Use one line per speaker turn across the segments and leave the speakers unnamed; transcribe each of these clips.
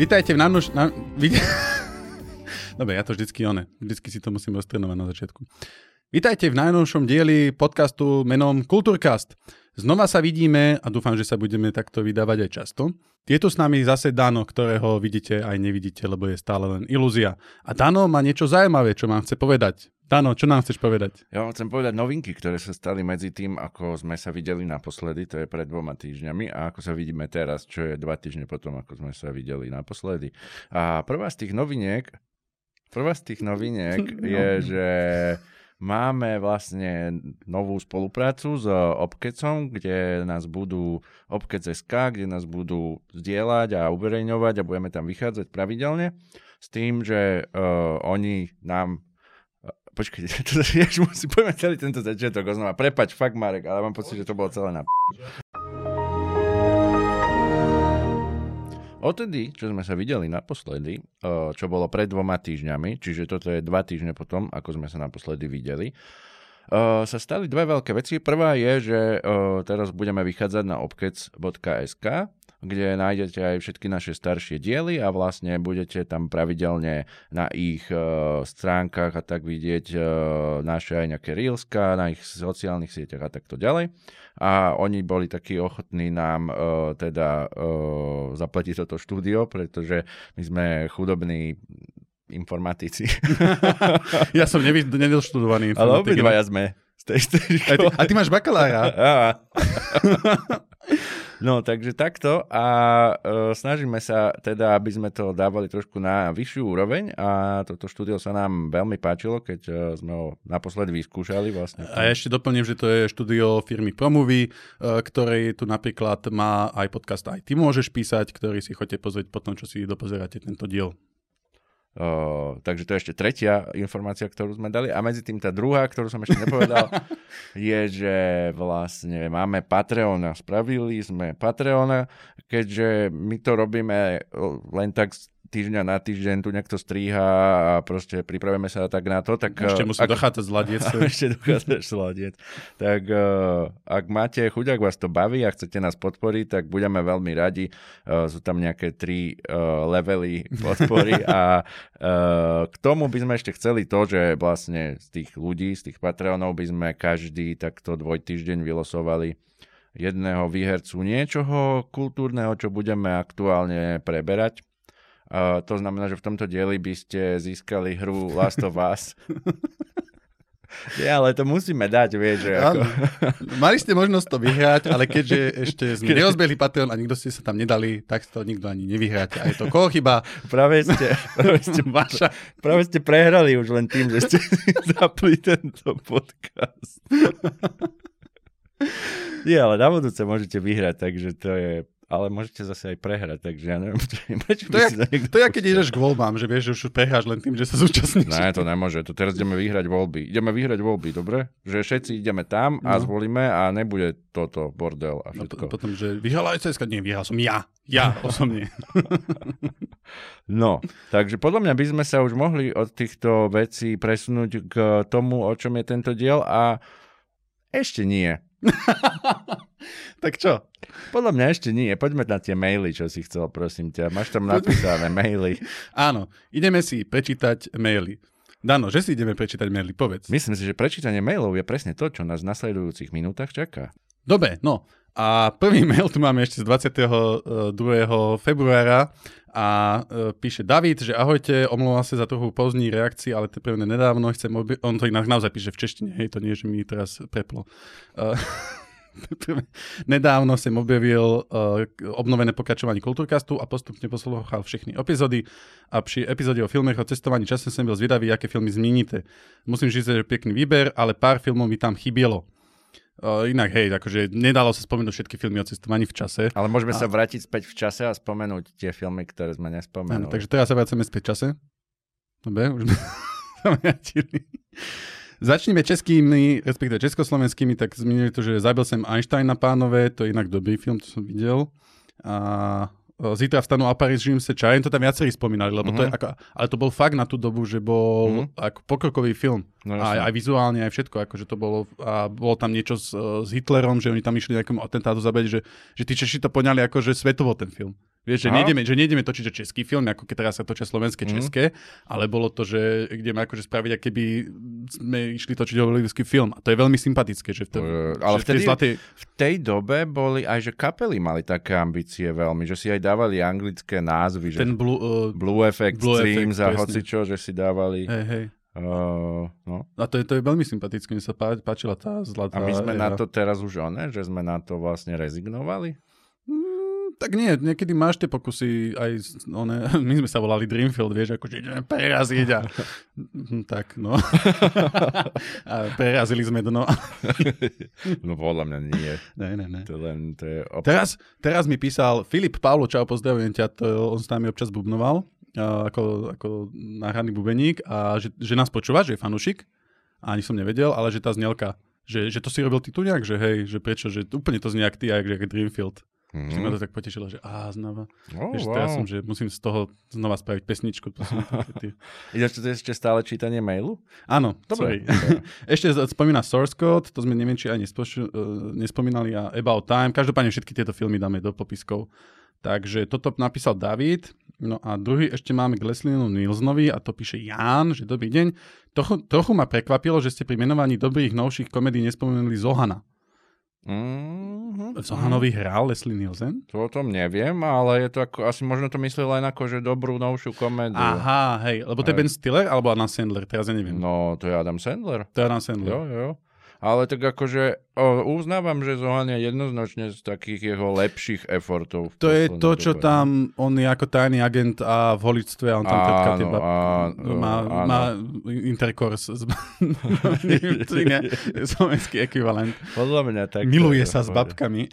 Vítajte v najnovš... Na... Dobre, ja to vždycky one. Vždycky si to musím roztrenovať na začiatku. Vítajte v najnovšom dieli podcastu menom Kultúrcast. Znova sa vidíme a dúfam, že sa budeme takto vydávať aj často. Je tu s nami zase Dano, ktorého vidíte aj nevidíte, lebo je stále len ilúzia. A Dano má niečo zaujímavé, čo vám chce povedať. Dano, čo nám chceš povedať?
Ja vám chcem povedať novinky, ktoré sa stali medzi tým, ako sme sa videli naposledy, to je pred dvoma týždňami, a ako sa vidíme teraz, čo je dva týždne potom, ako sme sa videli naposledy. A prvá z tých noviniek, Prvá z tých noviniek no. je, že máme vlastne novú spoluprácu s Obkecom, kde nás budú Obkec.sk, kde nás budú zdieľať a uverejňovať a budeme tam vychádzať pravidelne s tým, že uh, oni nám Počkajte, to, ja musím povedať celý tento začiatok znova. Prepač, fakt Marek, ale mám pocit, že to bolo celé na. Odtedy, čo sme sa videli naposledy, čo bolo pred dvoma týždňami, čiže toto je dva týždne potom, ako sme sa naposledy videli, sa stali dve veľké veci. Prvá je, že teraz budeme vychádzať na obkec.sk, kde nájdete aj všetky naše staršie diely a vlastne budete tam pravidelne na ich uh, stránkach a tak vidieť uh, naše aj nejaké reelska na ich sociálnych sieťach a takto ďalej. A oni boli takí ochotní nám uh, teda uh, zaplatiť toto štúdio, pretože my sme chudobní informatici.
ja som nevy, nedoštudovaný
informatik. Ale obidvaja sme
a, ty, a ty máš bakalára.
No, takže takto a uh, snažíme sa teda, aby sme to dávali trošku na vyššiu úroveň a toto štúdio sa nám veľmi páčilo, keď uh, sme ho naposledy vyskúšali vlastne.
A ja ešte doplním, že to je štúdio firmy Promovy, uh, ktorej tu napríklad má aj podcast aj ty môžeš písať, ktorý si chodíte pozrieť potom, čo si dopozeráte tento diel.
Uh, takže to je ešte tretia informácia, ktorú sme dali. A medzi tým tá druhá, ktorú som ešte nepovedal, je, že vlastne máme Patreona. Spravili sme Patreona, keďže my to robíme len tak týždňa na týždeň tu niekto stríha a proste pripravíme sa tak na to. Tak,
ešte musím ak, dochádzať z ladiec.
ešte dochádzaš z ladiec. Tak uh, ak máte chuť, ak vás to baví a chcete nás podporiť, tak budeme veľmi radi. Uh, sú tam nejaké tri levely podpory a k tomu by sme ešte chceli to, že vlastne z tých ľudí, z tých Patreonov by sme každý takto dvojtýždeň vylosovali jedného výhercu niečoho kultúrneho, čo budeme aktuálne preberať Uh, to znamená, že v tomto dieli by ste získali hru Last of Us. Ja, ale to musíme dať, vieš. Že ako...
Mali ste možnosť to vyhrať, ale keďže ešte sme neozbehli Patreon a nikto ste sa tam nedali, tak to nikto ani nevyhráte. A je to koho chyba?
Práve ste, práve ste, Vaša. práve ste prehrali už len tým, že ste zapli tento podcast. Nie, ale na budúce môžete vyhrať, takže to je ale môžete zase aj prehrať, takže ja neviem, prečo
to, je, to je, keď ideš k voľbám, že vieš, že už prehráš len tým, že sa zúčastníš.
Ne, to nemôže, to teraz ideme vyhrať voľby. Ideme vyhrať voľby, dobre? Že všetci ideme tam a no. zvolíme a nebude toto bordel a všetko.
A potom, že vyhrala aj CSK, nie, vyhral som ja, ja osobne.
no, takže podľa mňa by sme sa už mohli od týchto vecí presunúť k tomu, o čom je tento diel a ešte nie.
tak čo?
Podľa mňa ešte nie. Poďme na tie maily, čo si chcel, prosím ťa. Máš tam napísané maily.
Áno, ideme si prečítať maily. Dano, že si ideme prečítať maily, povedz.
Myslím si, že prečítanie mailov je presne to, čo nás v nasledujúcich minútach čaká.
Dobre, no. A prvý mail tu máme ešte z 22. februára a e, píše David, že ahojte, omlouvám sa za trochu pozdní reakcii, ale teprve nedávno chcem, obi- on to inak naozaj píše v češtine, hej, to nie, že mi teraz preplo. Uh, Nedávno som objavil uh, obnovené pokračovanie Kultúrkastu a postupne poslúchal všechny epizódy a pri epizóde o filmech o cestovaní časom som byl zvedavý, aké filmy zmíníte. Musím říct, že pekný výber, ale pár filmov mi tam chybělo. Uh, inak, hej, akože nedalo sa spomenúť všetky filmy o cestovaní v čase.
Ale môžeme a... sa vrátiť späť v čase a spomenúť tie filmy, ktoré sme nespomenuli.
Ano, takže teraz sa vracame späť v čase. Dobre, už sme vrátili. Začneme českými, respektíve československými, tak zmenili to, že zabil som Einstein na pánové, to je inak dobrý film, to som videl. A Zítra vstanú a Paris žijem se čajem, to tam viacerí spomínali, lebo mm-hmm. to je mhm. ako, ale to bol fakt na tú dobu, že bol mm-hmm. ako pokrokový film. No, aj, aj vizuálne, aj všetko, akože to bolo, a bolo tam niečo s, s Hitlerom, že oni tam išli nejakému atentátu zabiť, že, že tí Češi to poňali ako, že svetovo ten film. Vieš, že
Aha.
nejdeme, že nejdeme točiť že český film, ako keď teraz sa točia slovenské,
Mhm.
české, ale bolo to, že ideme akože spraviť, aké by sme išli točiť hollywoodský film. A to je veľmi sympatické, že v, tom,
To je- ale
že v tej
vtedy-
zlatej...
V tej dobe boli aj, že kapely mali také ambície veľmi, že si aj dávali anglické názvy, že
Ten blue, uh,
Blue Effect,
Blue
Streams
Effect,
a hocičo, že si dávali.
hej, hej.
Uh, no.
A to je, to je veľmi sympatické, mne sa pá, páčila tá zlatá
A my sme na
éra.
to teraz už one, že sme na to vlastne rezignovali?
Tak nie, niekedy máš tie pokusy aj, one, my sme sa volali Dreamfield, vieš, akože ideme preraziť a tak, no. a prerazili sme dno.
No podľa mňa nie.
ne, ne, ne.
To len, to je op-
Teraz, teraz mi písal Filip Paulo, čau, pozdravujem ťa, to, on s nami občas bubnoval, ako, ako náhradný bubeník a že, že nás počúva, že je fanušik a ani som nevedel, ale že tá znelka, že, že to si robil ty tu nejak, že hej, že prečo, že úplne to znie jak ty, jak, jak Dreamfield. Mm. Že ma to tak potešilo, že á, znova.
Oh,
Vieš,
wow.
teraz som, že musím z toho znova spraviť pesničku. To som, ty.
Ideš to ešte stále čítanie mailu?
Áno,
Dobre.
sorry. Ešte spomína Source Code, to sme neviem, či aj nespošu, uh, nespomínali, a About Time. Každopádne všetky tieto filmy dáme do popiskov. Takže toto napísal David. No a druhý ešte máme k Leslinu Nilsnovi a to píše Ján, že dobrý deň. Trochu, trochu ma prekvapilo, že ste pri menovaní dobrých novších komedí nespomenuli Zohana.
Mm-hmm.
Zohanovi hral Leslie Nielsen?
To o tom neviem, ale je to ako, asi možno to myslel len ako, že dobrú novšiu komédiu.
Aha, hej, lebo to je. Ben Stiller alebo Adam Sandler, teraz ja neviem.
No, to je Adam Sandler.
To je Adam Sandler.
Jo, jo. Ale tak akože o, uznávam, že Zohan je jednoznačne z takých jeho lepších effortov. v
To je to, čo
dobe.
tam, on je ako tajný agent a v holičstve a on tam
Áno,
bab-
áno,
má,
áno.
má intercourse s... slovenský ekvivalent.
Podľa mňa tak.
Miluje sa s babkami.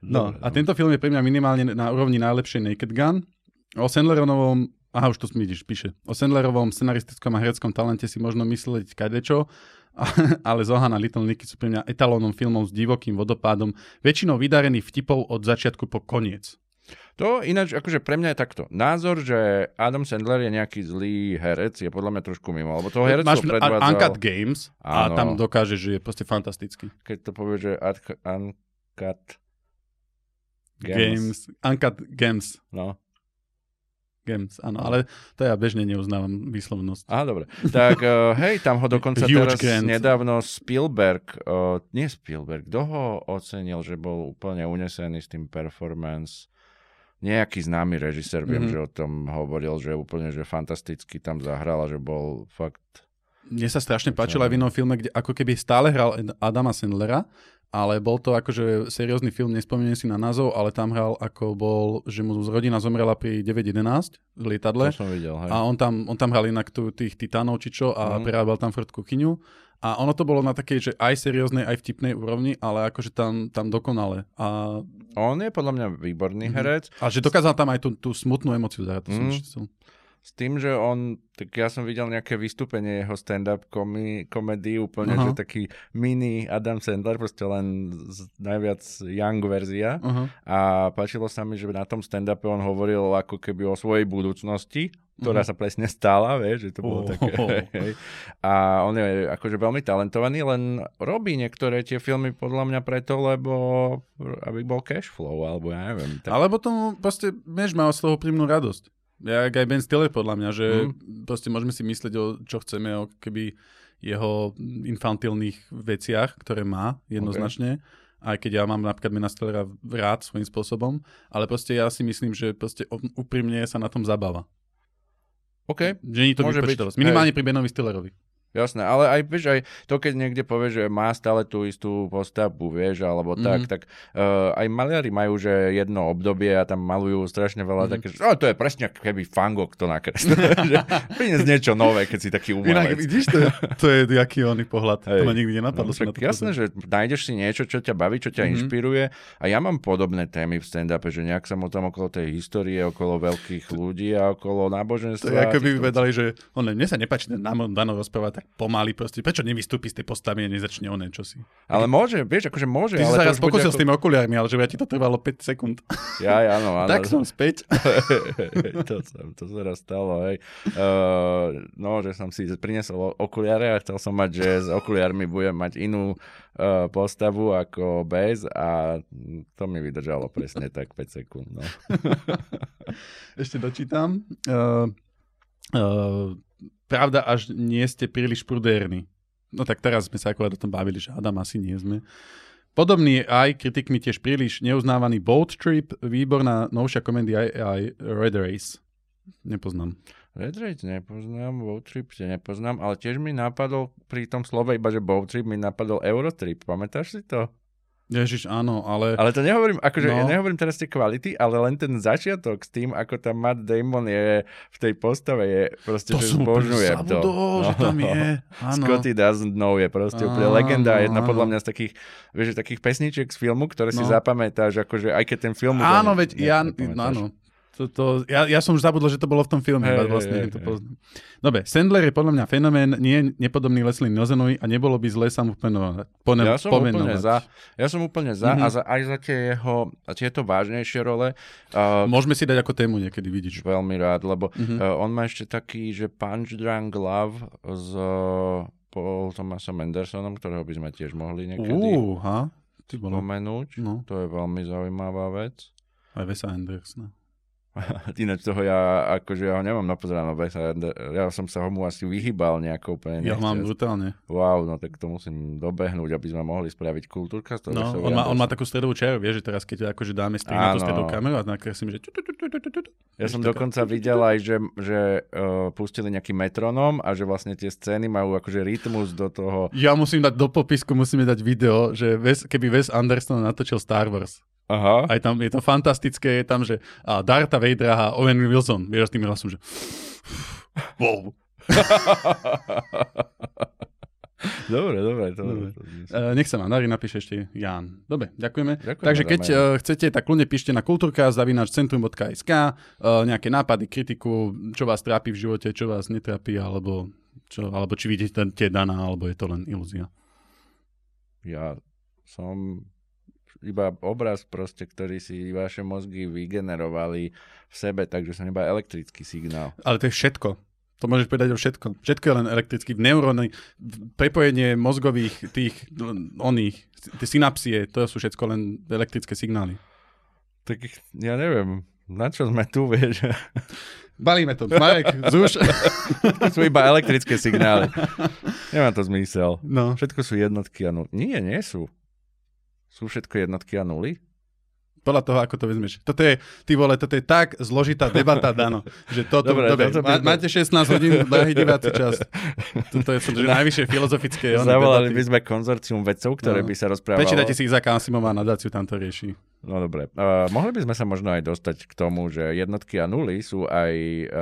No a tento film je pre mňa minimálne na úrovni najlepšej Naked Gun. O Sandlerovom, aha už to vidíš, píše. O Sandlerovom scenaristickom a hereckom talente si možno myslieť kadečo, ale Zohan a Little Nicky sú pre mňa etalónom filmov s divokým vodopádom, väčšinou vydarených vtipov od začiatku po koniec.
To ináč, akože pre mňa je takto. Názor, že Adam Sandler je nejaký zlý herec, je podľa mňa trošku mimo, lebo toho herectvo
Máš
predvádzal...
Uncut Games a
Áno.
tam dokáže, že je proste fantastický.
Keď to povie, že Uncut Games.
Games. Uncut Games.
No.
Games, áno, ale to ja bežne neuznávam výslovnosť.
Aha, dobre. Tak uh, hej, tam ho dokonca
Huge
teraz
Grant.
nedávno Spielberg, uh, nie Spielberg, kto ho ocenil, že bol úplne unesený s tým performance? Nejaký známy režisér, viem,
Mhm.
že o tom hovoril, že úplne, že fantasticky tam zahral a že bol fakt...
Mne sa strašne páčilo aj v inom filme, kde ako keby stále hral Adama Sandlera, ale bol to akože seriózny film, nespomínam si na názov, ale tam hral ako bol, že mu rodina zomrela pri 9.11 v lietadle
To som videl, hej.
a on tam, on tam hral inak tu, tých titánov či čo a
Mhm.
prerábal tam furt kuchyňu a ono to bolo na takej, že aj serióznej, aj vtipnej úrovni, ale akože tam, tam dokonale. A,
On je podľa mňa výborný
Mhm.
herec.
a že dokázal tam aj tú, tú smutnú emociu zahrať, to som
Mhm. S tým, že on, tak ja som videl nejaké vystúpenie jeho stand-up komi- komedii, úplne,
Aha.
že taký mini Adam Sandler, proste len z, najviac young verzia.
Uh-huh.
A páčilo sa mi, že na tom stand-upe on hovoril ako keby o svojej budúcnosti, ktorá
Mhm.
sa presne stala, vieš, že to bolo
Oh.
také. Hej. A on je akože veľmi talentovaný, len robí niektoré tie filmy podľa mňa preto, lebo aby bol cash flow, alebo ja neviem. Tak...
Alebo tomu proste, vieš, má z toho príjemnú radosť. Ja, aj Ben Stiller podľa mňa, že mm. proste môžeme si myslieť o čo chceme, o keby jeho infantilných veciach, ktoré má jednoznačne. Aj keď ja mám napríklad Bena Stillera rád svojím spôsobom, ale proste ja si myslím, že proste úprimne sa na tom zabáva.
OK,
Že nie to
Môže byť.
Minimálne pri Benovi Stillerovi.
Jasné, ale aj, vieš, aj to, keď niekde povie, že má stále tú istú postavbu, vieš, alebo tak, tak uh, aj maliari majú, že jedno obdobie a tam malujú strašne veľa
Mhm.
také, že oh, to je presne keby Fangok to nakreslil. že prinies niečo nové, keď si taký
Inak,
umelec.
vidíš, to je, to je jaký oný pohľad.
Hej.
To ma nikdy nenapadlo.
No,
na to
jasné, že nájdeš si niečo, čo ťa baví, čo ťa
Mhm.
inšpiruje a ja mám podobné témy v stand-upe, že nejak sa tam okolo tej histórie, okolo veľkých ľudí a okolo náboženstva.
To je ako by povedali, že on, mne sa nepáči ten Dano, Dano rozprávať tak pomaly proste. Prečo nevystúpi z tej postavy a nezačne oné, čo si?
Ale môže, vieš, akože môže.
Ty
ale
si sa
bude
pokusil
ako-
s tými okuliarmi, ale že ja ti to trvalo 5 sekúnd.
Ja, ja, áno, áno.
tak som späť.
to, sa, to sa raz stalo, hej. Uh, no, že som si priniesol okuliare a chcel som mať, že s okuliarmi budem mať inú uh, postavu ako bez a to mi vydržalo presne tak 5 sekúnd. No.
Ešte dočítam. Uh, uh, pravda, až nie ste príliš prudérni. No tak teraz sme sa akorát o tom bavili, že Adam asi nie sme. Podobný aj kritikmi tiež príliš neuznávaný Boat Trip, výborná novšia komédia aj, aj Red Race. Nepoznám.
Red Race nepoznám, Boat Trip nepoznám, ale tiež mi napadol pri tom slove iba, že Boat Trip mi napadol Eurotrip. Pamätáš si to?
Ježiš, áno, ale...
Ale to nehovorím, akože
No.
no. nehovorím teraz tie kvality, ale len ten začiatok s tým, ako tam Matt Damon je v tej postave, je proste,
to
že zbožňujem to. No.
že tam je. Áno.
Scotty Doesn't Know je proste úplne
Áno,
legenda, jedna
áno.
podľa mňa z takých, vieš, takých pesničiek z filmu, ktoré si
No.
zapamätáš, akože aj keď ten film...
Áno, veď ja, no, áno. To, to, ja, ja som už zabudol, že to bolo v tom filme, hey, vlastne
hej,
to
hej.
poznám. Dobre, Sandler je podľa mňa fenomén, nie je nepodobný Leslie Nozenovi a nebolo by zle sa mu pomenovať. Pone,
Ja som úplne
pomenovať.
za, ja som úplne za
Mhm.
a za, aj za tie jeho, tieto vážnejšie role. Uh,
Môžeme si dať ako tému niekedy, vidíš.
veľmi rád, lebo
Mhm.
uh, on má ešte taký, že Punch Drunk Love s uh, Paul Thomasom Andersonom, ktorého by sme tiež mohli niekedy
Uú, ha? Ty
spomenúť.
No,
To je veľmi zaujímavá vec.
aj Vesa Andersona.
Ináč toho ja, akože ja ho nemám napozerané, ja som sa mu asi vyhýbal nejako úplne.
Ja ho mám brutálne.
Wow, no tak to musím dobehnúť, aby sme mohli spraviť kultúrka. toho
No, on má, on má takú stredovú čiaru, vieš, že teraz keď akože dáme string na tú stredovú kameru a nakreslím, že...
Ja som dokonca videl aj, že, že uh, pustili nejaký metronom a že vlastne tie scény majú akože rytmus do toho.
Ja musím dať do popisku, musíme dať video, že keby Wes Anderson natočil Star Wars.
Aha.
Aj tam je to fantastické, je tam, že a Darta Vadera a Owen Wilson, vieš s tým hlasom, že wow.
dobre, dobre. To,
Dobre.
to,
Uh, nech sa vám darí, napíše ešte Jan. Dobre, ďakujeme.
Ďakujeme
Takže keď uh, chcete, tak kľudne píšte na kultúrka zavinač centrum.sk uh, nejaké nápady, kritiku, čo vás trápi v živote, čo vás netrápi, alebo, čo, alebo či vidíte daná, alebo je to len ilúzia.
ja som iba obraz proste, ktorý si vaše mozgy vygenerovali v sebe, takže som iba elektrický signál.
Ale to je všetko. To môžeš povedať o všetko. Všetko je len elektricky. Neuróny, prepojenie mozgových tých oných, tie synapsie, to sú všetko len elektrické signály.
Tak ja neviem, na čo sme tu, vieš?
Balíme to. Marek, zuš.
sú iba elektrické signály. Nemá to zmysel.
No.
Všetko sú jednotky a. Nie, nie sú. Sú všetko jednotky a nuly?
Podľa toho, ako to vezmeš. Toto je, ty vole, toto je tak zložitá debata, Dano, že toto,
Dobre,
dobre,
toto by
má, máte 16 hodín, drahý diváci čas. Toto je že najvyššie filozofické
Zavolali by
debaty.
sme konzorcium vedcov, ktoré
No.
by sa rozprávalo.
Prečítajte si Izaka Asimová nadáciu, tam to rieši.
No dobre. Uh, mohli by sme sa možno aj dostať k tomu, že jednotky a nuly sú aj uh,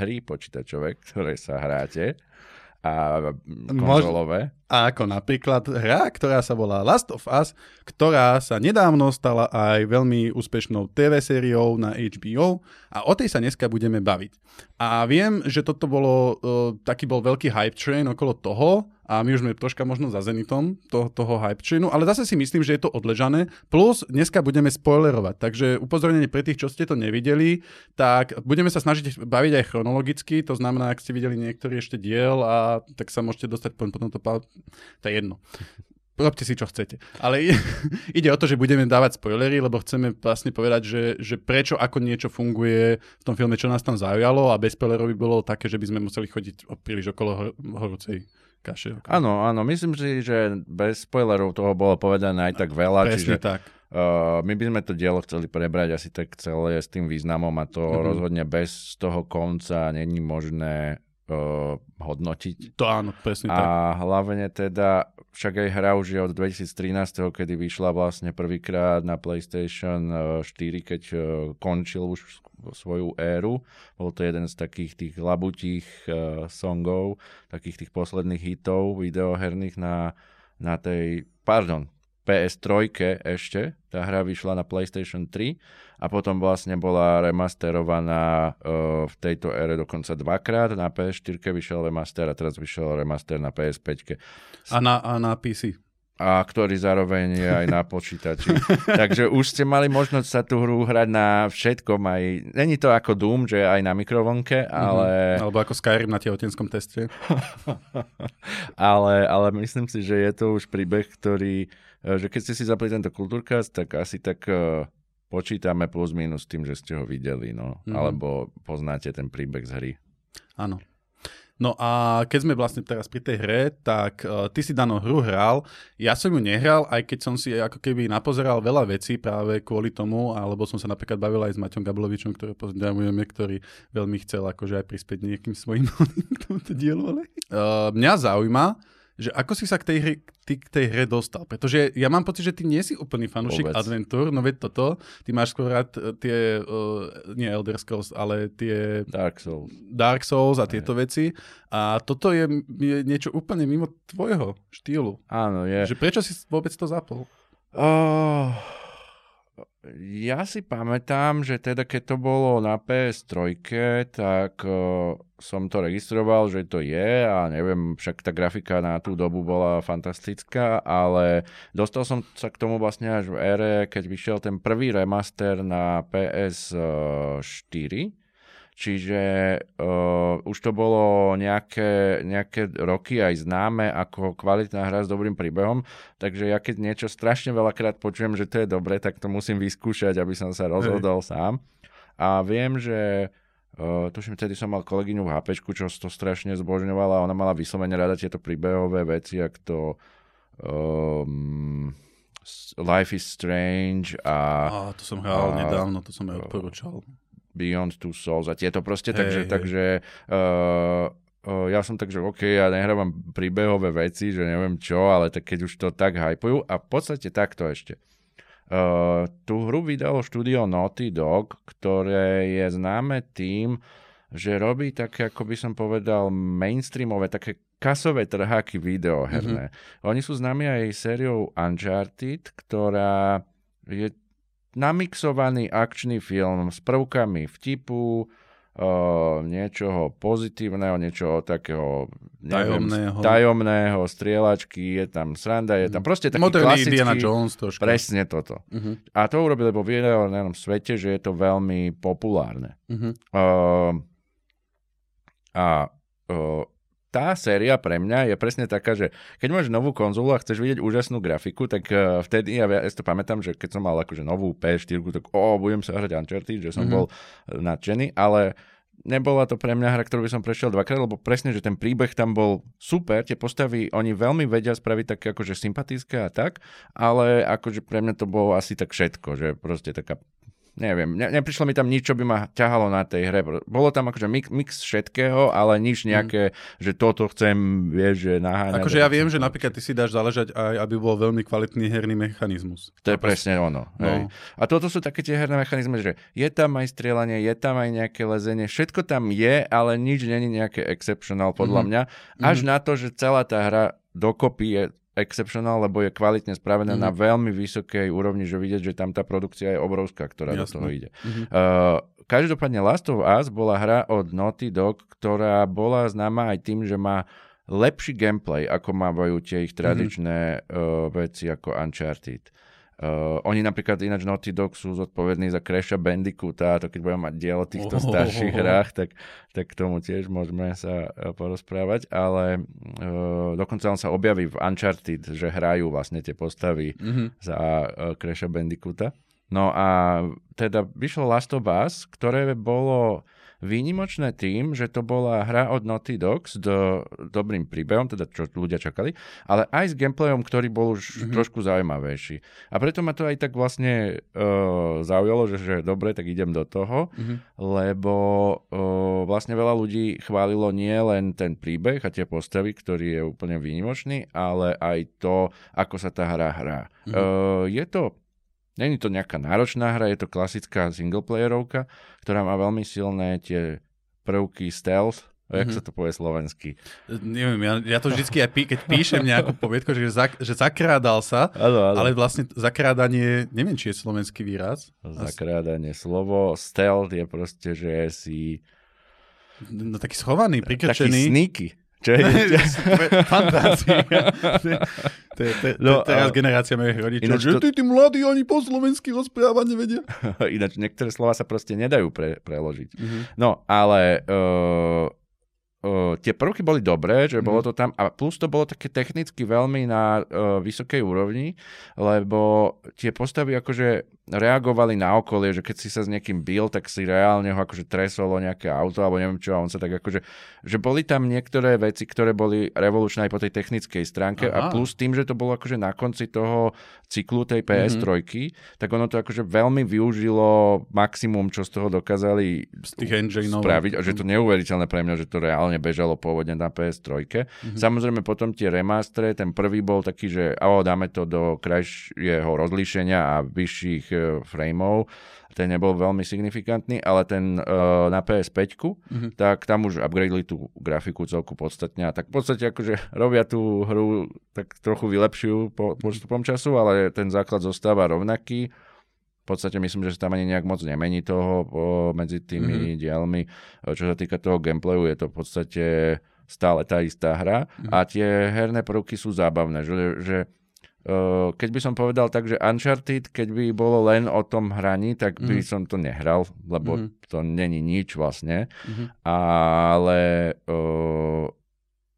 hry počítačové, ktoré sa hráte a konzolové.
Ako napríklad hra, ktorá sa volá Last of Us, ktorá sa nedávno stala aj veľmi úspešnou TV sériou na HBO a o tej sa dneska budeme baviť. A viem, že toto bolo, uh, taký bol veľký hype train okolo toho a my už sme troška možno za zenitom to, toho hype trainu, ale zase si myslím, že je to odležané. Plus dneska budeme spoilerovať, takže upozornenie pre tých, čo ste to nevideli, tak budeme sa snažiť baviť aj chronologicky, to znamená, ak ste videli niektorý ešte diel a tak sa môžete dostať po, potom to, to je jedno. Robte si, čo chcete. Ale ide o to, že budeme dávať spoilery, lebo chceme vlastne povedať, že, že prečo, ako niečo funguje v tom filme, čo nás tam zaujalo a bez spoilerov by bolo také, že by sme museli chodiť príliš okolo hor- horúcej kaše.
Áno, áno, myslím si, že bez spoilerov toho bolo povedané aj tak veľa,
Presne
čiže
tak.
uh, my by sme to dielo chceli prebrať asi tak celé s tým významom a to
Mhm.
rozhodne bez toho konca není možné uh, hodnotiť.
To áno, presne tak.
A hlavne teda, však aj hra už je od 2013, kedy vyšla vlastne prvýkrát na PlayStation eh, 4, keď eh, končil už svoju éru. Bol to jeden z takých tých labutích uh, songov, takých tých posledných hitov videoherných na, na tej, pardon, PS3 ešte, tá hra vyšla na PlayStation 3 a potom vlastne bola remasterovaná uh, v tejto ére dokonca dvakrát. Na PS4 vyšiel remaster a teraz vyšiel remaster na PS5.
A na, a na PC
a ktorý zároveň je aj na počítači. Takže už ste mali možnosť sa tú hru hrať na všetkom. Aj, není to ako Doom, že aj na mikrovlnke, mhm. ale...
Mm-hmm. Alebo ako Skyrim na tehotenskom teste.
ale, ale myslím si, že je to už príbeh, ktorý... Eh, že keď ste si zapli tento kultúrkast, tak asi tak uh, počítame plus minus tým, že ste ho videli, no. Mm-hmm. Alebo poznáte ten príbeh z hry.
Áno. No a keď sme vlastne teraz pri tej hre, tak uh, ty si danú hru hral, ja som ju nehral, aj keď som si ako keby napozeral veľa vecí práve kvôli tomu, alebo som sa napríklad bavil aj s Maťom Gablovičom, ktorý pozdravujeme, ktorý veľmi chcel akože aj prispieť nejakým svojim k tomuto dielu. Ale... Uh, mňa zaujíma, že ako si sa k tej, hre, ty k tej hre dostal? Pretože ja mám pocit, že ty nie si úplný fanúšik adventúr, no veď toto, ty máš skôr rád e, tie, uh, nie Elder Scrolls, ale tie...
Dark Souls.
Dark Souls a tieto veci. A toto je, je niečo úplne mimo tvojho štýlu.
Áno, je.
Že prečo si vôbec to zapol?
Uh, ja si pamätám, že teda keď to bolo na PS3, tak uh, som to registroval, že to je a neviem, však tá grafika na tú dobu bola fantastická, ale dostal som sa k tomu vlastne až v ére, keď vyšiel ten prvý remaster na PS4, čiže uh, už to bolo nejaké, nejaké roky aj známe ako kvalitná hra s dobrým príbehom, takže ja keď niečo strašne veľakrát počujem, že to je dobre, tak to musím vyskúšať, aby som sa rozhodol Hej. sám. A viem, že Uh, tuším, vtedy som mal kolegyňu v HP, čo to strašne zbožňovala ona mala vyslovene rada tieto príbehové veci, ak to um, Life is Strange a...
a to som hral a, nedávno, to som aj odporúčal.
Beyond Two Souls a tieto proste, hey, takže, hey. takže uh, uh, ja som tak, že OK, ja nehrávam príbehové veci, že neviem čo, ale tak keď už to tak hypujú a v podstate takto ešte. Uh, tú hru vydalo štúdio Naughty Dog, ktoré je známe tým, že robí také, ako by som povedal, mainstreamové, také kasové trháky videoherné. Mm-hmm. Oni sú známi aj sériou Uncharted, ktorá je namixovaný akčný film s prvkami vtipu, uh, niečoho pozitívneho, niečoho takého neviem, tajomného. tajomného, strieľačky, je tam sranda, je tam mhm. proste taký Moderný klasický... Indiana
Jones trošku.
Presne toto. Uh-huh. A to urobili vo videohernom svete, že je to veľmi populárne. Uh-huh. Uh, a uh, tá séria pre mňa je presne taká, že keď máš novú konzolu a chceš vidieť úžasnú grafiku, tak uh, vtedy, ja, ja si to pamätám, že keď som mal akože novú PS4, tak o, budem sa hrať Uncharted, že som mm-hmm. bol nadšený, ale nebola to pre mňa hra, ktorú by som prešiel dvakrát, lebo presne, že ten príbeh tam bol super, tie postavy, oni veľmi vedia spraviť také akože sympatické a tak, ale akože pre mňa to bolo asi tak všetko, že proste taká neviem, ne, neprišlo mi tam nič, čo by ma ťahalo na tej hre. Bolo tam akože mix, mix všetkého, ale nič mhm. nejaké, mm. že toto chcem, vieš, že naháňať.
Akože ja viem, že napríklad ty si dáš záležať aj, aby bol veľmi kvalitný herný mechanizmus.
To je presne ono. No. Hej. A toto sú také tie herné mechanizmy, že je tam aj strieľanie, je tam aj nejaké lezenie, všetko tam je, ale nič není nejaké exceptional podľa mm. mňa. Až mm. na to, že celá tá hra dokopy je exceptional, lebo je kvalitne spravené mm-hmm. na veľmi vysokej úrovni, že vidieť, že tam tá produkcia je obrovská, ktorá Jasne. do toho ide. Mm-hmm. Uh, každopádne Last of Us bola hra od Naughty Dog, ktorá bola známa aj tým, že má lepší gameplay, ako mávajú tie ich mhm. tradičné mm-hmm. uh, veci ako Uncharted. Uh, oni napríklad ináč Naughty Dog sú zodpovední za Crasha Bandicoota a to keď budeme mať dielo o týchto oh, starších hrách, tak, tak k tomu tiež môžeme sa uh, porozprávať, ale uh, dokonca on sa objaví v Uncharted, že hrajú vlastne tie postavy mm-hmm. za uh, Crasha Bandicoota. No a teda vyšlo Last of Us, ktoré bolo výnimočné tým, že to bola hra od Naughty Dog s do, dobrým príbehom, teda čo ľudia čakali, ale aj s gameplayom, ktorý bol už mm-hmm. trošku zaujímavejší. A preto ma to aj tak vlastne uh, zaujalo, že, že dobre, tak idem do toho, mm-hmm. lebo uh, vlastne veľa ľudí chválilo nie len ten príbeh a tie postavy, ktorý je úplne výnimočný, ale aj to, ako sa tá hra hrá. Mm-hmm. Uh, je to Není to nejaká náročná hra, je to klasická singleplayerovka, ktorá má veľmi silné tie prvky stealth, jak mm-hmm. sa to povie slovensky?
Neviem, ja, ja to vždycky aj pí, keď píšem nejakú poviedku, že, zak, že zakrádal sa,
ano, ano.
ale vlastne zakrádanie, neviem, či je slovenský výraz.
Zakrádanie, slovo stealth je proste, že si...
No taký schovaný, prikrčený.
Taký sneaky.
Fantázia. No, teraz generácia mojich rodičov, že ty, tí mladí, oni po slovensky rozprávať nevedia.
Ináč niektoré slova sa proste nedajú pre, preložiť. Mm-hmm. No, ale... Uh uh, tie prvky boli dobré, že mm. bolo mhm. to tam a plus to bolo také technicky veľmi na uh, vysokej úrovni, lebo tie postavy akože reagovali na okolie, že keď si sa s niekým bil, tak si reálne ho akože tresolo nejaké auto alebo neviem čo a on sa tak akože, že boli tam niektoré veci, ktoré boli revolučné aj po tej technickej stránke Aha. a plus tým, že to bolo akože na konci toho cyklu tej PS3, mm-hmm. tak ono to akože veľmi využilo maximum, čo z toho dokázali z tých spraviť a že to neuveriteľné pre mňa, že to reálne bežalo pôvodne na PS3. Mm-hmm. Samozrejme potom tie remastre, ten prvý bol taký, že oh, dáme to do krajšieho rozlíšenia a vyšších frameov, ten nebol veľmi signifikantný, ale ten uh, na PS5, mm-hmm. tak tam už upgradeli tú grafiku celku podstatne a tak v podstate akože robia tú hru tak trochu vylepšujú po, postupom času, ale ten základ zostáva rovnaký. V podstate myslím, že sa tam ani nejak moc nemení toho po, medzi tými mm-hmm. dielmi. Čo sa týka toho gameplayu, je to v podstate stále tá istá hra mm-hmm. a tie herné prvky sú zábavné, že, že keď by som povedal tak, že Uncharted, keď by bolo len o tom hraní, tak by mm. som to nehral, lebo mm. to není nič vlastne. Mm. Ale uh,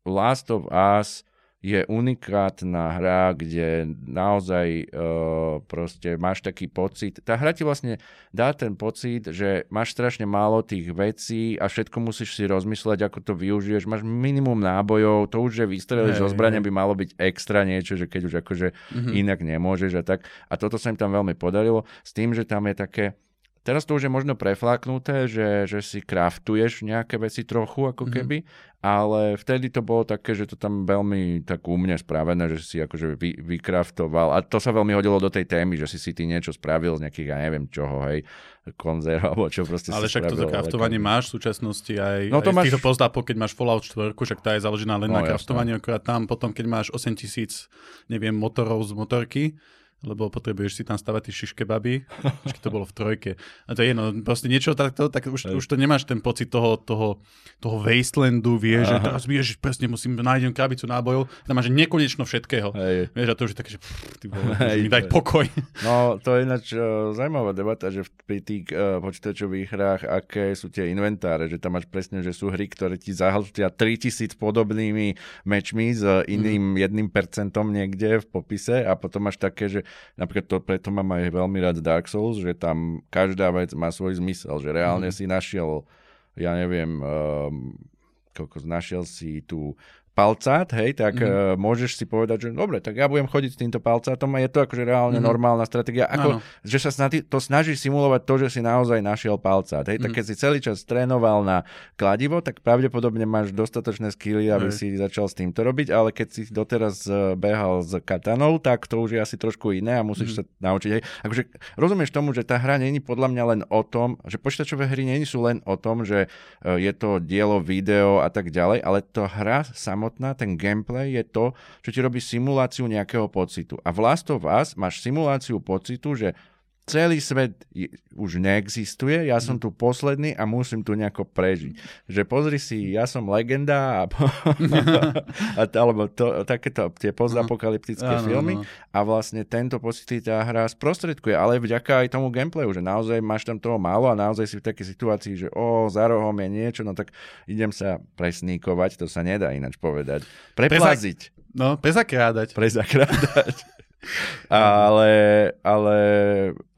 Last of Us je unikátna hra, kde naozaj uh, proste máš taký pocit. Tá hra ti vlastne dá ten pocit, že máš strašne málo tých vecí a všetko musíš si rozmysleť, ako to využiješ. Máš minimum nábojov, to už, že vystreliš zo zbrania by malo byť extra niečo, že keď už akože mm-hmm. inak nemôžeš a tak. A toto sa im tam veľmi podarilo s tým, že tam je také Teraz to už je možno preflaknuté, že, že si kraftuješ nejaké veci trochu, ako mhm. keby, mm-hmm. ale vtedy to bolo také, že to tam veľmi tak u mne spravené, že si akože vy, vykraftoval a to sa veľmi hodilo do tej témy, že si si ty niečo spravil z nejakých, ja neviem čoho, hej, konzerv alebo čo proste
Ale však
spravil,
toto kraftovanie ale... máš v súčasnosti aj, no to aj máš... týchto pozdápoch, keď máš Fallout 4, však tá je založená len no, na kraftovanie, akorát tam potom, keď máš 8000, neviem, motorov z motorky, lebo potrebuješ si tam stavať tie šiške baby. Ešte to bolo v trojke. A to je jedno, proste niečo takto, tak už, už to nemáš ten pocit toho, toho, toho wastelandu, vieš, Aha. že teraz vieš, presne musím, nájdem krabicu nábojov, tam máš nekonečno všetkého. Hej. Vieš, a to už je také, že pff, ty bol, Hej, mi daj pokoj.
No, to je ináč uh, zaujímavá debata, že pri tých uh, počítačových hrách, aké sú tie inventáre, že tam máš presne, že sú hry, ktoré ti zahltia 3000 podobnými mečmi s iným jedným mm. percentom niekde v popise a potom máš také, že napríklad to, preto mám aj veľmi rád Dark Souls, že tam každá vec má svoj zmysel, že reálne mm. si našiel, ja neviem, um, koľko našiel si tú palcát, hej, tak mm. uh, môžeš si povedať, že dobre, tak ja budem chodiť s týmto palcátom a je to akože reálne mm. normálna stratégia. Ako, že sa snaží, to snaží simulovať to, že si naozaj našiel palcát. Hej, mm. tak mhm. keď si celý čas trénoval na kladivo, tak pravdepodobne máš dostatočné skily, aby mm. si začal s týmto robiť, ale keď si doteraz uh, behal s katanou, tak to už je asi trošku iné a musíš mm. sa naučiť. Hej. Akože rozumieš tomu, že tá hra není podľa mňa len o tom, že počítačové hry není sú len o tom, že uh, je to dielo, video a tak ďalej, ale to hra samotná samotná, ten gameplay je to, čo ti robí simuláciu nejakého pocitu. A v Last of máš simuláciu pocitu, že celý svet už neexistuje, ja som mhm. tu posledný a musím tu nejako prežiť. Že pozri si, ja som legenda a, a alebo to, takéto tie postapokalyptické uh filmy a vlastne tento pocit tá hra sprostredkuje, ale vďaka aj tomu gameplayu, že naozaj máš tam toho málo a naozaj si v takej situácii, že o, za rohom je niečo, no tak idem sa presníkovať, to sa nedá ináč povedať. Preplaziť.
No, prezakrádať.
Prezakrádať. ale, ale,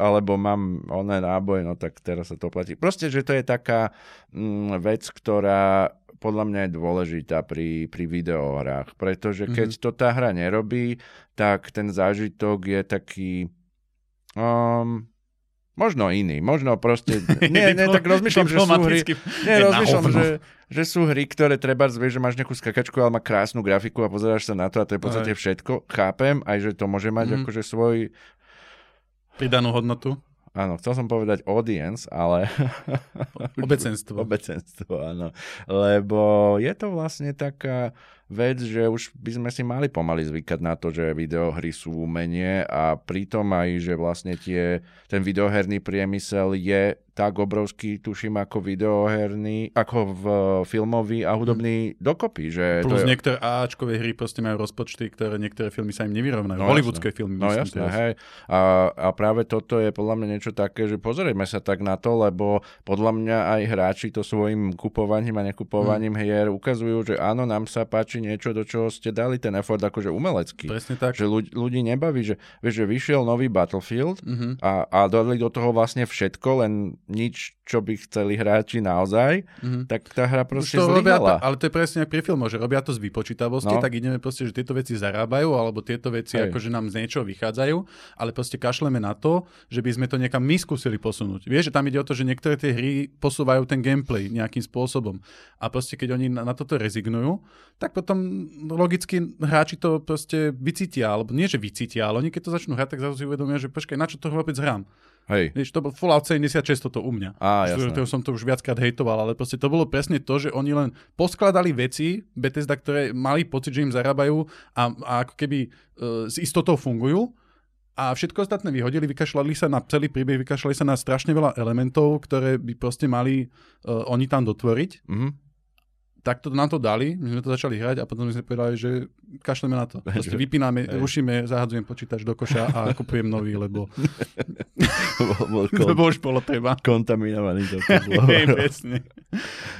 alebo mám oné náboj, no tak teraz sa to platí. Proste, že to je taká mm, vec, ktorá podľa mňa je dôležitá pri, pri videohrách, pretože keď mm-hmm. to tá hra nerobí, tak ten zážitok je taký... Um, Možno iný, možno proste... Nie, nie, tak rozmýšľam, že sú hry... Nie, rozmýšľam, že, že sú hry, ktoré treba zvieš, že máš nejakú skakačku, ale má krásnu grafiku a pozeráš sa na to a to je v podstate všetko. Chápem, aj že to môže mať mm. akože svoj...
Pridanú hodnotu.
áno, chcel som povedať audience, ale...
Obecenstvo.
Obecenstvo, áno. Lebo je to vlastne taká vec, že už by sme si mali pomaly zvykať na to, že videohry sú umenie a pritom aj, že vlastne tie, ten videoherný priemysel je tak obrovský, tuším, ako videoherný, ako v filmový a hudobný hmm. dokopy. Že
Plus
to je...
niektoré Ačkové hry proste majú rozpočty, ktoré niektoré filmy sa im nevyrovnajú. No, Hollywoodské filmy.
No jasné, hej. A, a práve toto je podľa mňa niečo také, že pozrieme sa tak na to, lebo podľa mňa aj hráči to svojim kupovaním a nekupovaním hmm. hier ukazujú, že áno, nám sa páči niečo, do čoho ste dali ten effort akože umelecký.
Presne tak.
Že ľudí, ľudí nebaví, že, vieš, že vyšiel nový Battlefield
Mhm.
a, a dali do toho vlastne všetko, len nič, čo by chceli hráči naozaj,
Mhm.
tak tá hra proste
to robia to, ale to je presne ako pri filmoch, že robia to z vypočítavosti,
No.
tak ideme proste, že tieto veci zarábajú, alebo tieto veci
Hej.
akože nám z niečoho vychádzajú, ale proste kašleme na to, že by sme to niekam my skúsili posunúť. Vieš, že tam ide o to, že niektoré tie hry posúvajú ten gameplay nejakým spôsobom. A proste keď oni na, na toto rezignujú, tak potom logicky hráči to proste vycítia, alebo nie, že vycítia, ale oni keď to začnú hrať, tak zrazu si uvedomia, že počkaj, na čo to vôbec hrám?
Hej.
Vieš, to bol Fallout 76 toto u mňa.
Á, jasné.
ktorého som to už viackrát hejtoval, ale proste to bolo presne to, že oni len poskladali veci Bethesda, ktoré mali pocit, že im zarábajú a, a ako keby uh, s istotou fungujú a všetko ostatné vyhodili, vykašľali sa na celý príbeh, vykašľali sa na strašne veľa elementov, ktoré by proste mali uh, oni tam dotvoriť.
Mhm.
Tak to nám to dali, my sme to začali hrať a potom sme povedali, že kašleme na to. Proste vypíname,
Hej.
rušíme, zahadzujem počítač do koša a kupujem nový, lebo
bol, bol
lebo už bolo treba.
kontaminovaný to
Hej, presne.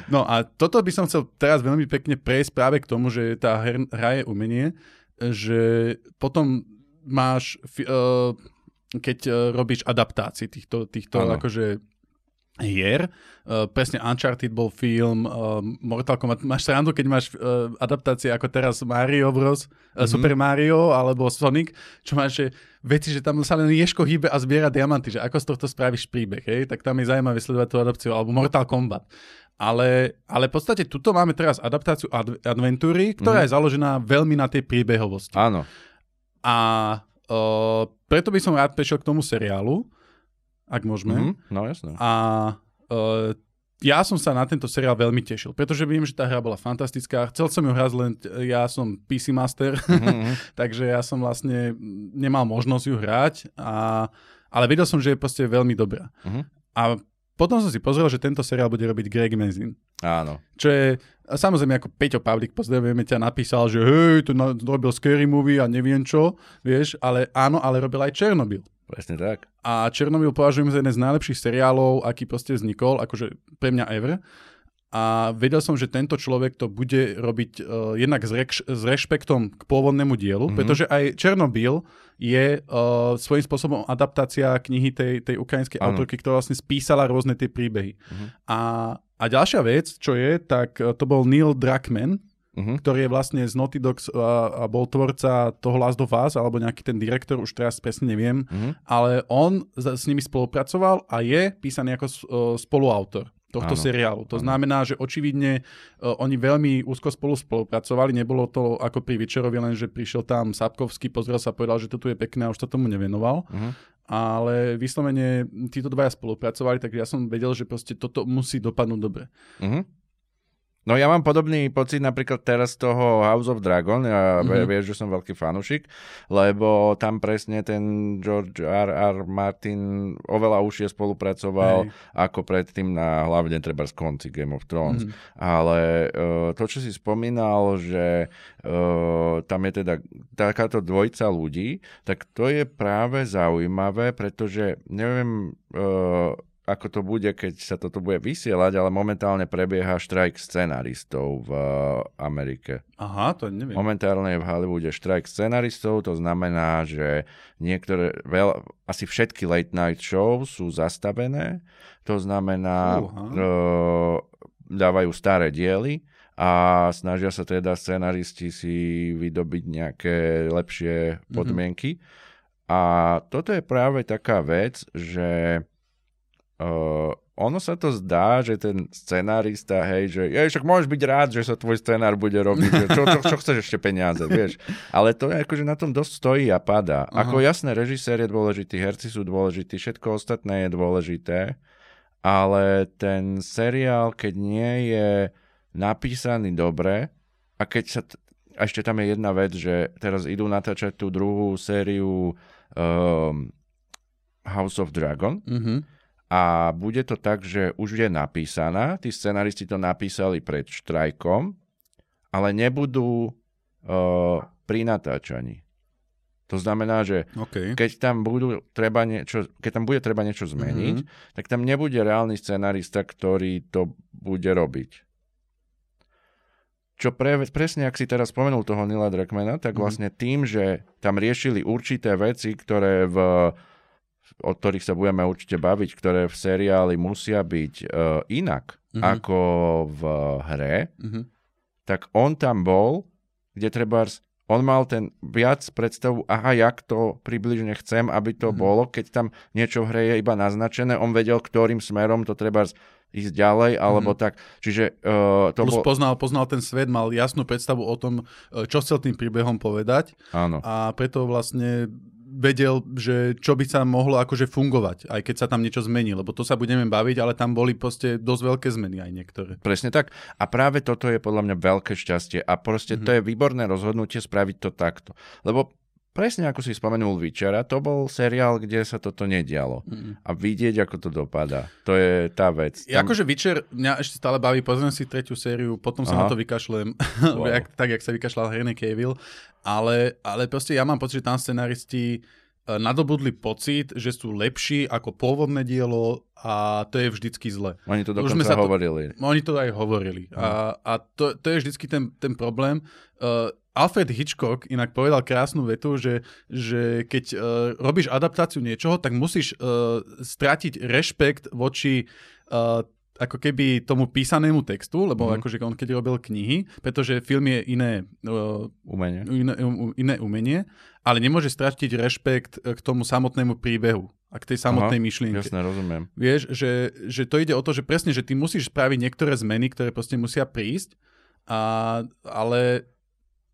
No a toto by som chcel teraz veľmi pekne prejsť práve k tomu, že tá her, hra je umenie, že potom máš, uh, keď uh, robíš adaptácie týchto, týchto
Áno.
akože hier, uh, presne Uncharted bol film, uh, Mortal Kombat, máš srandu, keď máš uh, adaptácie ako teraz Mario Bros,
Mhm.
Super Mario alebo Sonic, čo máš, že veci, že tam sa len Ješko hýbe a zbiera diamanty, že ako z tohto spravíš príbeh, hej? tak tam je zaujímavé sledovať tú adaptáciu, alebo Mortal Kombat. Ale, ale v podstate tuto máme teraz adaptáciu ad- adventúry, ktorá
Mhm.
je založená veľmi na tej príbehovosti.
Áno.
A uh, preto by som rád prešiel k tomu seriálu, ak môžeme.
Mhm. No jasné.
A uh, ja som sa na tento seriál veľmi tešil, pretože viem, že tá hra bola fantastická. Chcel som ju hrať, len ja som PC Master,
Mhm.
takže ja som vlastne nemal možnosť ju hrať, a, ale vedel som, že je proste veľmi dobrá.
Mhm.
A potom som si pozrel, že tento seriál bude robiť Greg Mazin.
Áno.
Čo je, samozrejme ako Peťo Pavlik, pozdravujeme ťa, napísal, že hej, to robil Scary Movie a neviem čo, vieš, ale áno, ale robil aj Černobyl.
Presne tak.
A Černobyl považujem za jeden z najlepších seriálov, aký proste vznikol, akože pre mňa ever. A vedel som, že tento človek to bude robiť uh, jednak s, rek- s rešpektom k pôvodnému dielu,
Mhm.
mm-hmm. pretože aj Černobyl je uh, svojím spôsobom adaptácia knihy tej, tej ukrajinskej autorky, ktorá vlastne spísala rôzne tie príbehy.
Mhm.
A, a ďalšia vec, čo je, tak uh, to bol Neil Druckmann,
Mhm.
ktorý je vlastne z Naughty Dogs a, a bol tvorca toho Last of Us, alebo nejaký ten direktor, už teraz presne neviem,
Mhm.
ale on za- s nimi spolupracoval a je písaný ako s- o, spoluautor tohto
Áno.
seriálu. To
Áno.
znamená, že očividne uh, oni veľmi úzko spolu spolupracovali. Nebolo to ako pri Večerovi, len že prišiel tam Sapkovský, pozrel sa povedal, že to tu je pekné a už sa tomu nevenoval.
Mhm.
Ale vyslovene títo dvaja spolupracovali, tak ja som vedel, že proste toto musí dopadnúť dobre.
Mhm. No ja mám podobný pocit napríklad teraz z toho House of Dragon, ja
Mhm.
mm-hmm. vieš, že som veľký fanušik, lebo tam presne ten George R. R. Martin oveľa užšie spolupracoval
Hej.
ako predtým na hlavne treba z konci Game of Thrones.
Mhm.
Ale uh, to, čo si spomínal, že uh, tam je teda takáto dvojica ľudí, tak to je práve zaujímavé, pretože neviem, uh, ako to bude, keď sa toto bude vysielať, ale momentálne prebieha štrajk scenaristov v uh, Amerike.
Aha, to neviem.
Momentálne je v Hollywoode štrajk scenaristov, to znamená, že niektoré, veľ, asi všetky late night show sú zastavené, to znamená, uh, dávajú staré diely a snažia sa teda scenaristi si vydobiť nejaké lepšie podmienky. A toto je práve taká vec, že uh, ono sa to zdá, že ten scenárista, hej, že je, však môžeš byť rád, že sa tvoj scenár bude robiť, že čo, čo, čo chceš ešte peniaze, vieš. Ale to je akože na tom dosť stojí a padá. Aha. Ako jasné, režisér je dôležitý, herci sú dôležití, všetko ostatné je dôležité, ale ten seriál, keď nie je napísaný dobre a keď sa... T- a ešte tam je jedna vec, že teraz idú natáčať tú druhú sériu um, House of Dragon.
Mm-hmm
a bude to tak, že už je napísaná, tí scenaristi to napísali pred štrajkom, ale nebudú uh, pri natáčaní. To znamená, že
okay.
keď, tam budú treba niečo, keď tam bude treba niečo zmeniť, mm-hmm. tak tam nebude reálny scenarista, ktorý to bude robiť. Čo pre, presne, ak si teraz spomenul toho Nila Drakmana, tak mm-hmm. vlastne tým, že tam riešili určité veci, ktoré v o ktorých sa budeme určite baviť, ktoré v seriáli musia byť uh, inak mm-hmm. ako v hre, mm-hmm. tak on tam bol, kde treba on mal ten viac predstavu, aha, jak to približne chcem, aby to mm-hmm. bolo, keď tam niečo v hre je iba naznačené, on vedel, ktorým smerom to treba ísť ďalej, alebo mm-hmm. tak. Čiže uh, to
Plus bol... poznal, poznal ten svet, mal jasnú predstavu o tom, čo chcel tým príbehom povedať.
Áno.
A preto vlastne vedel, že čo by sa mohlo akože fungovať, aj keď sa tam niečo zmení, lebo to sa budeme baviť, ale tam boli proste dosť veľké zmeny aj niektoré.
Presne tak. A práve toto je podľa mňa veľké šťastie a proste mm-hmm. to je výborné rozhodnutie spraviť to takto. Lebo presne ako si spomenul Vyčera, to bol seriál, kde sa toto nedialo. Mm. A vidieť, ako to dopadá. To je tá vec.
Tam... Akože Vyčer mňa ešte stále baví, pozriem si tretiu sériu, potom sa Aha. na to vykašlem, wow. tak, jak sa vykašľal Henry Cavill. Ale, ale proste ja mám pocit, že tam scenaristi nadobudli pocit, že sú lepší ako pôvodné dielo a to je vždycky zle.
Oni to dokonca sa hovorili.
To, oni to aj hovorili. Mm. A, a to, to je vždycky ten, ten problém. Uh, Alfred Hitchcock inak povedal krásnu vetu, že, že keď uh, robíš adaptáciu niečoho, tak musíš uh, stratiť rešpekt voči uh, ako keby tomu písanému textu, lebo mm. akože on keď robil knihy, pretože film je iné, uh,
umenie.
Iné, iné umenie, ale nemôže stratiť rešpekt k tomu samotnému príbehu a k tej samotnej Aha, myšlienke.
Jasne, rozumiem.
Vieš, že, že to ide o to, že presne, že ty musíš spraviť niektoré zmeny, ktoré proste musia prísť, a, ale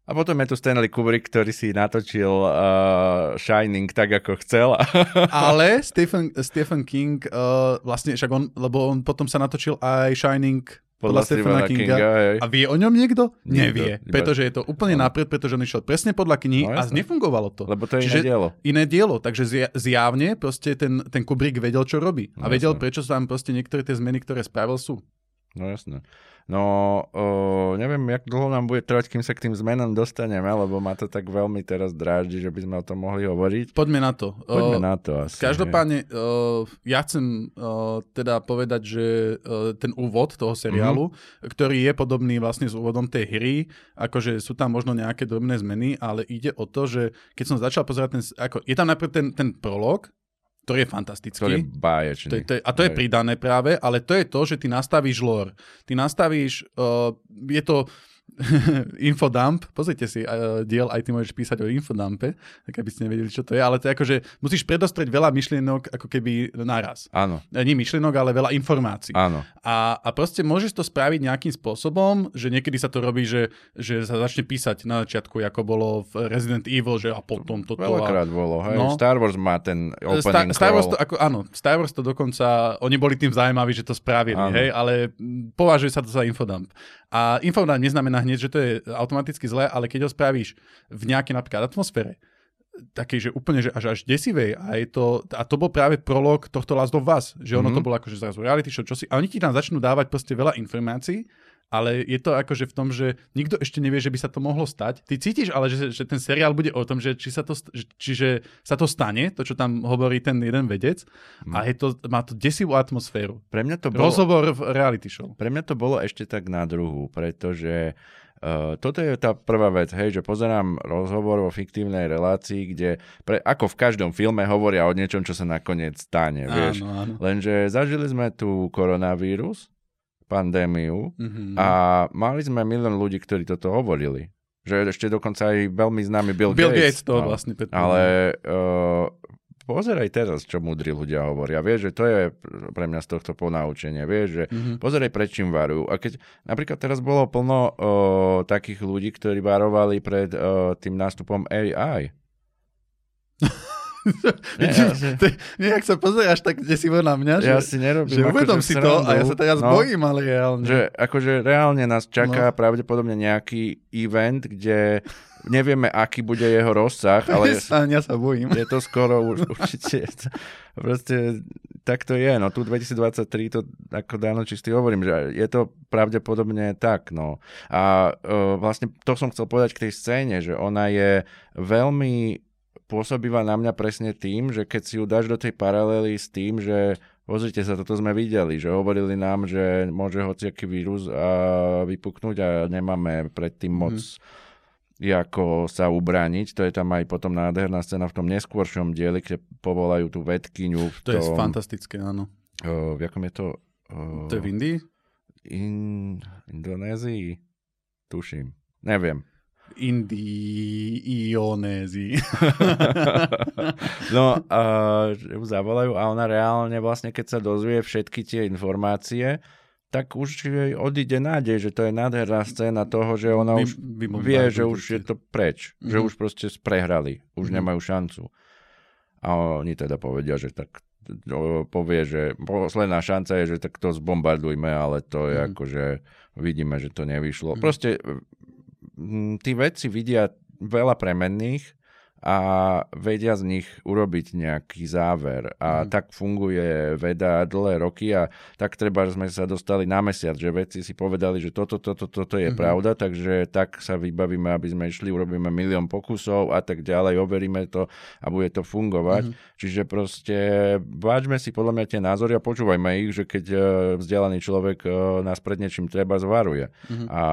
a potom je tu Stanley Kubrick, ktorý si natočil uh, Shining tak, ako chcel.
Ale Stephen, Stephen King, uh, vlastne však on, lebo on potom sa natočil aj Shining podľa, podľa Stephena Kinga. Kinga a vie o ňom niekto? Nevie. Nikto, pretože je to úplne no. napred, pretože on išiel presne podľa knihy no, a nefungovalo to.
Lebo to je Čiže iné dielo.
Iné dielo. Takže zjavne proste ten, ten Kubrick vedel, čo robí. No, a vedel, jasne. prečo tam proste niektoré tie zmeny, ktoré spravil, sú.
No jasné. No, uh, neviem, jak dlho nám bude trvať, kým sa k tým zmenám dostaneme, lebo ma to tak veľmi teraz dráždi, že by sme o tom mohli hovoriť.
Poďme na to.
Poďme uh, na to asi.
Každopádne, uh, ja chcem uh, teda povedať, že uh, ten úvod toho seriálu, mm-hmm. ktorý je podobný vlastne s úvodom tej hry, akože sú tam možno nejaké drobné zmeny, ale ide o to, že keď som začal pozerať ten, ako, je tam najprv ten, ten prolog, ktorý je fantastický.
To je báječný.
To je, to a to je pridané práve, ale to je to, že ty nastavíš lore. Ty nastavíš, uh, je to infodump, pozrite si uh, diel, aj ty môžeš písať o infodumpe, tak aby ste nevedeli, čo to je, ale to je ako, že musíš predostrieť veľa myšlienok ako keby naraz.
Áno.
E, nie myšlienok, ale veľa informácií.
Áno.
A, a proste môžeš to spraviť nejakým spôsobom, že niekedy sa to robí, že, že sa začne písať na začiatku, ako bolo v Resident Evil, že a potom toto.
Veľakrát
a...
bolo, hej. No. Star Wars má ten opening
Star, Star Wars to, ako, áno, Star Wars to dokonca, oni boli tým zaujímaví, že to spravili, áno. hej, ale považuje sa to za infodump. A infodump neznamená hneď, že to je automaticky zlé, ale keď ho spravíš v nejakej napríklad atmosfére, takej, že úplne, že až až desivej a, je to, a to bol práve prolog tohto Last of Us, že ono mm-hmm. to bolo akože zrazu reality show, čo si, a oni ti tam začnú dávať proste veľa informácií ale je to akože v tom, že nikto ešte nevie, že by sa to mohlo stať. Ty cítiš ale, že, že ten seriál bude o tom, že či sa to, čiže sa to stane, to, čo tam hovorí ten jeden vedec mm. a je to, má to desivú atmosféru.
Pre mňa to bolo...
Rozhovor v reality show.
Pre mňa to bolo ešte tak na druhu, pretože Uh, toto je tá prvá vec, hej, že pozerám rozhovor vo fiktívnej relácii, kde pre, ako v každom filme hovoria o niečom, čo sa nakoniec stane, áno, vieš. Áno. Lenže zažili sme tu koronavírus, pandémiu mm-hmm. a mali sme milión ľudí, ktorí toto hovorili. Že ešte dokonca aj veľmi známy Bill,
Bill
Gates.
Gates to no, vlastne
Ale uh, pozeraj teraz, čo múdri ľudia hovoria. Vieš, že to je pre mňa z tohto ponaučenie. Vieš, že mm-hmm. pozeraj, pred čím varujú. A keď napríklad teraz bolo plno o, takých ľudí, ktorí varovali pred o, tým nástupom AI.
Nie, ja si... Nejak sa pozeráš tak si na mňa, že,
ja si nerobím,
že uvedom si to a ja sa teraz no, bojím, ale reálne.
Že akože reálne nás čaká no. pravdepodobne nejaký event, kde nevieme, aký bude jeho rozsah, ale
ja sa bojím.
je to skoro už určite. Proste tak to je. No tu 2023 to ako dáno čistý hovorím, že je to pravdepodobne tak. No. A uh, vlastne to som chcel povedať k tej scéne, že ona je veľmi pôsobila na mňa presne tým, že keď si ju dáš do tej paralely s tým, že pozrite sa, toto sme videli, že hovorili nám, že môže hociaký vírus a vypuknúť a nemáme predtým mhm. moc mm. ako sa ubrániť. To je tam aj potom nádherná scéna v tom neskôršom dieli, kde povolajú tú vedkyňu.
To tom, je fantastické, áno.
Uh, v jakom je to?
Uh, to je v Indii?
In, Indonézii? Tuším. Neviem.
Indionézii.
no, uh, ju zavolajú a ona reálne vlastne, keď sa dozvie všetky tie informácie, tak už jej odíde nádej, že to je nádherná scéna toho, že ona už by, by vie, že už je to preč, mm-hmm. že mhm. už proste prehrali, už mm-hmm. nemajú šancu. A oni teda povedia, že tak povie, že posledná šanca je, že tak to zbombardujme, ale to je mm. ako, že vidíme, že to nevyšlo. Mm. Proste tí vedci vidia veľa premenných a vedia z nich urobiť nejaký záver. A mm. tak funguje veda dlhé roky a tak treba, že sme sa dostali na mesiac, že vedci si povedali, že toto, toto, toto je mm-hmm. pravda, takže tak sa vybavíme, aby sme išli, urobíme milión pokusov a tak ďalej, overíme to a bude to fungovať. Mm-hmm. Čiže proste vážme si podľa mňa tie názory a počúvajme ich, že keď e, vzdelaný človek e, nás pred niečím treba zvaruje. Mm-hmm. A,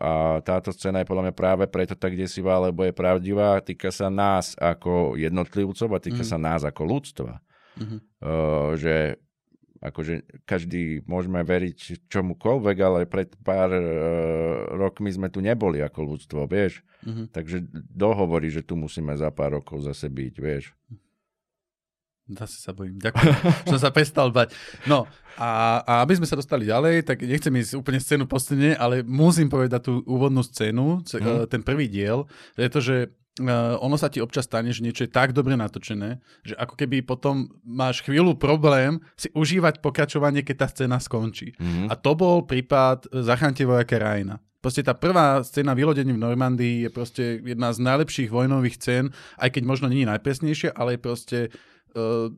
a táto scéna je podľa mňa práve preto tak desivá, lebo je pravdivá, týka sa nás nás ako jednotlivcov a týka mm. sa nás ako ľudstva. Mm-hmm. Uh, že akože každý môžeme veriť čomukoľvek, ale pred pár uh, rokmi sme tu neboli ako ľudstvo, vieš. Mm-hmm. Takže dohovorí, že tu musíme za pár rokov zase byť, vieš.
Zase sa bojím. Ďakujem. som sa prestal bať. No a, a aby sme sa dostali ďalej, tak nechcem ísť úplne scénu po scéne, ale musím povedať tú úvodnú scénu, mm. ten prvý diel. Je to, že uh, ono sa ti občas stane, že niečo je tak dobre natočené, že ako keby potom máš chvíľu problém si užívať pokračovanie, keď tá scéna skončí. Mm-hmm. A to bol prípad Zachránte vojaka Rajna. Proste tá prvá scéna vylodení v Normandii je proste jedna z najlepších vojnových scén, aj keď možno nie je najpresnejšia, ale je proste uh,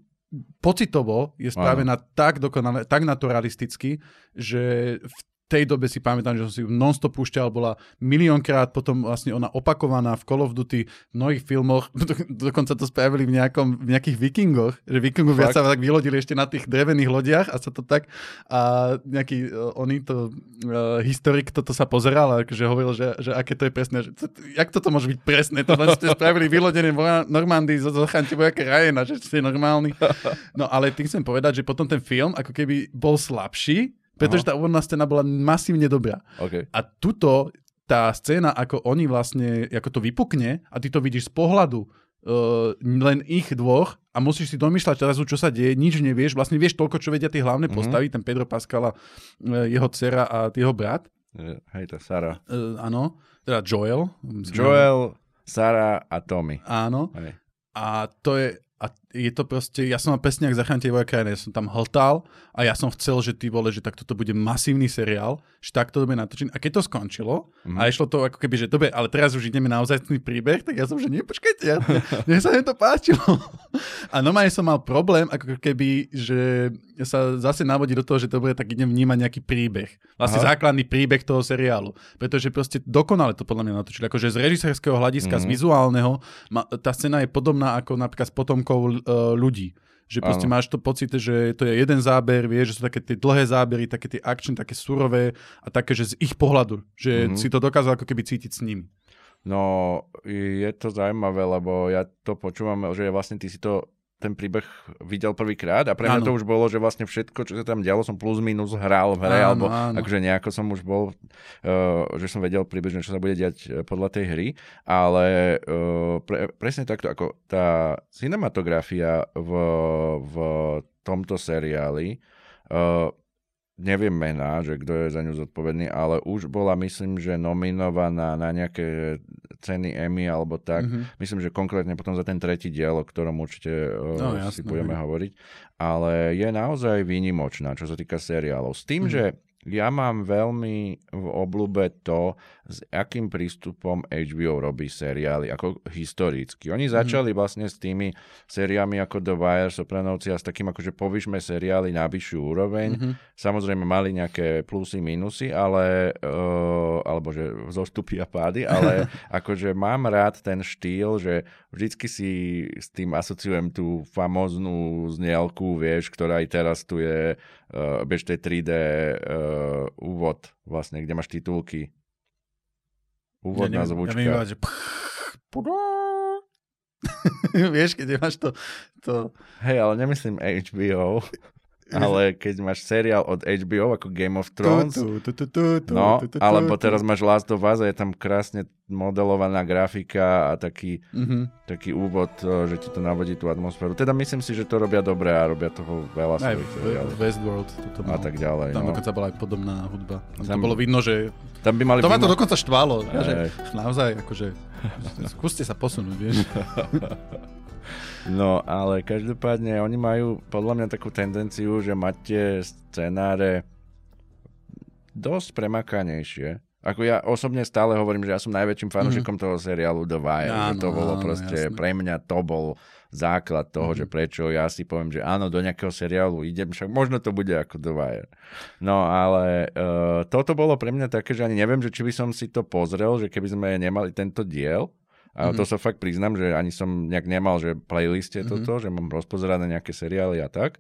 pocitovo je spravená tak dokonale, tak naturalisticky, že v tej dobe si pamätám, že som si ju non-stop púšťal, bola miliónkrát potom vlastne ona opakovaná v Call of Duty, v mnohých filmoch, do, dokonca to spravili v, nejakom, v nejakých vikingoch, že vikingovia sa tak vylodili ešte na tých drevených lodiach a sa to tak a nejaký uh, oný to uh, historik toto sa pozeral a že hovoril, že, že aké to je presné, že to, jak toto môže byť presné, to len ste spravili vylodené Normandii zo zachanti vojaké Rajena, že ste normálni. No ale tým chcem povedať, že potom ten film ako keby bol slabší, pretože tá úvodná scéna bola masívne dobrá.
Okay.
A tuto tá scéna, ako oni vlastne, ako to vypukne a ty to vidíš z pohľadu uh, len ich dvoch a musíš si domýšľať teraz, čo sa deje, nič nevieš, vlastne vieš toľko, čo vedia tie hlavné mm-hmm. postavy, ten Pedro Pascala, uh, jeho dcera a jeho brat.
Hej, to Sara.
Uh, áno, teda Joel.
Joel, Sara a Tommy.
Áno. Hej. A to je, a je to proste, ja som mal presne ak zachránite tvoje krajiny, ja som tam hltal a ja som chcel, že ty vole, že takto to bude masívny seriál, že takto to bude natočený. A keď to skončilo mm-hmm. a išlo to ako keby, že dobre, ale teraz už ideme na ozajstný príbeh, tak ja som, že nie, počkajte, ja, mne sa mi to páčilo. A normálne som mal problém, ako keby, že sa zase navodí do toho, že dobre, tak idem vnímať nejaký príbeh. Vlastne Aha. základný príbeh toho seriálu. Pretože proste dokonale to podľa mňa natočili. Akože z režisérskeho hľadiska, mm-hmm. z vizuálneho, tá scéna je podobná ako napríklad s potomkou uh, ľudí. Že proste ano. máš to pocit, že to je jeden záber, vieš, že sú také tie dlhé zábery, také tie action, také surové a také, že z ich pohľadu, že mm-hmm. si to dokázal ako keby cítiť s nimi.
No, je to zaujímavé, lebo ja to počúvam, že vlastne ty si to ten príbeh videl prvýkrát a pre mňa
Áno.
to už bolo, že vlastne všetko, čo sa tam dialo, som plus minus hral v hre,
Áno,
alebo
áno.
akože nejako som už bol, uh, že som vedel približne, čo sa bude diať eh, podľa tej hry, ale uh, pre, presne takto, ako tá cinematografia v, v tomto seriáli, uh, neviem mená, že kto je za ňu zodpovedný, ale už bola, myslím, že nominovaná na nejaké ceny Emmy alebo tak.
Mhm.
Myslím, že konkrétne potom za ten tretí diel, o ktorom určite
No,
si
jasné,
budeme hovoriť. Ale je naozaj výnimočná, čo sa týka seriálov. S tým,
Mhm.
že ja mám veľmi v oblúbe to, s akým prístupom HBO robí seriály, ako historicky. Oni začali vlastne s tými seriámi ako The Wire, Sopranovci a s takým akože povyšme seriály na vyššiu úroveň.
Mhm.
Samozrejme mali nejaké plusy, minusy, ale, uh, alebo že zostupy a pády, ale akože mám rád ten štýl, že vždycky si s tým asociujem tú famoznú znielku, vieš, ktorá aj teraz tu je, uh, bež tej 3D uh, úvod, vlastne, kde máš titulky. Úvodná
ja
zvučka.
neviem, Ja viem, iba, že... Vieš, keď máš to... to...
Hej, ale nemyslím HBO, ale keď máš seriál od HBO ako Game of Thrones,
Tu, tu, tu, tu, tu,
No, alebo teraz máš Last of Us a je tam krásne modelovaná grafika a taký,
Mhm.
taký úvod, o, že ti to navodí tú atmosféru. Teda myslím si, že to robia dobre a robia toho veľa
Aj
svojich seriálov.
Westworld. Toto
A tak ďalej.
Tam
No.
dokonca bola aj podobná hudba. Tam,
Tam-
bolo vidno, že...
Tam by mali
To ma to dokonca štvalo.
Hej.
Že naozaj, akože... Skúste sa posunúť, vieš.
No, ale každopádne oni majú podľa mňa takú tendenciu, že máte scenáre dosť premakanejšie. Ako ja osobne stále hovorím, že ja som najväčším fanúšikom toho seriálu The Wire. že
Áno,
to bolo
áno,
proste,
jasné.
pre mňa to bol základ toho, že prečo ja si poviem, že áno, do nejakého seriálu idem, však možno to bude ako The Wire. No ale uh, toto bolo pre mňa také, že ani neviem, že či by som si to pozrel, že keby sme nemali tento diel, a to sa fakt priznám, že ani som nejak nemal, že playliste toto, že mám rozpozerané nejaké seriály a tak.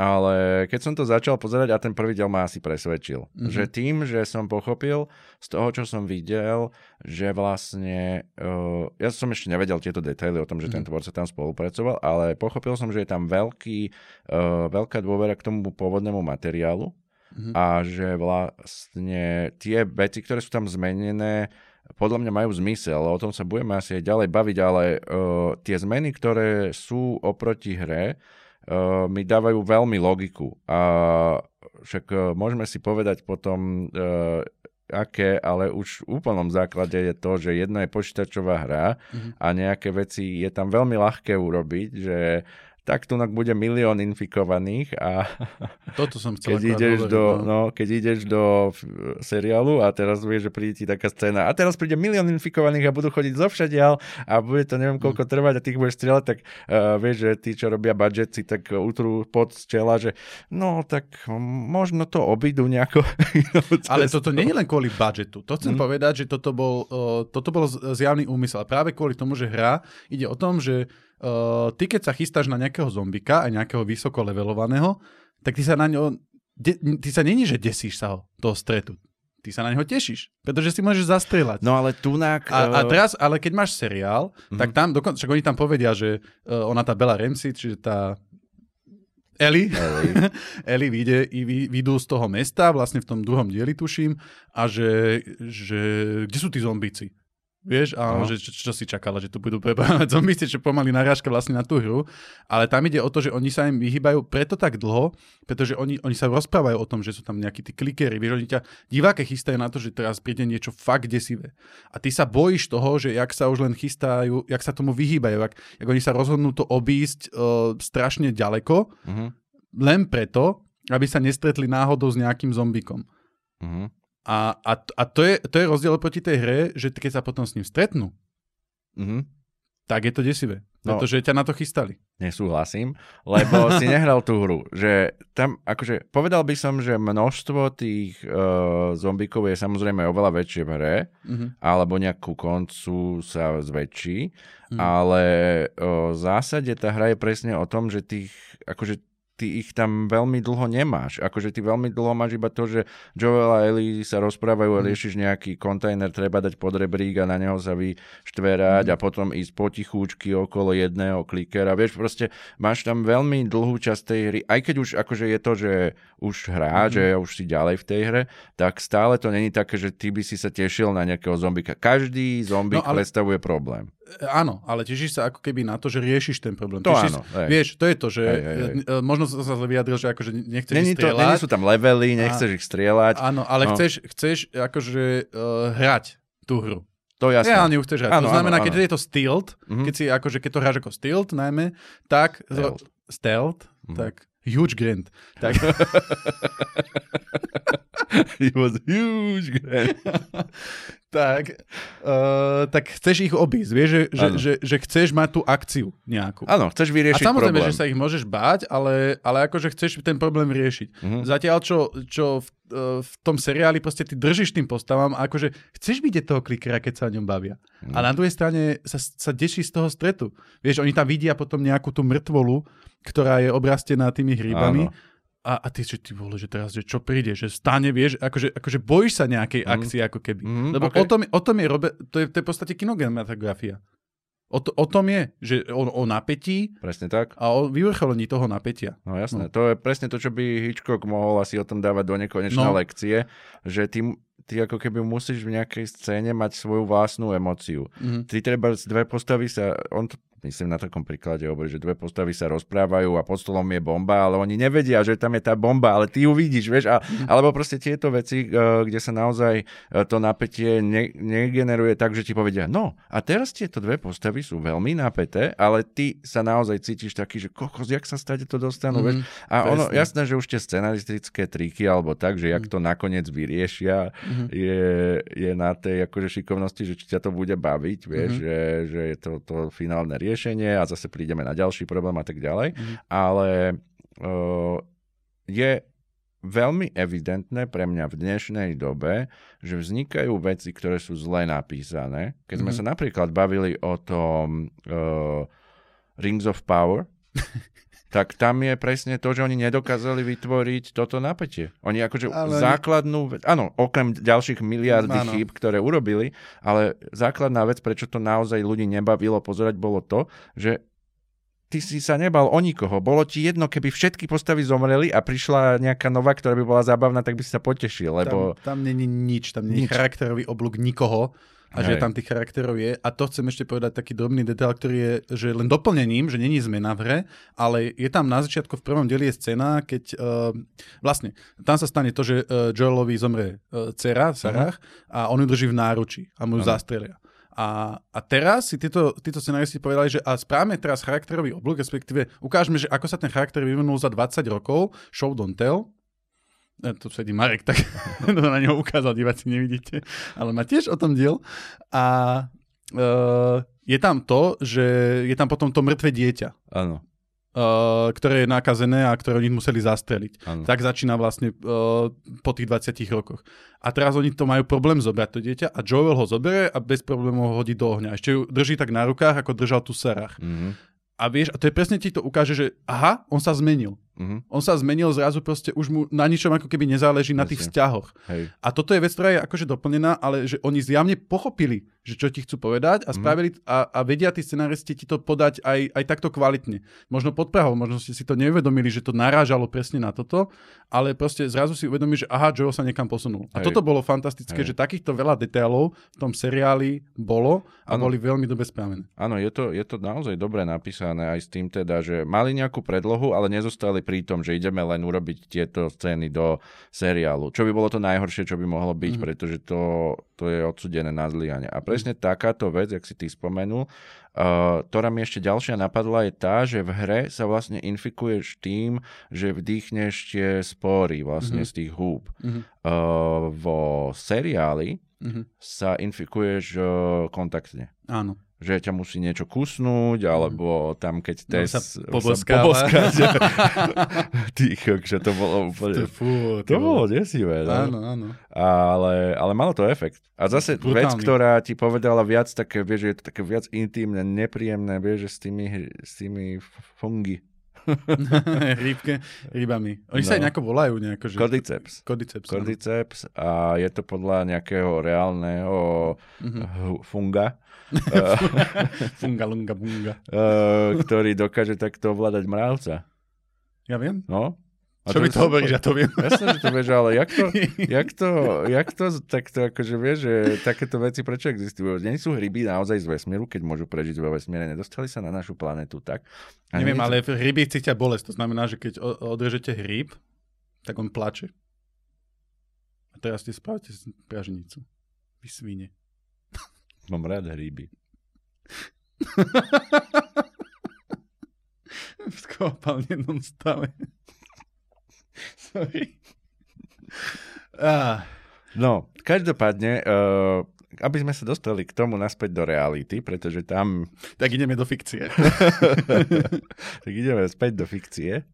Ale keď som to začal pozerať a ten prvý diel ma asi presvedčil. Mm-hmm. Že tým, že som pochopil z toho, čo som videl, že vlastne... Uh, ja som ešte nevedel tieto detaily o tom, že mm-hmm. ten tvorca tam spolupracoval, ale pochopil som, že je tam veľký, uh, veľká dôvera k tomu pôvodnému materiálu mm-hmm. a že vlastne tie veci, ktoré sú tam zmenené, podľa mňa majú zmysel, o tom sa budeme asi aj ďalej baviť, ale uh, tie zmeny, ktoré sú oproti hre, uh, mi dávajú veľmi logiku. A však uh, môžeme si povedať potom, uh, aké, ale už v úplnom základe je to, že jedno je počítačová hra mm-hmm. a nejaké veci je tam veľmi ľahké urobiť, že tak tu bude milión infikovaných a
Toto som chcel
keď ideš,
hovoriť,
do,
no.
no, keď ideš do seriálu a teraz vieš, že príde ti taká scéna a teraz príde milión infikovaných a budú chodiť zo všadiaľ a bude to neviem koľko trvať a ty ich budeš strieľať, tak uh, vieš, že tí, čo robia budget, si tak utrú pod z čela, že no tak možno to obídu nejako.
Ale toto nie je len kvôli budžetu. To chcem mm. povedať, že toto bol, uh, toto bol zjavný úmysel. A práve kvôli tomu, že hra ide o tom, že uh, ty keď sa chystáš na nejakého zombika, aj nejakého vysoko levelovaného, tak ty sa na ňo, de, ty sa není, že desíš sa ho, toho stretu. Ty sa na neho tešíš, pretože si môžeš zastrieľať.
No ale tunak...
A, a
eh,
teraz, ale keď máš seriál,
Mhm.
tak tam dokonca, však oni tam povedia, že uh, ona tá Bella Ramsey, čiže tá Ellie,
Ellie.
Ellie vyjde, vyjdú z toho mesta, vlastne v tom druhom dieli tuším, a že, že kde sú tí zombíci? Vieš, a
Aha.
že čo, čo si čakala, že tu budú prebávať zombíci, čo pomaly narážka vlastne na tú hru. Ale tam ide o to, že oni sa im vyhýbajú preto tak dlho, pretože oni, oni sa rozprávajú o tom, že sú tam nejakí tí klikery. Vieš, oni ťa diváke chystajú na to, že teraz príde niečo fakt desivé. A ty sa bojíš toho, že jak sa už len chystajú, jak sa tomu vyhýbajú, jak, jak oni sa rozhodnú to obísť uh, strašne ďaleko,
Mhm,
len preto, aby sa nestretli náhodou s nejakým zombikom.
mhm,
A, a, a to, je, to je rozdiel proti tej hre, že keď sa potom s ním stretnú,
mhm.
tak je to desivé.
No.
Pretože ťa na to chystali.
nesúhlasím, lebo si nehral tú hru. Že tam, akože, povedal by som, že množstvo tých uh, zombíkov je samozrejme oveľa väčšie v hre,
Mhm.
alebo nejakú koncu sa zväčší,
Mhm.
ale uh, v zásade tá hra je presne o tom, že tých, akože ty ich tam veľmi dlho nemáš. Akože ty veľmi dlho máš iba to, že Joel a Ellie sa rozprávajú a
Mhm.
riešiš nejaký kontajner, treba dať pod rebrík a na neho sa vyštverať
Mhm.
a potom ísť potichúčky okolo jedného klikera. Vieš, proste máš tam veľmi dlhú časť tej hry, aj keď už akože je to, že už hrá,
Mhm.
že už si ďalej v tej hre, tak stále to není také, že ty by si sa tešil na nejakého zombika. Každý zombik
No, ale-
predstavuje problém.
Áno, ale tešíš sa ako keby na to, že riešiš ten problém.
To
tešíš,
áno.
Vieš, to je to, že
Hej, hej, hej.
možno som sa zle vyjadril, že akože nechceš
Není, to,
strieľať.
není sú tam levely, nechceš ich strieľať.
Áno, ale
No.
chceš, chceš akože uh, hrať tú hru.
To jasné.
Reálne ju chceš hrať.
Áno,
to znamená,
áno,
keď
áno.
je to stealth,
Mhm.
keď si akože, keď to hráš ako stealth najmä, tak...
Stealth.
stealth
Mhm.
tak huge grand. Tak,
It was huge. Grand.
tak, uh, tak chceš ich obísť, vieš, že, že, že, že chceš mať tú akciu nejakú.
Áno, chceš
A
vyriešiť
samozrejme,
problém.
že sa ich môžeš báť, ale, ale akože chceš ten problém riešiť.
Mhm.
Zatiaľ, čo, čo v, eh, v tom seriáli proste ty držíš tým postavám a akože chceš vidieť toho klikera, keď sa o ňom bavia.
Mhm.
A na druhej strane sa, sa deší z toho stretu. Vieš, oni tam vidia potom nejakú tú mŕtvolu, ktorá je obrastená tými hríbami.
Áno.
A, a ty, že ty vole, že teraz, že čo príde, že stane, vieš, akože, akože bojíš sa nejakej
Mhm.
akcie, ako keby.
Mhm,
Lebo
okej.
o, tom, o tom je, robe, to je, to je v podstate kinogematografia. O, to, o tom je, že o, o napätí
Presne tak.
a o vyvrcholení toho napätia.
No jasné,
No.
to je presne to, čo by Hitchcock mohol asi o tom dávať do nekonečná
No.
lekcie, že ty, ty ako keby musíš v nejakej scéne mať svoju vlastnú emóciu.
Mhm.
Ty treba dve postavy sa, on to myslím na takom príklade hovorí, že dve postavy sa rozprávajú a pod stolom je bomba, ale oni nevedia, že tam je tá bomba, ale ty ju vidíš, vieš, a, alebo proste tieto veci, eh, kde sa naozaj eh, to napätie ne, negeneruje tak, že ti povedia, no a teraz tieto dve postavy sú veľmi napäté, ale ty sa naozaj cítiš taký, že kokos, jak sa stade to dostanú,
Mhm.
vieš, a ono,
presne.
jasné, že už tie scenaristické triky alebo tak, že jak to nakoniec vyriešia,
Mhm.
je, je na tej akože šikovnosti, že či ťa to bude baviť, vieš,
Mhm.
že, že je to, to finálne riešenie a zase prídeme na ďalší problém a tak ďalej.
Mhm.
Ale uh, je veľmi evidentné pre mňa v dnešnej dobe, že vznikajú veci, ktoré sú zle napísané. Keď sme
Mhm.
sa napríklad bavili o tom uh, Rings of Power, tak tam je presne to, že oni nedokázali vytvoriť toto napätie. Oni akože
Ale-
základnú vec, áno, okrem ďalších miliardy
Áno.
chýb, ktoré urobili, ale základná vec, prečo to naozaj ľudí nebavilo pozerať, bolo to, že ty si sa nebal o nikoho. Bolo ti jedno, keby všetky postavy zomreli a prišla nejaká nová, ktorá by bola zábavná, tak by si sa potešil, lebo...
Tam, tam není nič, tam není charakterový oblúk nikoho a že
Hej.
tam tých charakterov je. A to chcem ešte povedať taký drobný detail, ktorý je, že len doplnením, že není zmena v hre, ale je tam na začiatku v prvom dieli je scéna, keď uh, vlastne tam sa stane to, že uh, Joelovi zomre uh, dcera, Sarah, a on ju drží v náručí a mu ju
Aha.
zastrelia. A, a teraz si títo, títo scenaristi povedali, že a správame teraz charakterový oblúk, respektíve ukážeme, že ako sa ten charakter vyvinul za 20 rokov, show don't tell, tu sedí Marek, tak to na neho ukázal, diváci nevidíte, ale má tiež o tom diel. A uh, je tam to, že je tam potom to mŕtve dieťa,
Áno,
uh, ktoré je nakazené a ktoré oni museli zastreliť.
áno.
Tak začína vlastne uh, po tých 20 rokoch. A teraz oni to majú problém zobrať to dieťa a Joel ho zoberie a bez problémov ho hodí do ohňa. Ešte ju drží tak na rukách, ako držal tu Sarah.
Mhm,
A vieš, a to je presne ti to ukáže, že aha, on sa zmenil.
mhm,
On sa zmenil zrazu proste, už mu na ničom ako keby nezáleží na tých
Presne.
vzťahoch.
hej.
A toto je vec, ktorá je akože doplnená, ale že oni zjavne pochopili, že čo ti chcú povedať a
Mhm.
spravili a, a vedia tí scenaristi ti to podať aj, aj takto kvalitne. Možno pod Prahou, možno ste si to neuvedomili, že to narážalo presne na toto, ale proste zrazu si uvedomí, že aha, Joe sa niekam posunul. A
Hej.
toto bolo fantastické,
Hej.
že takýchto veľa detailov v tom seriáli bolo a
Áno.
boli veľmi dobre spravené.
Áno, je to, je to naozaj dobre napísané aj s tým teda, že mali nejakú predlohu, ale nezostali pri tom, že ideme len urobiť tieto scény do seriálu. Čo by bolo to najhoršie, čo by mohlo byť,
Mhm.
mm-hmm. pretože to, to je odsudené na zlyhanie. A presne takáto vec, jak si ty spomenul, uh, ktorá mi ešte ďalšia napadla, je tá, že v hre sa vlastne infikuješ tým, že vdýchneš tie spory vlastne
Mhm.
z tých húb.
Mhm.
Uh, vo seriáli
Mhm.
sa infikuješ uh, kontaktne
Áno.
Že ťa musí niečo kusnúť, alebo tam keď
No,
test
sa poboskáva.
poboskáť. Že to bolo úplne...
Fú,
To bolo desivé, no?
Áno, áno.
ale, ale malo to efekt. A zase
Brutálny.
vec, ktorá ti povedala viac také, vieš, že je to také viac intimné, nepríjemné, vieš, že s tými, s tými fungi,
Rybke, rybami. Oni no. sa aj nejako volajú. Nejako, že...
Kodiceps.
Kodiceps.
Kodiceps a je to podľa nejakého reálneho mm-hmm. funga.
funga, lunga, bunga.
ktorý dokáže takto ovládať mravca.
Ja viem.
No,
a Čo mi to hovoríš, ja to viem.
Jasne, že to vieš, ale jak to, jak to, jak to takto akože vieš, že takéto veci prečo existujú? Nie sú hryby naozaj z vesmíru, keď môžu prežiť vo vesmíre, nedostali sa na našu planetu, tak?
A Neviem, ale hryby cítia bolesť, to znamená, že keď odrežete hryb, tak on plače. A teraz ste spravte pražnicu. Vy svine.
Mám rád hryby.
v skvapalnenom stave. Sorry.
Ah. No, každopádne, uh, aby sme sa dostali k tomu naspäť do reality, pretože tam...
Tak ideme do fikcie.
tak ideme späť do fikcie.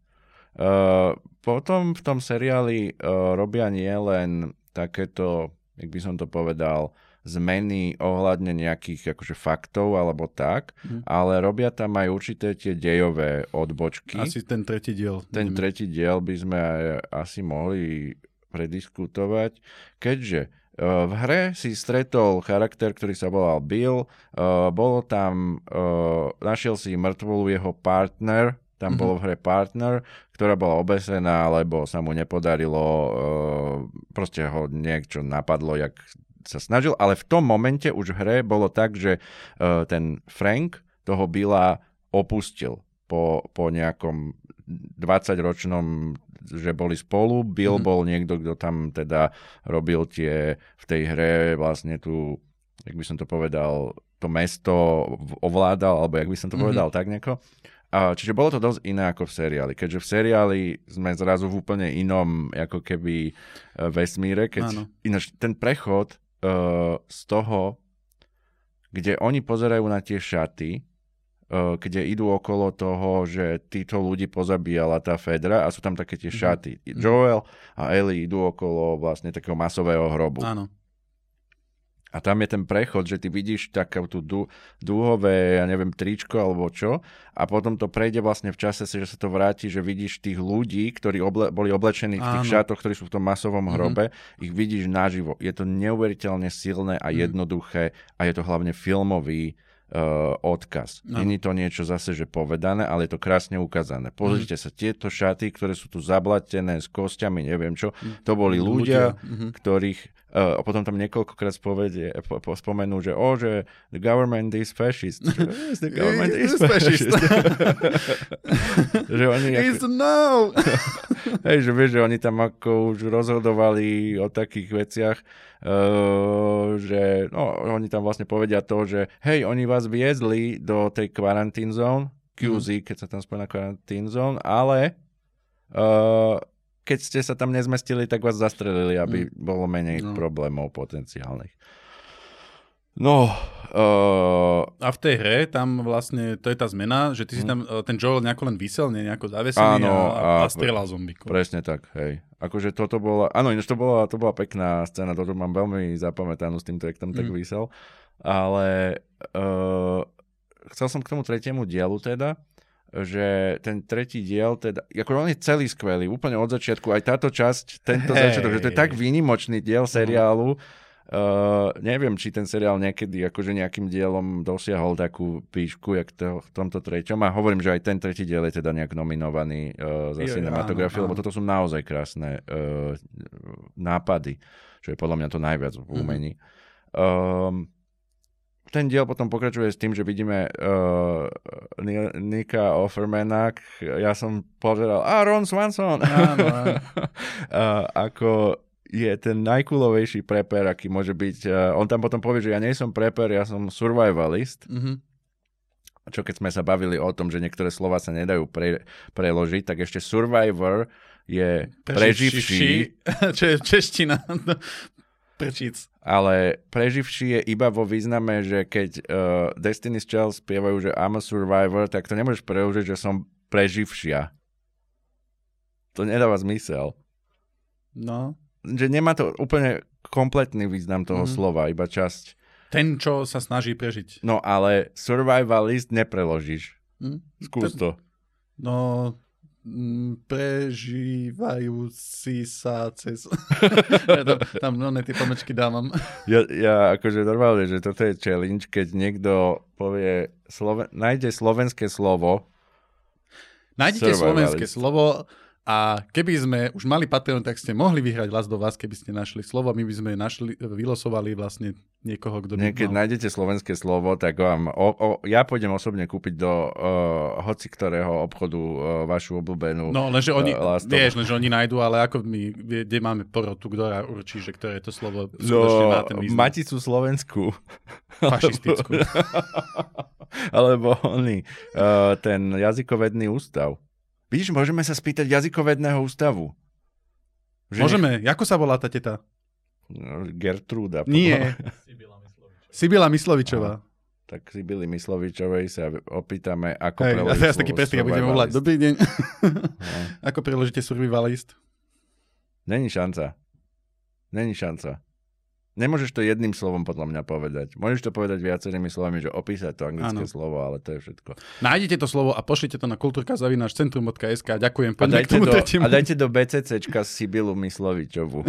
Uh, potom v tom seriáli uh, robia nie len takéto, jak by som to povedal, zmeny ohľadne nejakých akože faktov alebo tak, mm. ale robia tam aj určité tie dejové odbočky.
Asi ten tretí diel.
Ten mm. tretí diel by sme aj asi mohli prediskutovať, keďže e, v hre si stretol charakter, ktorý sa volal Bill, uh, bolo tam, uh, našiel si mŕtvolu jeho partner, tam mm-hmm. bolo v hre partner, ktorá bola obesená, lebo sa mu nepodarilo, proste ho niečo napadlo, jak sa snažil, ale v tom momente už v hre bolo tak, že uh, ten Frank toho Billa opustil po, po nejakom 20-ročnom, že boli spolu. Bill mm. bol niekto, kto tam teda robil tie v tej hre vlastne tu, jak by som to povedal, to mesto ovládal, alebo jak by som to mm-hmm. povedal, tak nejako. A, čiže bolo to dosť iné ako v seriáli, keďže v seriáli sme zrazu v úplne inom ako keby e, vesmíre, keď ináč ten prechod z toho, kde oni pozerajú na tie šaty, uh, kde idú okolo toho, že títo ľudí pozabíjala tá Fedra a sú tam také tie mhm. šaty. Mm-hmm. Joel a Ellie idú okolo vlastne takého masového hrobu.
Áno.
A tam je ten prechod, že ty vidíš také tú dú, dúhové, ja neviem, tričko alebo čo a potom to prejde vlastne v čase, že sa to vráti, že vidíš tých ľudí, ktorí oble, boli oblečení v tých Áno. šátoch, ktorí sú v tom masovom mhm. hrobe, mm-hmm. ich vidíš naživo. Je to neuveriteľne silné a mm. jednoduché a je to hlavne filmový uh, odkaz. No. Není to niečo zase, že povedané, ale je to krásne ukázané. Pozrite mm. sa, tieto šaty, ktoré sú tu zablatené s kostiami, neviem čo, mhm. to boli ľudia, ľudia. Mm-hmm. ktorých a potom tam niekoľkokrát spovedie, po, po, spomenú, že o, že the government is fascist. yes, the government is, is fascist.
že oni ako... no!
Hej, že vieš, že oni tam ako už rozhodovali o takých veciach, uh, že no, oni tam vlastne povedia to, že hej, oni vás viezli do tej quarantine zone, QZ, mm. keď sa tam spojí na quarantine zone, ale uh, keď ste sa tam nezmestili, tak vás zastrelili, aby mm. bolo menej no. problémov potenciálnych. No. Uh...
A v tej hre tam vlastne, to je tá zmena, že ty si hm. tam, uh, ten Joel nejako len vysel, nie nejako zavesený áno, a, a, a strelal zombíkov.
Presne tak, hej. Akože toto bola, áno, ináč to bola, to bola pekná scéna, toto mám veľmi zapamätanú s týmto, jak tam mm. tak vysel. Ale uh, chcel som k tomu tretiemu dielu teda, že ten tretí diel, teda, ako on je celý skvelý, úplne od začiatku, aj táto časť, tento hey. začiatok, že to je tak výnimočný diel seriálu, uh, neviem, či ten seriál niekedy akože nejakým dielom dosiahol takú píšku, jak to, v tomto treťom, a hovorím, že aj ten tretí diel je teda nejak nominovaný uh, za cinematografiu, lebo toto sú naozaj krásne uh, nápady, čo je podľa mňa to najviac v mhm. umení. Mm-hmm. Um, ten diel potom pokračuje s tým, že vidíme uh, Nika Offermana, ja som pozeral, a Ron Swanson, áno, áno. uh, ako je ten najkulovejší preper, aký môže byť. Uh, on tam potom povie, že ja nie som preper, ja som survivalist. Mm-hmm. Čo keď sme sa bavili o tom, že niektoré slova sa nedajú pre, preložiť, tak ešte survivor je preživší.
Čo je čeština. Prečíc.
Ale preživší je iba vo význame, že keď uh, Destiny's Child spievajú, že I'm a survivor, tak to nemôžeš preložiť, že som preživšia. To nedáva zmysel.
No.
Že nemá to úplne kompletný význam toho mm. slova, iba časť.
Ten, čo sa snaží prežiť.
No ale survivalist nepreložíš. Mm. Skús to.
No, prežívajúci sa cez... ja tam, tam no, ne, tie pomečky dávam.
Ja, ja akože normálne, že toto je challenge, keď niekto povie, Sloven- nájde slovenské slovo.
Nájdete
Survivalist.
slovenské slovo a keby sme už mali Patreon, tak ste mohli vyhrať hlas do vás, keby ste našli slovo. My by sme našli, vylosovali vlastne niekoho, kto by
Keď
mal...
nájdete slovenské slovo, tak vám, o, o, ja pôjdem osobne kúpiť do uh, hoci ktorého obchodu uh, vašu obľúbenú.
No, lenže oni,
Uh,
vieš, lenže oni nájdú, ale ako my, kde máme porotu, ktorá určí, že ktoré to slovo skutočne má ten
no,
význam.
Maticu Slovensku.
Fašistickú.
Alebo oný, uh, ten jazykovedný ústav. Vidíš, môžeme sa spýtať jazykovedného ústavu. Že
Môžeme, ako sa volá tá teta?
Nech- Gertrúda.
Nie. Sibila Myslovičová.
Tak si byli Myslovičovej sa opýtame, ako
Hej, a
preložiť
teraz taký presný, budeme
survivalist.
volať. Dobrý deň.
No.
ako preložíte survivalist?
Není šanca. Není šanca. Nemôžeš to jedným slovom podľa mňa povedať. Môžeš to povedať viacerými slovami, že opísať to anglické
Áno.
slovo, ale to je všetko.
Nájdete to slovo a pošlite to na kultúrka.centrum.sk. Ďakujem.
A dajte, do,
tretiemu.
a dajte do BCCčka Sibilu Myslovičovu.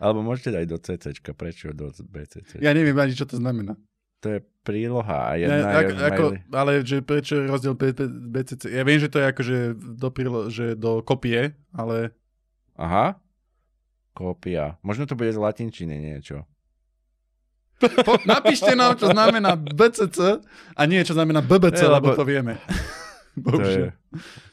Alebo môžete dať do CCčka. Prečo do BCC?
ja neviem ani, čo to znamená.
To je príloha a
Ne,
jedna
ako,
je
ako,
maili.
ale že prečo je rozdiel BCC? Ja viem, že to je akože do, prilo, že do kopie, ale
Aha. Kópia. Možno to bude z latinčiny niečo.
po, napíšte nám, čo znamená BCC a nie, čo znamená BBC,
Ne,
lebo
lebo-
to vieme. Bohužiaľ.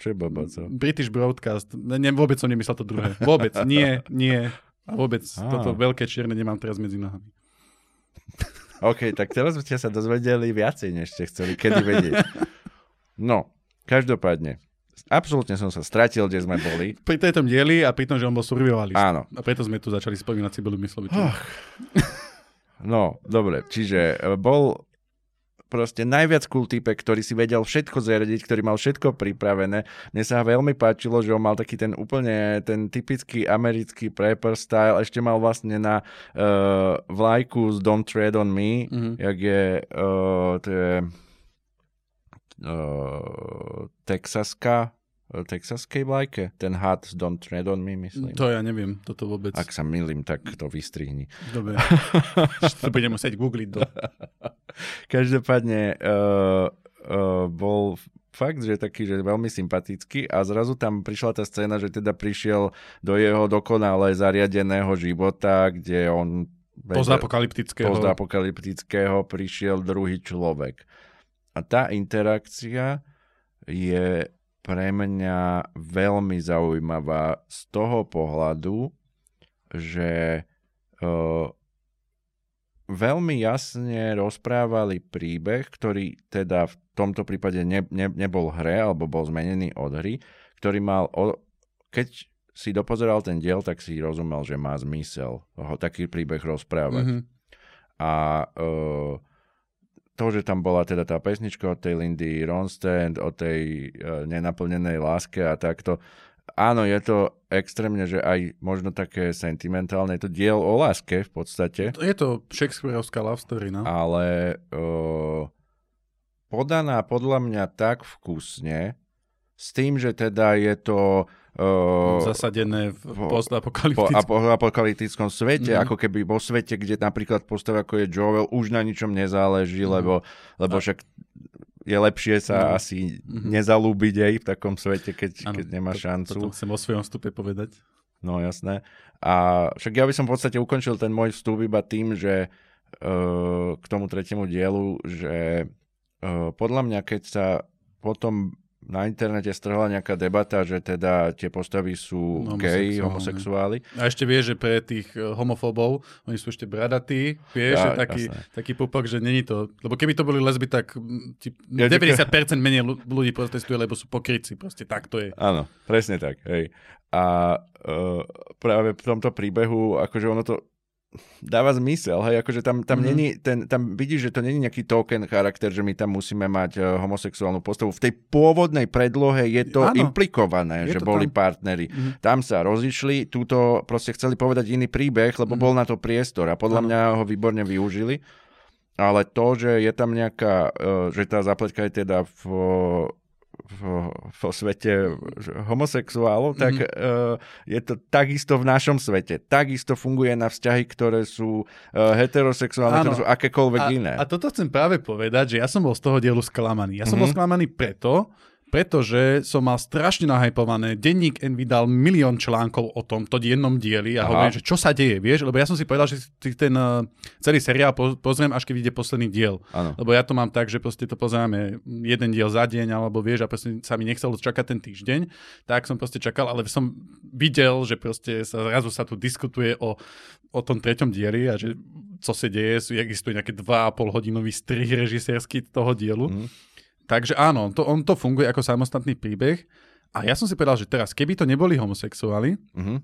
čo je blboco?
British Broadcast. Ne, vôbec som nemyslel to druhé. Vôbec. Nie, nie. A vôbec
Á.
toto veľké čierne nemám teraz medzi nohami.
OK, tak teraz ste sa dozvedeli viacej, než ste chceli kedy vedieť. No, každopádne. Absolútne som sa stratil, kde sme boli.
Pri tejto dieli a pri tom, že on bol survivalist.
Áno.
A preto sme tu začali spomínať Sibylu Myslovičovú.
Oh. No, dobre, čiže e, bol proste najviac cool typek, ktorý si vedel všetko zariadiť, ktorý mal všetko pripravené. Mne sa veľmi páčilo, že on mal taký ten úplne, ten typický americký prepper style, ešte mal vlastne na uh, vlajku z Don't Tread on Me,
Mhm.
jak je, uh, to je uh, texaská, uh, texaskej vlajke, ten had Don't Tread on Me, myslím.
To ja neviem, toto vôbec.
Ak sa milím, tak to vystrihni.
Dobre. to budem musieť googliť. Do...
Každopádne uh, uh, bol fakt, že taký, že veľmi sympatický a zrazu tam prišla tá scéna, že teda prišiel do jeho dokonale zariadeného života, kde on
Postapokalyptického.
postapokalyptického prišiel druhý človek. A tá interakcia je pre mňa veľmi zaujímavá z toho pohľadu, že uh, veľmi jasne rozprávali príbeh, ktorý teda v tomto prípade ne, ne, nebol hre, alebo bol zmenený od hry, ktorý mal, o, keď si dopozeral ten diel, tak si rozumel, že má zmysel ho taký príbeh rozprávať.
Mhm.
A uh, to, že tam bola teda tá pesnička od tej Lindy Ronstadt, o tej uh, nenaplnenej láske a takto, áno, je to extrémne, že aj možno také sentimentálne, je to diel o láske v podstate,
Je to Shakespeareovská love story, no.
ale uh, podaná podľa mňa tak vkusne, s tým, že teda je to uh,
Zasadené v
po- po
postapokalyptickom.
apo- apokalyptickom svete,
Mhm.
ako keby vo svete, kde napríklad postava ako je Joel už na ničom nezáleží,
Mhm.
lebo, lebo
A-
však je lepšie sa
No.
asi
Mhm.
nezalúbiť aj v takom svete, keď,
Áno,
keď nemá
to-
šancu.
Toto chcem o svojom vstupe povedať.
No jasné. A však ja by som v podstate ukončil ten môj vstup iba tým, že uh, k tomu tretiemu dielu, že uh, podľa mňa, keď sa potom na internete strhla nejaká debata, že teda tie postavy sú gay, homosexuáli,
A ešte vieš, že pre tých eh, homofóbov, oni sú ešte bradatí, vieš,
Ja,
taký,
jasné.
taký pupok, že není to, lebo keby to boli lesby, tak mm, ti,
Ja
90% menej ľu- ľudí protestuje, lebo sú pokrytci, proste tak to je.
Áno, presne tak. Hej. A uh, práve v tomto príbehu, akože ono to dáva zmysel, hej, akože tam, tam, mm-hmm. není, ten, tam vidíš, že to není nejaký token charakter, že my tam musíme mať uh, homosexuálnu postavu. V tej pôvodnej predlohe je to
Áno.
implikované,
Je
že
to
boli
tam.
partneri.
Mhm.
Tam sa rozišli, túto proste chceli povedať iný príbeh, lebo
Mhm.
bol na to priestor a podľa
Áno.
mňa ho výborne využili. ale to, že je tam nejaká, uh, že tá zapletka je teda v, v, vo svete homosexuálov, tak mm-hmm. uh, je to takisto v našom svete. Takisto funguje na vzťahy, ktoré sú uh, heterosexuálne, Áno. ktoré sú akékoľvek
a,
iné.
A toto chcem práve povedať, že ja som bol z toho dielu sklamaný. Ja som mm-hmm. bol sklamaný preto, pretože som mal strašne nahypované. Denník N vydal milión článkov o tom, to jednom dieli a Aha. hovorím, že čo sa deje, vieš? Lebo ja som si povedal, že si ten uh, celý seriál po, pozriem, až keď vyjde posledný diel. Ano. Lebo ja to mám tak, že proste to pozeráme jeden diel za deň, alebo vieš, a proste sa mi nechcelo čakať ten týždeň, tak som proste čakal, ale som videl, že proste sa, zrazu sa tu diskutuje o, o tom treťom dieli a že co sa deje, existuje nejaké 2,5 hodinový strih režisérsky toho dielu. Mm. Takže áno, to, on to funguje ako samostatný príbeh. A ja som si povedal, že teraz, keby to neboli homosexuáli, uh-huh.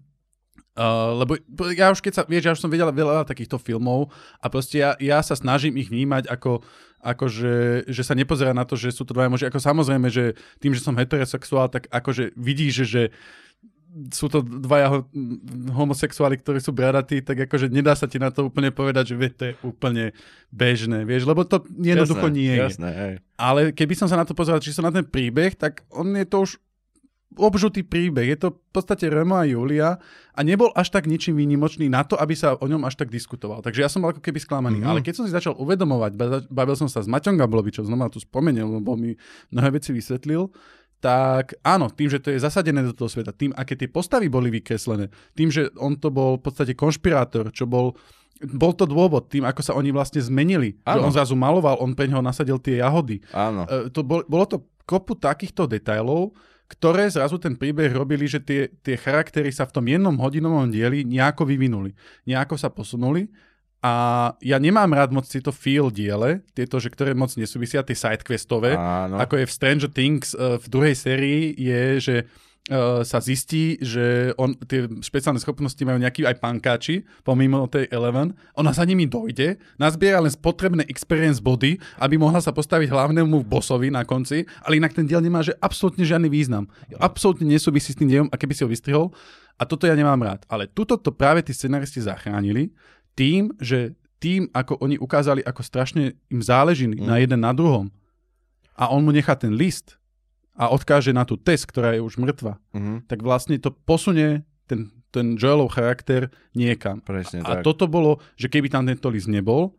uh, lebo ja už keď sa, vieš, ja už som vedel veľa takýchto filmov a proste ja, ja sa snažím ich vnímať ako, ako že, že sa nepozerá na to, že sú to dvaja muži. Ako samozrejme, že tým, že som heterosexuál, tak akože vidíš, že, že sú to dvaja homosexuáli, ktorí sú bradatí, tak akože nedá sa ti na to úplne povedať, že vie, to je úplne bežné, vieš, lebo to jednoducho nie je.
Jasné, hej.
Ale keby som sa na to pozeral čisto na ten príbeh, tak on je to už obžutý príbeh. Je to v podstate Remo a Julia a nebol až tak ničím výnimočný na to, aby sa o ňom až tak diskutoval. Takže ja som bol ako keby sklamaný. Mm-hmm. Ale keď som si začal uvedomovať, bavil som sa s Maťom Gablovičom, znova tu spomenul, lebo mi mnohé veci vysvetlil, tak áno, tým, že to je zasadené do toho sveta, tým, aké tie postavy boli vykreslené, tým, že on to bol v podstate konšpirátor, čo bol bol to dôvod tým, ako sa oni vlastne zmenili. Áno. Že on zrazu maloval, on pre neho nasadil tie jahody.
Áno.
E, to bol, bolo to kopu takýchto detailov, ktoré zrazu ten príbeh robili, že tie, tie charaktery sa v tom jednom hodinovom dieli nejako vyvinuli. Nejako sa posunuli a ja nemám rád moc tieto feel diele, tieto, že ktoré moc nesúvisia, tie sidequestové, Áno. ako je v Stranger Things uh, v druhej sérii, je, že uh, sa zistí, že on, tie špeciálne schopnosti majú nejakí aj pankáči, pomimo tej Eleven. Ona za nimi dojde, nazbiera len potrebné experience body, aby mohla sa postaviť hlavnému bossovi na konci, ale inak ten diel nemá že absolútne žiadny význam. Absolútne nesúvisí s tým dielom, a keby si ho vystrihol. A toto ja nemám rád. Ale tuto to práve tí scenaristi zachránili, tým, že tým, ako oni ukázali, ako strašne im záleží mm. na jeden na druhom a on mu nechá ten list a odkáže na tú test, ktorá je už mŕtva, mm. tak vlastne to posunie ten, ten Joelov charakter niekam.
Presne
a,
tak.
a toto bolo, že keby tam tento list nebol,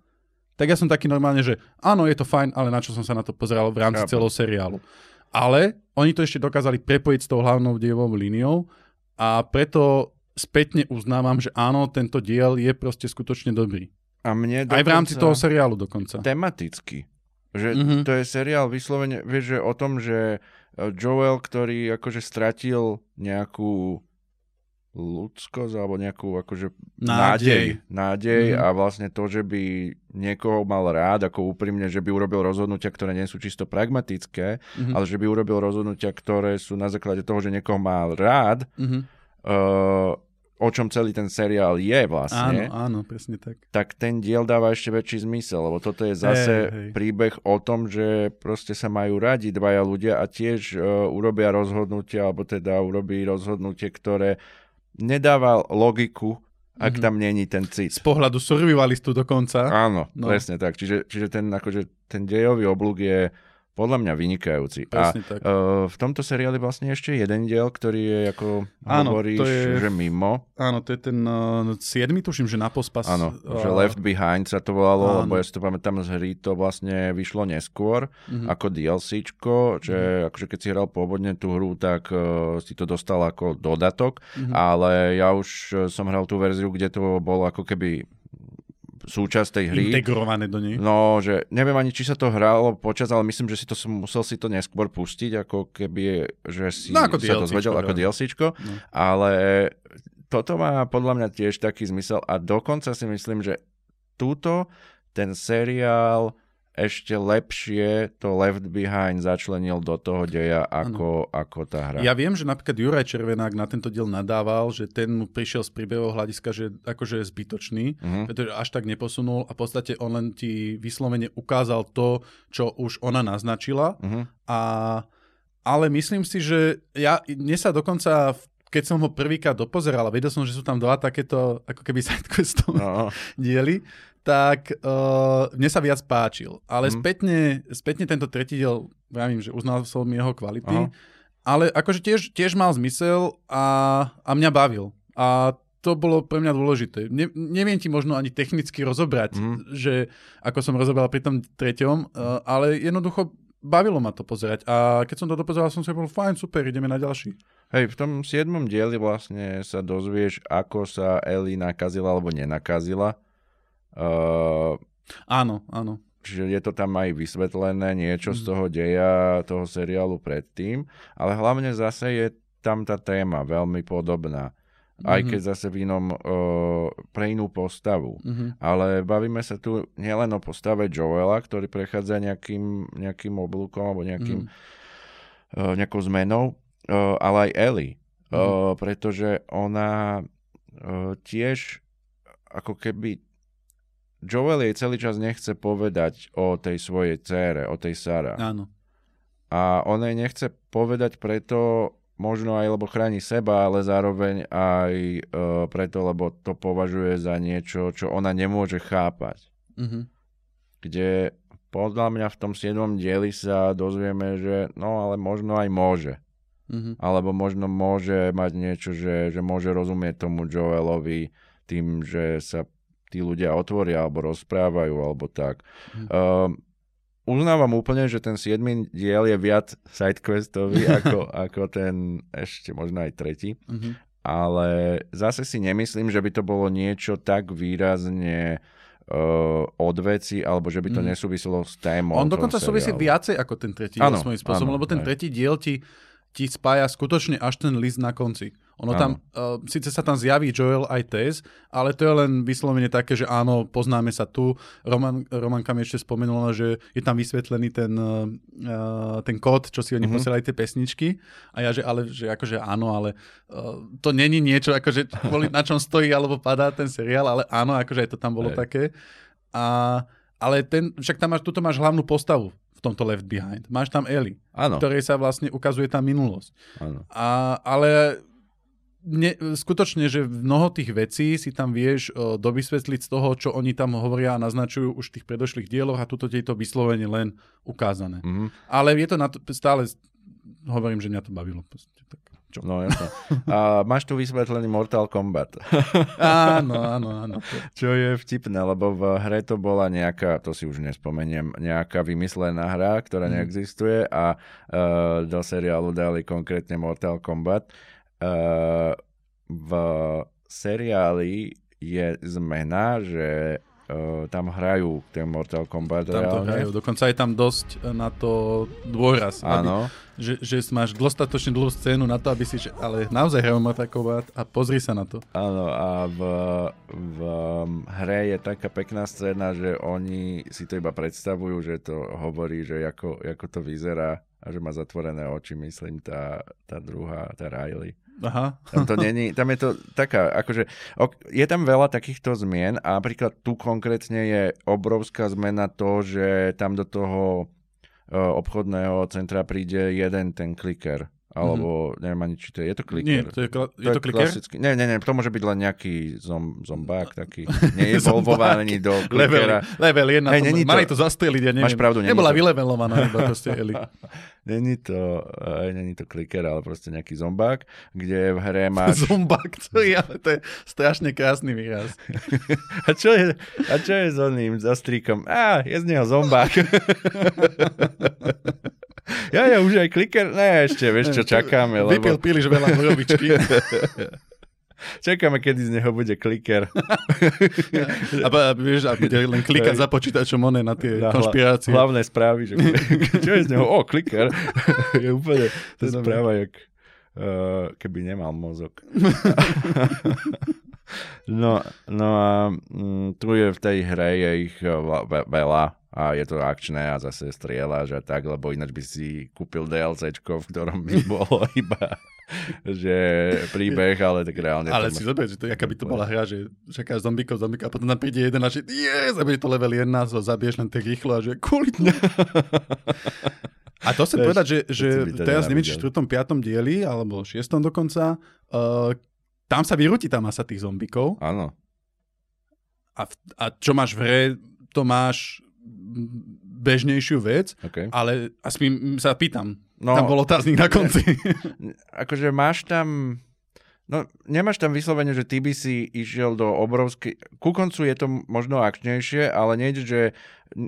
tak ja som taký normálne, že áno, je to fajn, ale na čo som sa na to pozeral v rámci celého seriálu. Ale oni to ešte dokázali prepojiť s tou hlavnou dievovou líniou a preto spätne uznávam, že áno, tento diel je proste skutočne dobrý.
A mne
Aj v rámci toho seriálu dokonca.
Tematicky. Že mm-hmm. to je seriál vyslovene, vieš, že o tom, že e, Joel, ktorý akože stratil nejakú ľudskosť alebo nejakú akože nádej, nádej, nádej mm-hmm. a vlastne to, že by niekoho mal rád, ako úprimne, že by urobil rozhodnutia, ktoré nie sú čisto pragmatické, mm-hmm. ale že by urobil rozhodnutia, ktoré sú na základe toho, že niekoho mal rád, mm-hmm. uh, o čom celý ten seriál je vlastne.
Áno, áno, presne tak.
Tak ten diel dáva ešte väčší zmysel, lebo toto je zase hey, hey. príbeh o tom, že proste sa majú radi dvaja ľudia a tiež uh, urobia rozhodnutie, alebo teda urobí rozhodnutie, ktoré nedáva logiku, ak mm-hmm. tam není ten cit.
Z pohľadu survivalistu dokonca.
Áno, no. presne tak. Čiže, čiže ten, akože, ten dejový oblúk je podľa mňa vynikajúci.
Presne
a tak. Uh, v tomto seriáli vlastne ešte jeden diel, ktorý je ako áno, hovoríš, to je, že mimo.
Áno, to je ten uh, siedmy, tuším, že na pospas.
Áno, uh, že Left Behind sa to volalo, áno. lebo ja si to pamätám z hry, to vlastne vyšlo neskôr uh-huh. ako DLCčko, že uh-huh. akože keď si hral pôvodne tú hru, tak uh, si to dostal ako dodatok, uh-huh. ale ja už som hral tú verziu, kde to bolo ako keby súčasť tej hry.
Integrované do nej.
No, že neviem ani, či sa to hralo počas, ale myslím, že si to musel si to neskôr pustiť, ako keby, že si
no, ako
sa to zvedel ako DLCčko, no. ale toto má podľa mňa tiež taký zmysel a dokonca si myslím, že túto ten seriál ešte lepšie to Left Behind začlenil do toho deja ako, ako tá hra.
Ja viem, že napríklad Juraj Červenák na tento diel nadával, že ten mu prišiel z príbehového hľadiska, že akože je zbytočný, uh-huh. pretože až tak neposunul a v podstate on len ti vyslovene ukázal to, čo už ona naznačila uh-huh. a ale myslím si, že ja, mne sa dokonca v keď som ho prvýkrát dopozeral a vedel som, že sú tam dva takéto ako keby sidequestov
No.
diely, tak uh, mne sa viac páčil. Ale
Mhm.
spätne, spätne tento tretí diel, vravím, že uznal som jeho kvality,
Aha.
ale akože tiež, tiež mal zmysel a, a mňa bavil. A to bolo pre mňa dôležité. Ne, neviem ti možno ani technicky rozobrať,
Mhm.
že ako som rozobral pri tom treťom, uh, ale jednoducho bavilo ma to pozerať. A keď som to dopozeral, som si bol fajn, super, ideme na ďalší.
Hej, v tom siedmom dieli vlastne sa dozvieš, ako sa Ellie nakazila alebo nenakazila. Uh,
Áno, áno.
čiže je to tam aj vysvetlené, niečo z
Mhm.
toho deja toho seriálu predtým, ale hlavne zase je tam tá téma veľmi podobná. Aj
Mhm.
keď zase v inom, uh, pre inú postavu.
Mhm.
Ale bavíme sa tu nielen o postave Joela, ktorý prechádza nejakým, nejakým oblúkom alebo nejakým,
Mhm.
uh, nejakou zmenou, uh, ale aj Ellie.
Mhm.
Uh, pretože ona uh, tiež ako keby Joel jej celý čas nechce povedať o tej svojej cére, o tej Sara.
Áno.
A on jej nechce povedať preto, možno aj lebo chráni seba, ale zároveň aj uh, preto, lebo to považuje za niečo, čo ona nemôže chápať.
Mhm.
Kde podľa mňa v tom 7. dieli sa dozvieme, že no ale možno aj môže.
Mhm.
Alebo možno môže mať niečo, že, že môže rozumieť tomu Joelovi tým, že sa tí ľudia otvoria alebo rozprávajú alebo tak.
Mhm.
Um, uznávam úplne, že ten 7. diel je viac sidequestový ako, ako ten ešte možno aj tretí,
Mhm.
ale zase si nemyslím, že by to bolo niečo tak výrazne uh, od veci, alebo že by to
Mhm.
nesúviselo s témou.
On dokonca súvisí viacej ako ten tretí diel svojím spôsobom,
áno,
lebo ten
hej.
tretí diel ti, ti spája skutočne až ten list na konci. Ono tam, uh, síce sa tam zjaví Joel aj Tess, ale to je len vyslovene také, že áno, poznáme sa tu. Roman, Romanka mi ešte spomenula, že je tam vysvetlený ten, uh, ten kód, čo si oni
Mhm.
mm-hmm. posielali tie pesničky. A ja, že ale, že akože áno, ale uh, to není niečo, akože kvôli na čom stojí alebo padá ten seriál, ale áno, akože aj to tam bolo
Hej.
také. A, ale ten, však tam máš, tuto máš hlavnú postavu v tomto Left Behind. Máš tam Ellie,
Áno,
ktorej sa vlastne ukazuje tá minulosť.
áno.
A, ale ne, skutočne, že mnoho tých vecí si tam vieš o, dovysvetliť z toho, čo oni tam hovoria a naznačujú už v tých predošlých dieloch a tuto je to vyslovene len ukázané.
Mhm.
Ale je to na to, stále, hovorím, že mňa to bavilo. Tak, čo?
No jasné. A máš tu vysvetlený Mortal Kombat.
Áno, áno, áno.
Čo je vtipné, lebo v hre to bola nejaká, to si už nespomeniem, nejaká vymyslená hra, ktorá
Mhm.
neexistuje a uh, do seriálu dali konkrétne Mortal Kombat. Uh, v seriáli je zmena, že uh, tam hrajú ten Mortal Kombat
Tam to
reálne.
hrajú. Dokonca je tam dosť na to dôraz. aby-
Áno,
že, že máš dostatočne dlhú scénu na to, aby si, že, ale naozaj hrajú Mortal Kombat a pozri sa na to.
áno a v, v hre je taká pekná scéna, že oni si to iba predstavujú, že to hovorí, že ako, ako to vyzerá a že má zatvorené oči, myslím, tá, tá druhá, tá Riley.
Aha.
Tam to není, tam je to taká, akože, ok, je tam veľa takýchto zmien a napríklad tu konkrétne je obrovská zmena to, že tam do toho e, obchodného centra príde jeden ten kliker. Alebo mm-hmm. neviem ani, či to je, je to kliker.
Nie, to je, kla- je to kliker?
klasický. Nie, nie, nie, to môže byť len nejaký zom, zombák taký. Neevolvovaný do klikera.
Level, level 1.
Hej, není to-
Mali to zastreliť, ja neviem.
Máš pravdu, není
Nebola
to-
vylevelovaná, iba proste Eli.
Není to, uh, není to kliker, ale proste nejaký zombák, kde v hre máš...
Zumbak, to je, ale to je strašne krásny výraz.
A čo je, a čo je s oným, za stríkom? Á, je z neho zombák. ja, ja, už aj kliker? Ne, ešte, vieš čo, čakáme,
Vypil
lebo
príliš veľa horobičky.
čakáme, kedy z neho bude kliker.
a, a, vieš, a bude len klikať za počítačom one na tie
Na
konšpirácie.
Hlavné správy, že čo je z neho? O, kliker. je úplne, to
je
správa, jak uh, keby nemal mozog. no, no a mm, tu je v tej hre je ich eh, veľa a je to akčné a zase strieľaš a tak, lebo ináč by si kúpil DLCčko, v ktorom by bolo iba že príbeh, ale tak reálne
Ale si zober, že to, aká by to bola hra, že čakáš zombíkov, zombíkov a potom tam príde jeden a že a bude to level 1, so zabiješ len tak rýchlo a že kvôli A to chcem povedať, že, že teraz neviem, či
nevidel.
4. 5. dieli, alebo 6. dokonca, uh, tam sa vyrúti tá masa tých zombikov
Áno.
a, v, a čo máš v hre, to máš bežnejšiu vec,
Okay.
ale aspoň sa pýtam,
No,
tam bol otáznik na konci.
akože máš tam... No, nemáš tam vyslovene, že ty by si išiel do obrovskej... Ku koncu je to možno akčnejšie, ale nejde, že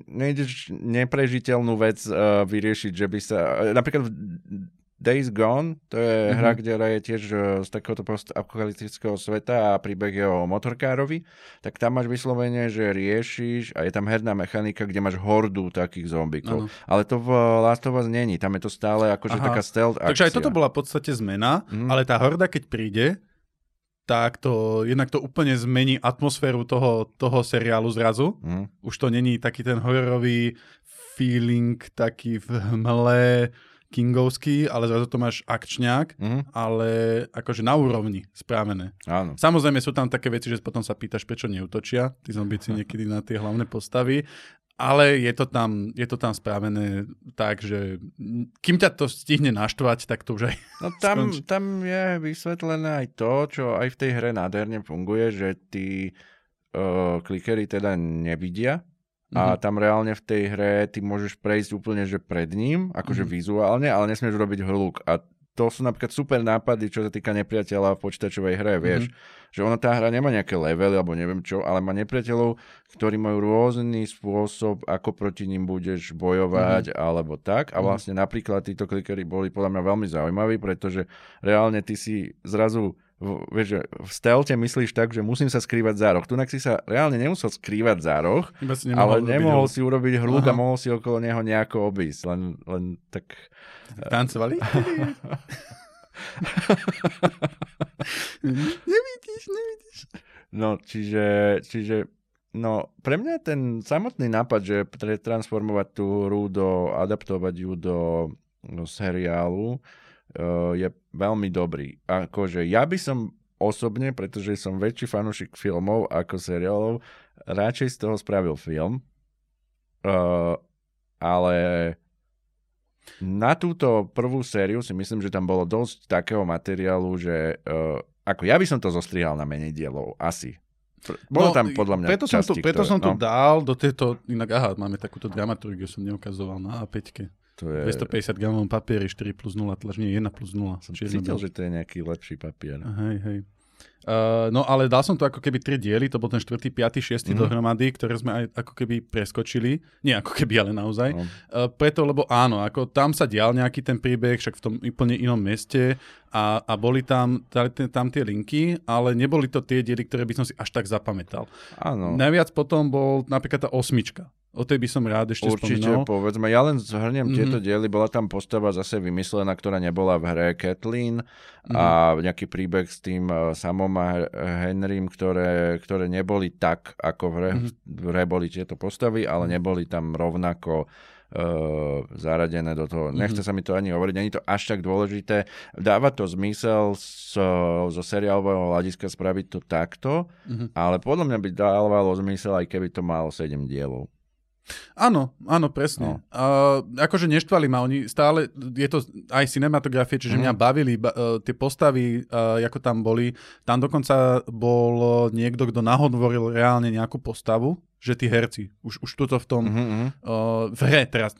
nejdeš neprežiteľnú vec uh, vyriešiť, že by sa... Napríklad v Days Gone, to je mm-hmm. hra, ktorá je tiež uh, z takéhoto postapokalyptického sveta a príbeh je o motorkárovi, tak tam máš vyslovene, že riešiš a je tam herná mechanika, kde máš hordu takých zombikov. Ale to v Last of Us není, tam je to stále akože
Aha.
taká stealth akcia.
Takže aj toto bola v podstate zmena,
Mhm.
ale tá horda, keď príde, tak to, jednak to úplne zmení atmosféru toho, toho seriálu zrazu.
Mm.
Už to není taký ten hororový feeling, taký v hmle kingovský, ale zrazu to máš akčňák,
Mm.
ale akože na úrovni spravené.
Áno.
Samozrejme sú tam také veci, že potom sa pýtaš, prečo neutočia tí zombici niekedy na tie hlavné postavy, ale je to tam, je to tam spravené tak, že kým ťa to stihne naštvať, tak to už aj...
No tam,
Skončí.
tam je vysvetlené aj to, čo aj v tej hre nádherne funguje, že tí uh, klikery teda nevidia a
Mhm.
tam reálne v tej hre ty môžeš prejsť úplne že pred ním, akože
Mhm.
vizuálne, ale nesmieš robiť hluk. A to sú napríklad super nápady, čo sa týka nepriateľa v počítačovej hre, vieš. Že ona tá hra nemá nejaké levely alebo neviem čo, ale má nepriateľov, ktorí majú rôzny spôsob, ako proti ním budeš bojovať alebo tak. A
Mhm.
vlastne napríklad títo klikery boli podľa mňa veľmi zaujímaví, pretože reálne ty si zrazu vieš, že v stelte myslíš tak, že musím sa skrývať za roh. Tunak si sa reálne nemusel skrývať za roh,
si
ale nemohol si urobiť hluk a mohol si okolo neho nejako obísť. Len, len tak...
Tancovali? nevidíš, nevidíš.
No, čiže, čiže no, pre mňa ten samotný nápad, že transformovať tú hru do, adaptovať ju do, do seriálu uh, je veľmi dobrý. Akože ja by som osobne, pretože som väčší fanúšik filmov ako seriálov, radšej z toho spravil film. Uh, ale na túto prvú sériu si myslím, že tam bolo dosť takého materiálu, že uh, ako ja by som to zostrihal na menej dielov, asi. Bolo
No,
tam podľa mňa
Preto som, to,
časti,
preto
ktoré-
som to
no,
dal do tejto, inak aha, máme takúto dramaturgiu, som neukazoval na A5.
To je,
250 gramov papieri, 4 plus 0, tlač nie, 1 plus 0.
som cítil, že to je nejaký lepší papier.
Hej, hej. Uh, no ale dal som to ako keby tri diely, to bol ten 4., 5., 6.
Mhm.
dohromady, ktoré sme aj ako keby preskočili. Nie ako keby, ale naozaj.
No.
Uh, preto, lebo áno, ako tam sa dial nejaký ten príbeh, však v tom úplne inom meste a, a boli tam, tam tie linky, ale neboli to tie diely, ktoré by som si až tak zapamätal.
Áno.
Najviac potom bol napríklad tá osmička. O tej by som rád ešte
Určite,
spomínal.
povedzme, ja len zhrniem
Mhm.
mm-hmm. tieto diely, bola tam postava zase vymyslená, ktorá nebola v hre Kathleen mm-hmm. a nejaký príbeh s tým uh, samom a Henrym, ktoré, ktoré neboli tak, ako v hre, mm-hmm. v hre boli tieto postavy, ale neboli tam rovnako uh, zaradené do toho. Nechce sa mi to ani hovoriť, není to až tak dôležité. Dáva to zmysel zo, zo seriálového hľadiska spraviť to takto,
Mhm.
ale podľa mňa by dávalo zmysel, aj keby to malo 7 dielov.
Áno, áno, presne. No. Uh, akože neštvali ma, oni stále, je to aj cinematografie, čiže
Mhm.
mňa bavili ba, uh, tie postavy, uh, ako tam boli. Tam dokonca bol uh, niekto, kto nahovoril reálne nejakú postavu, že tí herci, už, už tuto v tom,
Mhm, mhm.
uh, v hre teraz,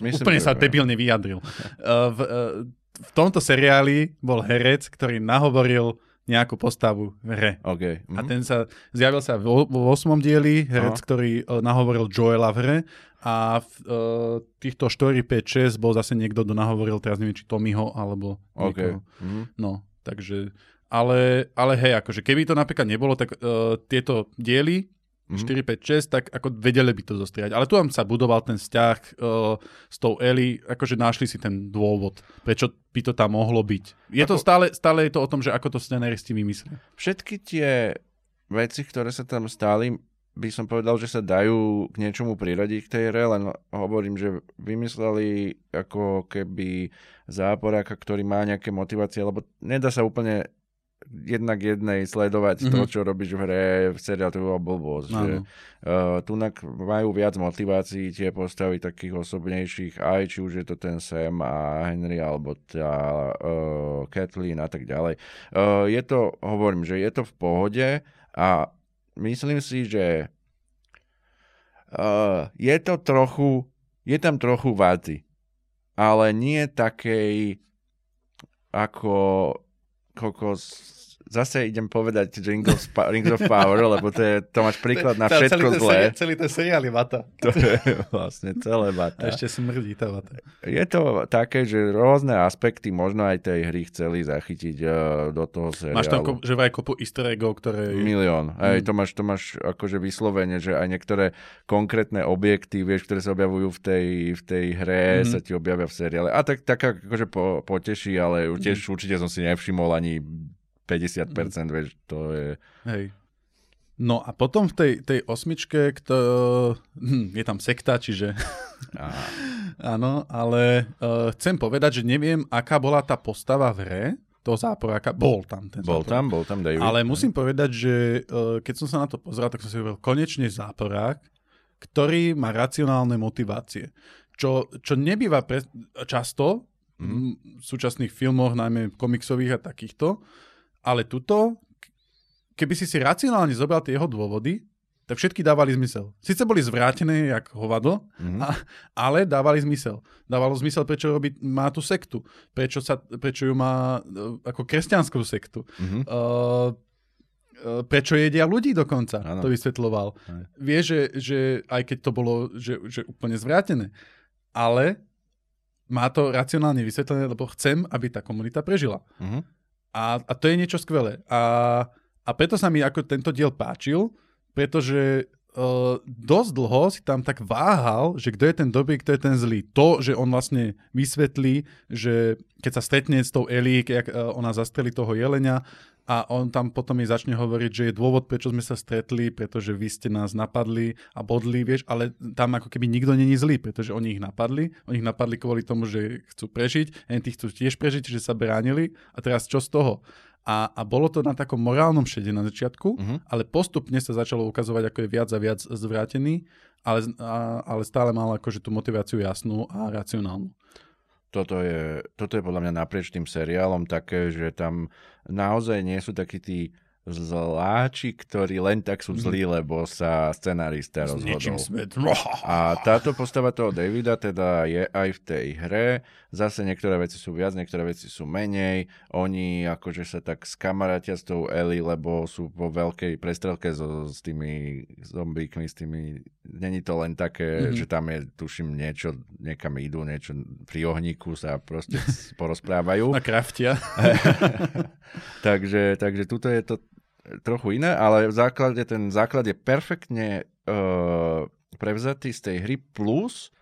Myslím,
úplne sa debilne vyjadril. Uh, v, uh, v tomto seriáli bol herec, ktorý nahovoril nejakú postavu v hre.
OK.
A
mhm.
ten sa, zjavil sa vo, vo 8. dieli, herec,
Aha.
ktorý uh, nahovoril Joela v hre a v uh, týchto 4, 5, 6 bol zase niekto, kto nahovoril, teraz neviem, či Tommyho alebo
OK.
niekoho.
Mhm.
No, takže, ale, ale hej, akože keby to napríklad nebolo, tak uh, tieto diely,
Mhm.
4, 5, 6, tak ako vedeli by to zostriať. Ale tu vám sa budoval ten vzťah uh, s tou Eli, akože našli si ten dôvod, prečo by to tam mohlo byť. Je to
Ako-
stále, stále je to o tom, že ako to scenaristi vymyslia.
Všetky tie veci, ktoré sa tam stáli, by som povedal, že sa dajú k niečomu priradiť k tej hre, len hovorím, že vymysleli ako keby záporáka, ktorý má nejaké motivácie, lebo nedá sa úplne jednak jednej sledovať mm-hmm. to, čo robíš v hre, v seriál, to bola blbosť. Že, uh, tunak majú viac motivácií tie postavy takých osobnejších, aj či už je to ten Sam a Henry, alebo tá uh, Kathleen a tak ďalej. Uh, je to, hovorím, že je to v pohode a myslím si, že uh, je to trochu, je tam trochu váty, ale nie takej ako kokos zase idem povedať Rings of, Rings of Power, lebo to, je, to máš príklad na všetko
celý
zlé.
Ten, celý ten seriál je vata.
To je vlastne celé vata.
A ešte smrdí tá vata.
Je to také, že rôzne aspekty možno aj tej hry chceli zachytiť uh, do toho seriálu.
Máš tam ko, že aj kopu easter eggov, ktoré...
Milión. Aj mm. to, máš, to máš akože vyslovene, že aj niektoré konkrétne objekty, vieš, ktoré sa objavujú v tej, v tej hre, mm. sa ti objavia v seriále. A tak, tak akože po, poteší, ale tiež mm. určite som si nevšimol ani 50%, mm. vieš, to je...
Hej. No a potom v tej, tej osmičke, kto, hm, je tam sekta, čiže... Áno, ale uh, chcem povedať, že neviem, aká bola tá postava v hre, toho záporáka. Bol tam ten
Bol záporák. tam, bol tam David.
Ale musím povedať, že uh, keď som sa na to pozeral, tak som si hovoril, konečne záporák, ktorý má racionálne motivácie. Čo, čo nebýva pre, často mm. v súčasných filmoch, najmä komiksových a takýchto, ale tuto, keby si si racionálne zobral tie jeho dôvody, tak všetky dávali zmysel. Sice boli zvrátené, jak hovado, mm-hmm. a, ale dávali zmysel. Dávalo zmysel, prečo robí, má tú sektu. Prečo, sa, prečo ju má uh, ako kresťanskú sektu. Mm-hmm. Uh, prečo jedia ľudí dokonca, ano. to vysvetloval. Aj. Vie, že, že aj keď to bolo že, že úplne zvrátené, ale má to racionálne vysvetlené, lebo chcem, aby tá komunita prežila. Uh-huh. A, a to je niečo skvelé. A, a preto sa mi ako tento diel páčil, pretože uh, dosť dlho si tam tak váhal, že kto je ten dobrý, kto je ten zlý. To, že on vlastne vysvetlí, že keď sa stretne s tou Ellie, keď uh, ona zastrelí toho jelenia, a on tam potom mi začne hovoriť, že je dôvod, prečo sme sa stretli, pretože vy ste nás napadli a bodli, vieš, ale tam ako keby nikto není zlý, pretože oni ich napadli. Oni ich napadli kvôli tomu, že chcú prežiť, a tí chcú tiež prežiť, že sa bránili a teraz čo z toho? A, a bolo to na takom morálnom šede na začiatku, uh-huh. ale postupne sa začalo ukazovať, ako je viac a viac zvrátený, ale, a, ale stále mal akože tú motiváciu jasnú a racionálnu
toto je, toto je podľa mňa naprieč tým seriálom také, že tam naozaj nie sú takí tí zláči, ktorí len tak sú zlí, mm. lebo sa scenárista rozhodol. A táto postava toho Davida teda je aj v tej hre. Zase niektoré veci sú viac, niektoré veci sú menej. Oni akože sa tak skamarátia s tou Ellie, lebo sú po veľkej prestrelke so, s tými zombíkmi, s tými... Není to len také, mm-hmm. že tam je, tuším, niečo, niekam idú, niečo pri ohníku sa proste porozprávajú.
Na kraftia.
takže, takže tuto je to trochu iné, ale v základe, ten základ je perfektne uh, prevzatý z tej hry, plus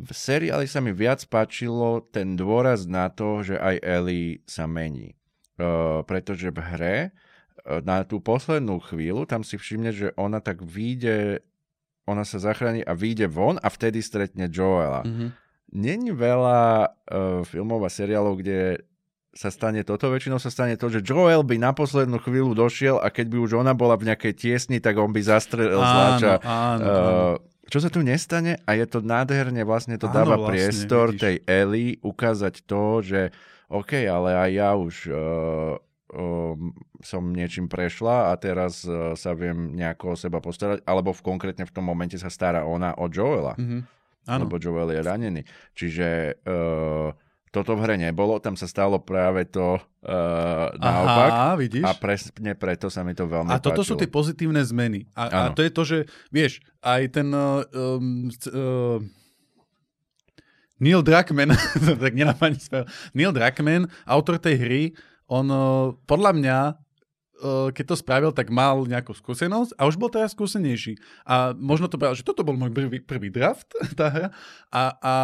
v seriáli sa mi viac páčilo ten dôraz na to, že aj Ellie sa mení. Uh, pretože v hre uh, na tú poslednú chvíľu tam si všimne, že ona tak vyjde, ona sa zachráni a vyjde von a vtedy stretne Joela. Mm-hmm. Není veľa uh, filmov a seriálov, kde sa stane toto, väčšinou sa stane to, že Joel by na poslednú chvíľu došiel a keď by už ona bola v nejakej tiesni, tak on by zastrelil zláča.
Áno, uh,
čo sa tu nestane a je to nádherne, vlastne to áno, dáva vlastne, priestor vidíš. tej Ellie ukázať to, že OK, ale aj ja už uh, uh, som niečím prešla a teraz uh, sa viem nejako o seba postarať, alebo v konkrétne v tom momente sa stará ona o Joela. Mm-hmm. Áno. Lebo Joel je ranený. Čiže uh, toto v hre nebolo, tam sa stalo práve to uh, naopak.
Aha, vidíš?
A presne preto sa mi to veľmi
A toto páčilo. sú tie pozitívne zmeny. A, a to je to, že, vieš, aj ten... Uh, uh, Neil Druckmann, tak nenapadne Neil Druckmann, autor tej hry, on uh, podľa mňa keď to spravil, tak mal nejakú skúsenosť a už bol teraz skúsenejší. A možno to bral, že toto bol môj prvý, prvý draft, tá hra. A, a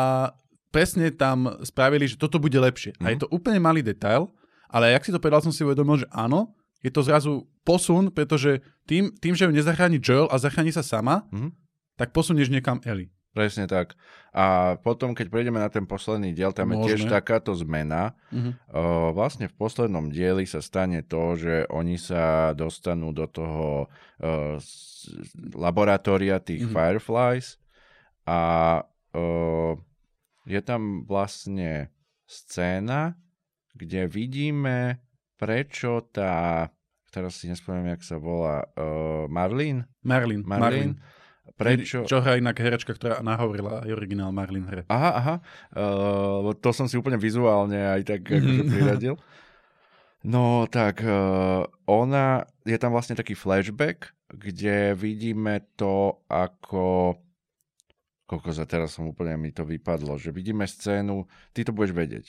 presne tam spravili, že toto bude lepšie. Mm. A je mhm. to úplne malý detail, ale jak si to povedal, som si uvedomil, že áno, je to zrazu posun, pretože tým, tým že ju nezachráni Joel a zachráni sa sama, mm. tak posunieš niekam Ellie.
Presne tak. A potom, keď prejdeme na ten posledný diel, tam je tiež
Môžeme.
takáto zmena.
Mhm.
O, vlastne v poslednom dieli sa stane to, že oni sa dostanú do toho o, laboratória tých
Mhm.
Fireflies a o, je tam vlastne scéna, kde vidíme, prečo tá, teraz si nespomínam, jak sa volá, o, Marlene?
Marlin.
Marlene? Prečo?
Čo hrá inak herečka, ktorá nahovorila aj originál Marlin hre.
Aha, aha. Uh, to som si úplne vizuálne aj tak akože priradil. No tak uh, ona, je tam vlastne taký flashback, kde vidíme to, ako koľko za teraz som úplne mi to vypadlo, že vidíme scénu, ty to budeš vedieť.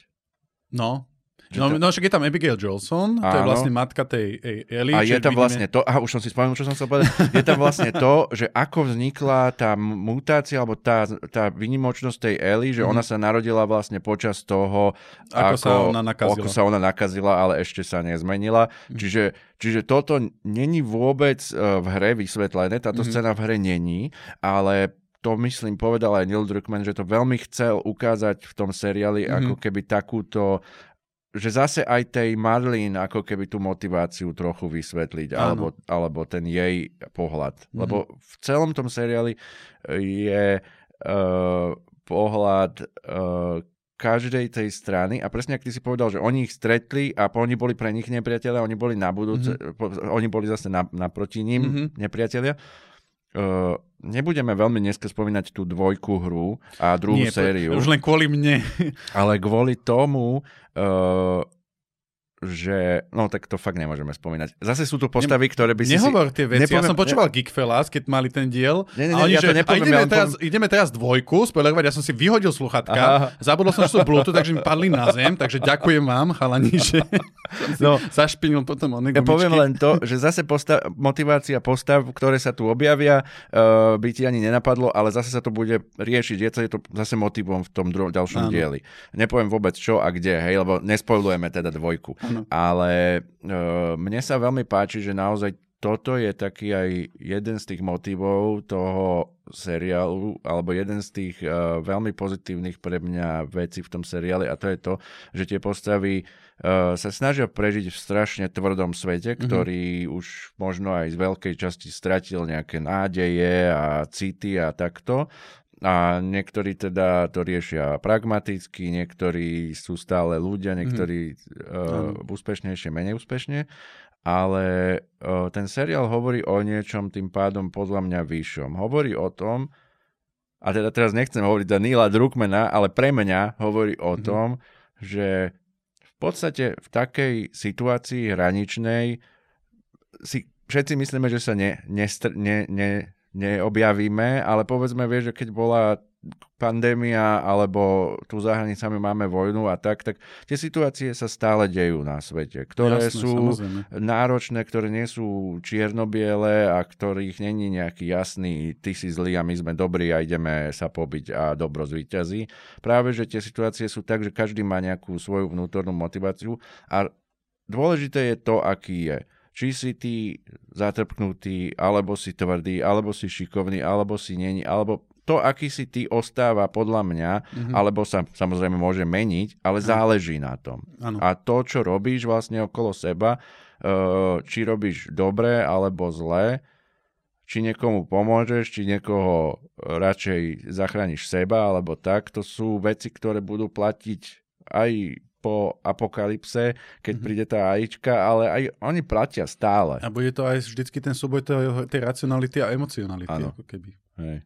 No.
Že
No,
to-
no však je tam Abigail Jolson, to je vlastne matka tejej Ellie.
A je tam
vidíme-
vlastne to, aha, už som si spomenul, čo som chcel povedať, je tam vlastne to, že ako vznikla tá mutácia, alebo tá, tá vynimočnosť tej Ellie, že
Mhm.
ona sa narodila vlastne počas toho,
Ako sa ona nakazila.
Ako sa ona nakazila, ale ešte sa nezmenila.
Mhm.
Čiže, čiže toto není vôbec eh, v hre vysvetlené, táto
Mhm.
scéna v hre není, ale to myslím povedal aj Neil Druckmann, že to veľmi chcel ukázať v tom seriáli,
Mhm.
ako keby takúto že zase aj tej Marlene ako keby tú motiváciu trochu vysvetliť,
Áno.
alebo, alebo ten jej pohľad.
Mhm.
Lebo v celom tom seriáli je uh, pohľad uh, každej tej strany a presne ak ty si povedal, že oni ich stretli a oni boli pre nich nepriatelia, oni boli na budúce, po, oni boli zase na, naproti ním
Mhm.
nepriatelia. Uh, nebudeme veľmi dneska spomínať tú dvojku hru a druhú
Nie,
sériu.
Už len kvôli mne.
Ale kvôli tomu, uh, že... No tak to fakt nemôžeme spomínať. Zase sú tu postavy, ktoré by si...
Nehovor tie veci.
Nepoviem-
ja som počúval Geekfellas, keď mali ten diel.
Nie, nie,
a
nie,
oni,
ja
že,
to nepoviem,
a ideme,
ja
teraz, ideme teraz dvojku, spoilerovať, ja som si vyhodil sluchatka,
Aha.
zabudol som, že sú Bluetooth, takže mi padli na zem, takže ďakujem vám, chalani, že si
No.
zašpinil potom one
Ja poviem len to, že zase postav, motivácia postav, ktoré sa tu objavia, uh, by ti ani nenapadlo, ale zase sa to bude riešiť. Je to, je to zase motivom v tom druhom, ďalšom
Áno.
dieli. Nepoviem vôbec čo a kde, hej, lebo nespoilujeme teda dvojku.
Áno.
Ale uh, mne sa veľmi páči, že naozaj toto je taký aj jeden z tých motivov toho seriálu, alebo jeden z tých uh, veľmi pozitívnych pre mňa vecí v tom seriáli a to je to, že tie postavy uh, sa snažia prežiť v strašne tvrdom svete, ktorý už možno aj z veľkej časti stratil nejaké nádeje a city a takto. A niektorí teda to riešia pragmaticky, niektorí sú stále ľudia, niektorí uh, úspešnejšie, menej úspešne ale uh, ten seriál hovorí o niečom tým pádom podľa mňa vyššom. Hovorí o tom, a teda teraz nechcem hovoriť za Neila Druckmana, ale pre mňa hovorí o
Mhm.
tom, že v podstate v takej situácii hraničnej si všetci myslíme, že sa ne, nestr- ne, ne, neobjavíme, ale povedzme, vieš, že keď bola pandémia alebo tu za hranicami máme vojnu a tak, tak tie situácie sa stále dejú na svete, ktoré
Jasné,
sú
samozrejme.
náročné, ktoré nie sú čierno-biele a ktorých není nejaký jasný ty si zlý a my sme dobrí a ideme sa pobiť a dobro zvíťazí. Práve, že tie situácie sú tak, že každý má nejakú svoju vnútornú motiváciu a dôležité je to, aký je. Či si ty zatrpknutý, alebo si tvrdý, alebo si šikovný, alebo si není, alebo to, aký si ty ostáva podľa mňa,
Mhm.
alebo sa samozrejme môže meniť, ale záleží na tom.
Áno.
A to, čo robíš vlastne okolo seba, eh, či robíš dobre alebo zle, či niekomu pomôžeš, či niekoho radšej zachrániš seba alebo tak, to sú veci, ktoré budú platiť aj po apokalypse, keď
Mhm.
príde tá AIčka, ale aj oni platia stále.
A bude to aj vždycky ten súboj tej, tej racionality a emocionality.
Áno.
Ako keby.
Hej.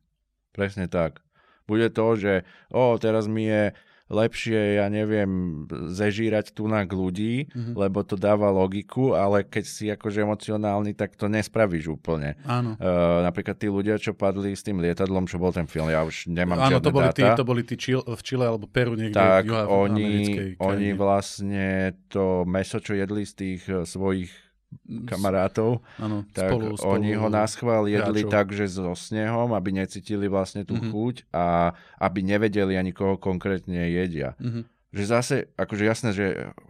Presne tak. Bude to, že o, teraz mi je lepšie, ja neviem, zežírať tunak ľudí,
Mhm.
lebo to dáva logiku, ale keď si akože emocionálny, tak to nespravíš úplne.
Áno.
Uh, napríklad tí ľudia, čo padli s tým lietadlom, čo bol ten film, ja už nemám
Áno, to boli, tí, to boli tí Chile, v Chile alebo Peru niekde
tak oni, oni vlastne to meso, čo jedli z tých eh, svojich kamarátov,
Áno,
tak
spolu, spolu,
oni ho na schvál jedli
hráčov.
tak, že so snehom, aby necítili vlastne tú
Mhm.
chuť a aby nevedeli ani koho konkrétne jedia.
Mhm,
Že zase, akože jasné, že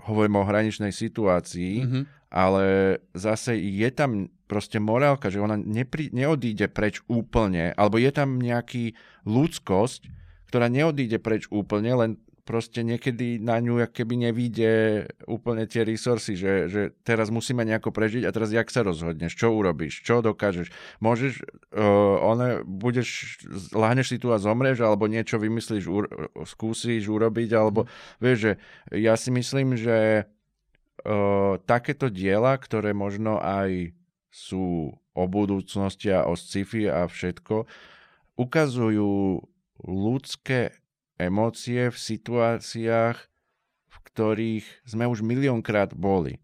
hovoríme o hraničnej situácii,
mhm.
ale zase je tam proste morálka, že ona nepri, neodíde preč úplne, alebo je tam nejaký ľudskosť, ktorá neodíde preč úplne, len proste niekedy na ňu keby nevíde úplne tie resursy, že, že teraz musíme nejako prežiť a teraz jak sa rozhodneš, čo urobíš, čo dokážeš. Môžeš, uh, one, budeš, láhneš si tu a zomreš, alebo niečo vymyslíš, ur, skúsiš urobiť, alebo vieš, že ja si myslím, že uh, takéto diela, ktoré možno aj sú o budúcnosti a o sci-fi a všetko, ukazujú ľudské emócie v situáciách, v ktorých sme už miliónkrát boli.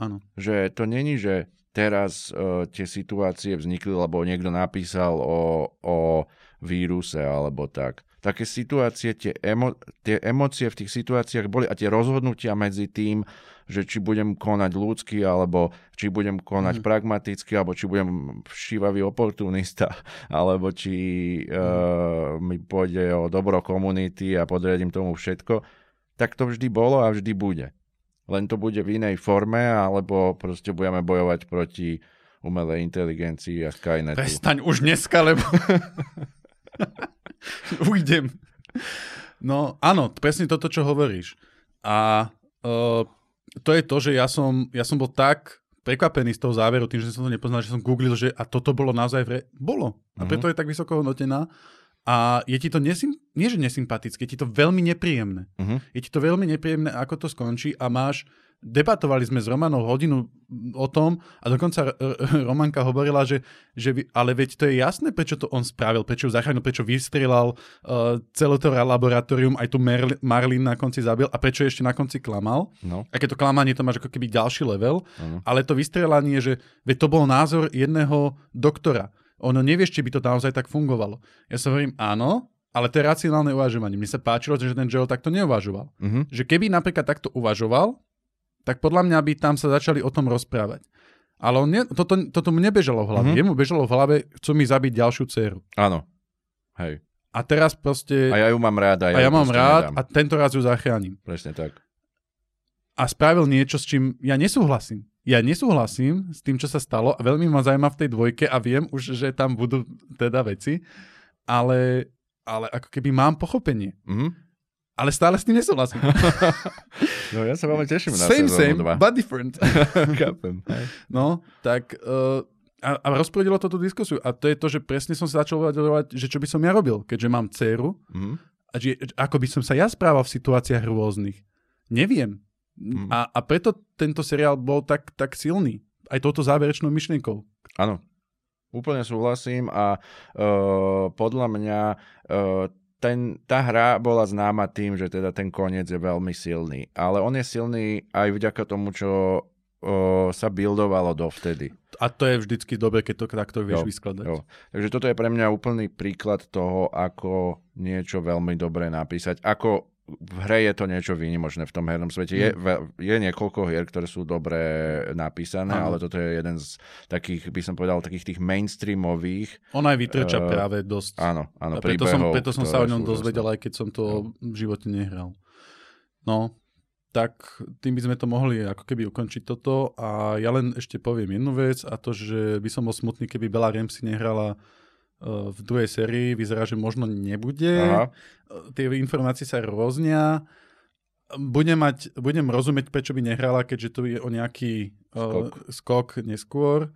Áno.
Že to není, že teraz uh, tie situácie vznikli, lebo niekto napísal o, o víruse alebo tak. Také situácie, tie, emo, tie emócie v tých situáciách boli a tie rozhodnutia medzi tým, že či budem konať ľudsky, alebo či budem konať mm. pragmaticky, alebo či budem všívavý oportunista, alebo či mm. uh, mi pôjde o dobro komunity a podriadím tomu všetko, tak to vždy bolo a vždy bude. Len to bude v inej forme, alebo proste budeme bojovať proti umelej inteligencii a Skynetu.
Prestaň už dneska, lebo... Ujdem. No áno, presne toto, čo hovoríš. A uh, to je to, že ja som, ja som bol tak prekvapený z toho záveru, tým, že som to nepoznal, že som googlil, že a toto bolo naozaj vre... Bolo. A preto uh-huh. je tak vysoko hodnotená. A je ti to nesym... nie, že nesympatické, je ti to veľmi nepríjemné. Uh-huh. Je ti to veľmi nepríjemné, ako to skončí a máš debatovali sme s Romanou hodinu o tom a dokonca Romanka hovorila, že, že vy, ale veď to je jasné, prečo to on spravil, prečo ju zachránil, prečo vystrelal uh, celé to laboratórium, aj tu Merl- Marlin na konci zabil a prečo ešte na konci klamal.
No.
A keď to klamanie, to máš ako keby ďalší level, uh-huh. ale to vystrelanie, že veď to bol názor jedného doktora. Ono nevieš, či by to naozaj tak fungovalo. Ja sa hovorím, áno, ale to je racionálne uvažovanie. Mne sa páčilo, že ten Joel takto neuvažoval. Uh-huh. Že keby napríklad takto uvažoval, tak podľa mňa by tam sa začali o tom rozprávať. Ale on ne, toto, toto mu nebežalo v hlave. Mm-hmm. Jemu bežalo v hlave, chcú mi zabiť ďalšiu dceru.
Áno. Hej.
A teraz proste...
A ja ju mám rád.
A ja, a ja mám rád nedám. a tento raz ju zachránim.
Presne tak.
A spravil niečo, s čím ja nesúhlasím. Ja nesúhlasím s tým, čo sa stalo a veľmi ma zaujíma v tej dvojke a viem už, že tam budú teda veci, ale, ale ako keby mám pochopenie. Mm-hmm ale stále s tým nesúhlasím.
no ja sa veľmi teším na
same, same, 2. but different.
Chápem.
no, tak uh, a, a rozprudilo to tú diskusiu. A to je to, že presne som sa začal uvažovať, že čo by som ja robil, keďže mám dceru, mm. a že, ako by som sa ja správal v situáciách rôznych. Neviem. Mm. A, a preto tento seriál bol tak, tak silný. Aj touto záverečnou myšlienkou.
Áno, Úplne súhlasím a uh, podľa mňa uh, ten, tá hra bola známa tým, že teda ten koniec je veľmi silný. Ale on je silný aj vďaka tomu, čo o, sa buildovalo dovtedy.
A to je vždycky dobre, keď to takto vieš jo, vyskladať. Jo.
Takže toto je pre mňa úplný príklad toho, ako niečo veľmi dobre napísať. Ako v hre je to niečo výnimočné v tom hernom svete. Je, mm. je niekoľko hier, ktoré sú dobre napísané, ano. ale toto je jeden z takých, by som povedal, takých tých mainstreamových.
On aj vytrča uh, práve dosť.
Áno, áno.
A preto som, preto som sa o ňom dozvedel, aj keď som to no. v živote nehral. No, tak tým by sme to mohli ako keby ukončiť toto a ja len ešte poviem jednu vec a to, že by som bol smutný, keby Bella Ramsey nehrala v druhej sérii vyzerá, že možno nebude. Aha. Tie informácie sa rôznia. Budem, mať, budem rozumieť, prečo by nehrala, keďže to je o nejaký skok, uh, skok neskôr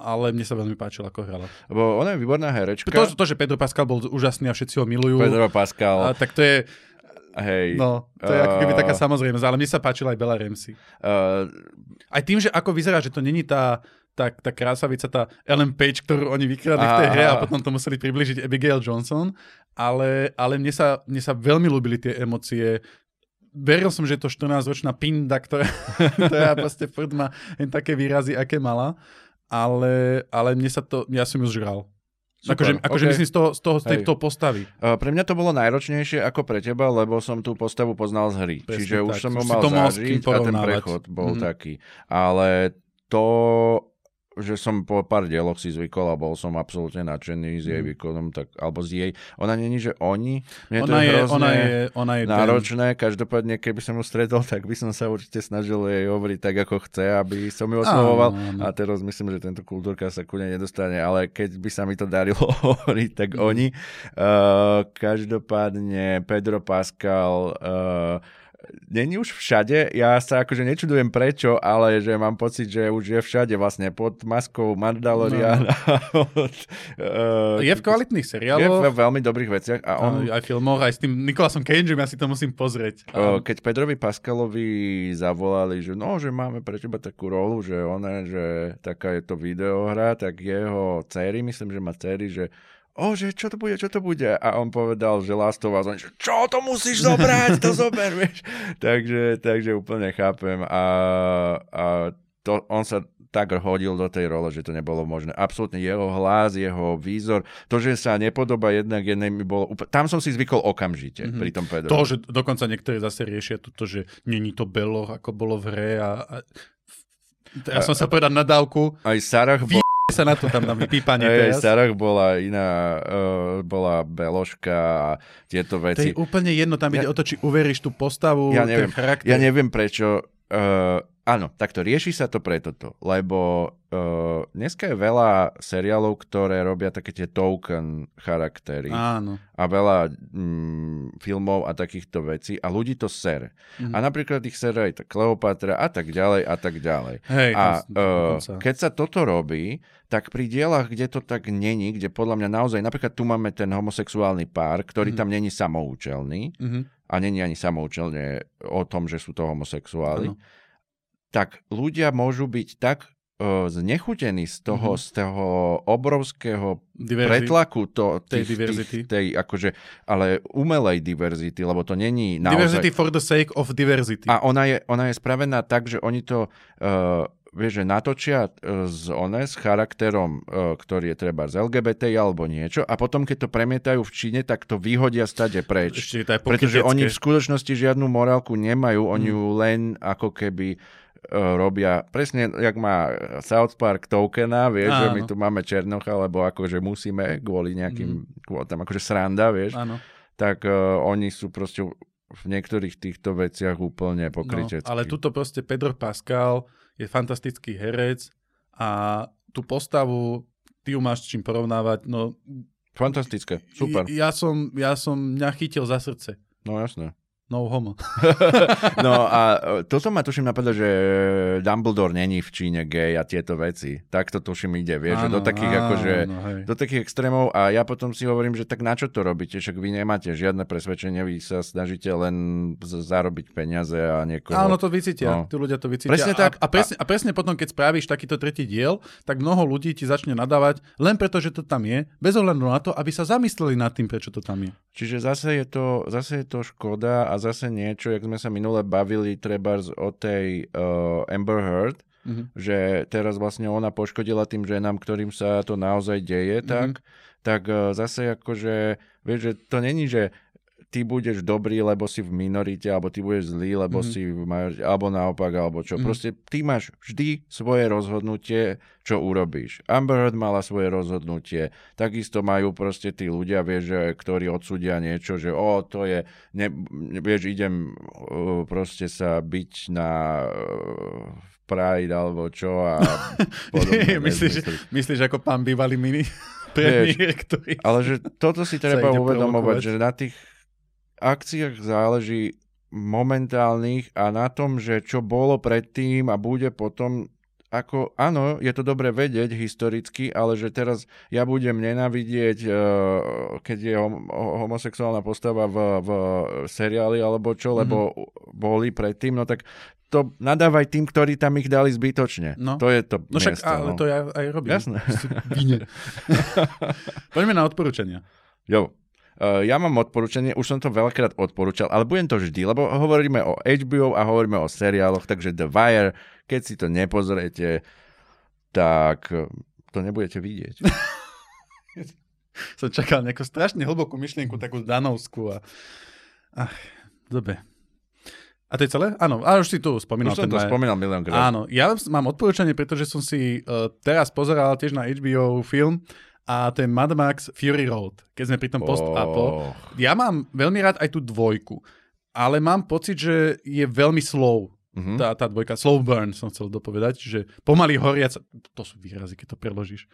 ale mne sa veľmi páčilo, ako hrala.
Lebo ona je výborná herečka.
To, to, že Pedro Pascal bol úžasný a všetci ho milujú.
Pedro Pascal.
A, tak to je...
Hej.
No, to je uh, ako keby taká samozrejmosť, ale mne sa páčila aj Bella Ramsey. Uh, aj tým, že ako vyzerá, že to není tá tá, tá krásavica, tá Ellen Page, ktorú oni vykradli v tej hre a potom to museli približiť Abigail Johnson, ale, ale mne, sa, mne sa veľmi ľúbili tie emócie, veril som, že je to 14-ročná pinda, ktorá, ktorá proste furt má také výrazy, aké mala, ale, ale mne sa to, ja som ju zžral. Super, akože, akože okay. myslím z toho, z toho, z tejto postavy.
Uh, pre mňa to bolo najročnejšie ako pre teba, lebo som tú postavu poznal z hry. Presne Čiže tak. už som ho mal zažiť a ten prechod bol mm-hmm. taký. Ale to že som po pár dieloch si zvykol a bol som absolútne nadšený s jej
Mm.
výkonom, tak, alebo z jej. Ona není, že oni. Mne to
Ona
je,
je,
hrozné
ona je, ona je ten,
náročné. Každopádne, keby som ju stretol, tak by som sa určite snažil jej hovoriť tak, ako chce, aby som ju oslovoval. A teraz myslím, že tento kultúrka sa ku nej nedostane, ale keď by sa mi to darilo hovoriť, tak
Mhm.
oni. Uh, každopádne Pedro Pascal uh, není už všade. Ja sa akože nečudujem prečo, ale že mám pocit, že už je všade vlastne pod maskou Mandaloriana. No. uh,
je v kvalitných
je
seriáloch,
v veľmi dobrých veciach a on,
aj filmoch, aj s tým Nikolasom Cageom, ja si to musím pozrieť.
O, keď Pedrovi Pascalovi zavolali, že no, že máme pre teba takú rolu, že ona, že taká je to videohra, tak jeho céry, myslím, že má céry, že o, že čo to bude, čo to bude? A on povedal, že Last of Us, on, že čo to musíš zobrať, to zober, vieš. takže, takže úplne chápem. A, a to, on sa tak hodil do tej role, že to nebolo možné. Absolútne jeho hlas, jeho výzor, to, že sa nepodobá jednak jednej mi bolo úplne... Tam som si zvykol okamžite mm-hmm. pri tom Pedrovi.
To, že dokonca niektorí zase riešia toto, že není to belo, ako bolo v hre a, a ja som sa povedať nadávku,
Aj Sarah bol...
sa na to tam na vypípanie
Hey,
teraz.
Bola iná, uh, bola beložka a tieto
To
veci.
je úplne jedno, tam ide
Ja-
o to, či uveríš tú postavu,
Ja neviem.
ten charakter.
Ja neviem prečo. Uh, áno, takto rieši sa to pre toto, lebo uh, dneska je veľa seriálov, ktoré robia také tie token charaktery
Áno.
a veľa mm, filmov a takýchto vecí a ľudí to sere.
Mhm.
A napríklad ich sere aj tá Kleopatra a tak ďalej a tak ďalej.
Hej,
A
to,
uh,
dokonca.
keď sa toto robí, tak pri dielach, kde to tak není, kde podľa mňa naozaj, napríklad tu máme ten homosexuálny pár, ktorý
Mhm.
tam není samoučelný
Mhm.
a není ani samoučelne o tom, že sú to homosexuáli,
Áno.
Tak ľudia môžu byť tak uh, znechutení z toho,
Mhm.
z toho obrovského
Diverzi-
pretlaku to,
tej
tých,
diverzity.
Tých, tej, akože, ale umelej diverzity, lebo to není
Diversity
naozaj...
for the sake of diversity.
A ona je, ona je spravená tak, že oni to uh, vieš, že natočia uh, z one s charakterom, uh, ktorý je treba z LGBT alebo niečo a potom, keď to premietajú v Číne, tak to vyhodia stade preč.
Ešte
Pretože oni v skutočnosti žiadnu morálku nemajú, oni
Mm.
ju len ako keby robia, presne jak má South Park tokena, vieš, že my
Áno.
tu máme Černocha, lebo akože musíme kvôli nejakým kvótam, akože sranda, vieš,
Áno.
tak uh, oni sú proste v niektorých týchto veciach úplne
No,
pokryteckí.
ale tuto proste Pedro Pascal je fantastický herec a tú postavu, ty ju máš čím porovnávať, no
Fantastické, super.
Ja som, ja som mňa chytil za srdce.
No jasné.
No homo.
No a e, toto ma tuším napadlo, že Dumbledore není v Číne gay a tieto veci. Tak to tuším ide, vieš, že do takých akože
áno, hej.
do takých extrémov a ja potom si hovorím, že tak na čo to robíte, však vy nemáte žiadne presvedčenie, vy sa snažíte len z- zarobiť peniaze a niekoho.
Áno, to vycítia.
No.
Tí ľudia to vycítia.
Presne
a,
tak.
A, presne, a presne potom, keď spravíš takýto tretí diel, tak mnoho ľudí ti začne nadávať len preto, že to tam je, bez ohľadu na to, aby sa zamysleli nad tým, prečo to tam je.
Čiže zase je, to, zase je to škoda a zase niečo, jak sme sa minule bavili treba o tej uh, Amber Heard,
Mhm.
že teraz vlastne ona poškodila tým ženám, ktorým sa to naozaj deje,
Mhm.
tak, tak uh, zase akože, vieš, že to není, že ty budeš dobrý, lebo si v minorite, alebo ty budeš zlý, lebo
Mhm.
si v majorite, alebo naopak, alebo čo.
Mhm.
Proste ty máš vždy svoje rozhodnutie, čo urobíš. Amber Heard mala svoje rozhodnutie, takisto majú proste tí ľudia, vieš, že, ktorí odsúdia niečo, že o, to je, ne, vieš, idem uh, proste sa byť na uh, Pride alebo čo a podobné.
myslíš,
nezmysly.
myslíš ako pán bývalý mini ktorý...
Ale že toto si treba uvedomovať, že na tých akciách záleží momentálnych a na tom, že čo bolo predtým a bude potom ako, áno, je to dobre vedieť historicky, ale že teraz ja budem nenávidieť, eh, keď je hom- homosexuálna postava v, v seriáli alebo čo, lebo boli predtým, no tak to nadávaj tým, ktorí tam ich dali zbytočne.
No.
To je to
No však,
miesto.
ale
no.
to ja aj robím.
Jasné.
Poďme na odporúčania.
Jo. Uh, ja mám odporúčanie, už som to veľakrát odporúčal, ale budem to vždy, lebo hovoríme o HBO a hovoríme o seriáloch, takže The Wire, keď si to nepozriete, tak eh, to nebudete vidieť.
Som čakal nejakú strašne hlbokú myšlienku, takú danovskú. A... Ach, dobre. A to je celé? Áno, a už si tu spomínal.
Už som to
Majer.
spomínal milión krát.
Áno, ja mám odporúčanie, pretože som si uh, teraz pozeral tiež na HBO film a to je Mad Max Fury Road, keď sme pri tom post-apo.
Oh,
Ja mám veľmi rád aj tú dvojku, ale mám pocit, že je veľmi slow.
mhm.
Tá, tá dvojka, slow burn som chcel dopovedať, že pomaly horiac, to sú výrazy, keď to preložíš.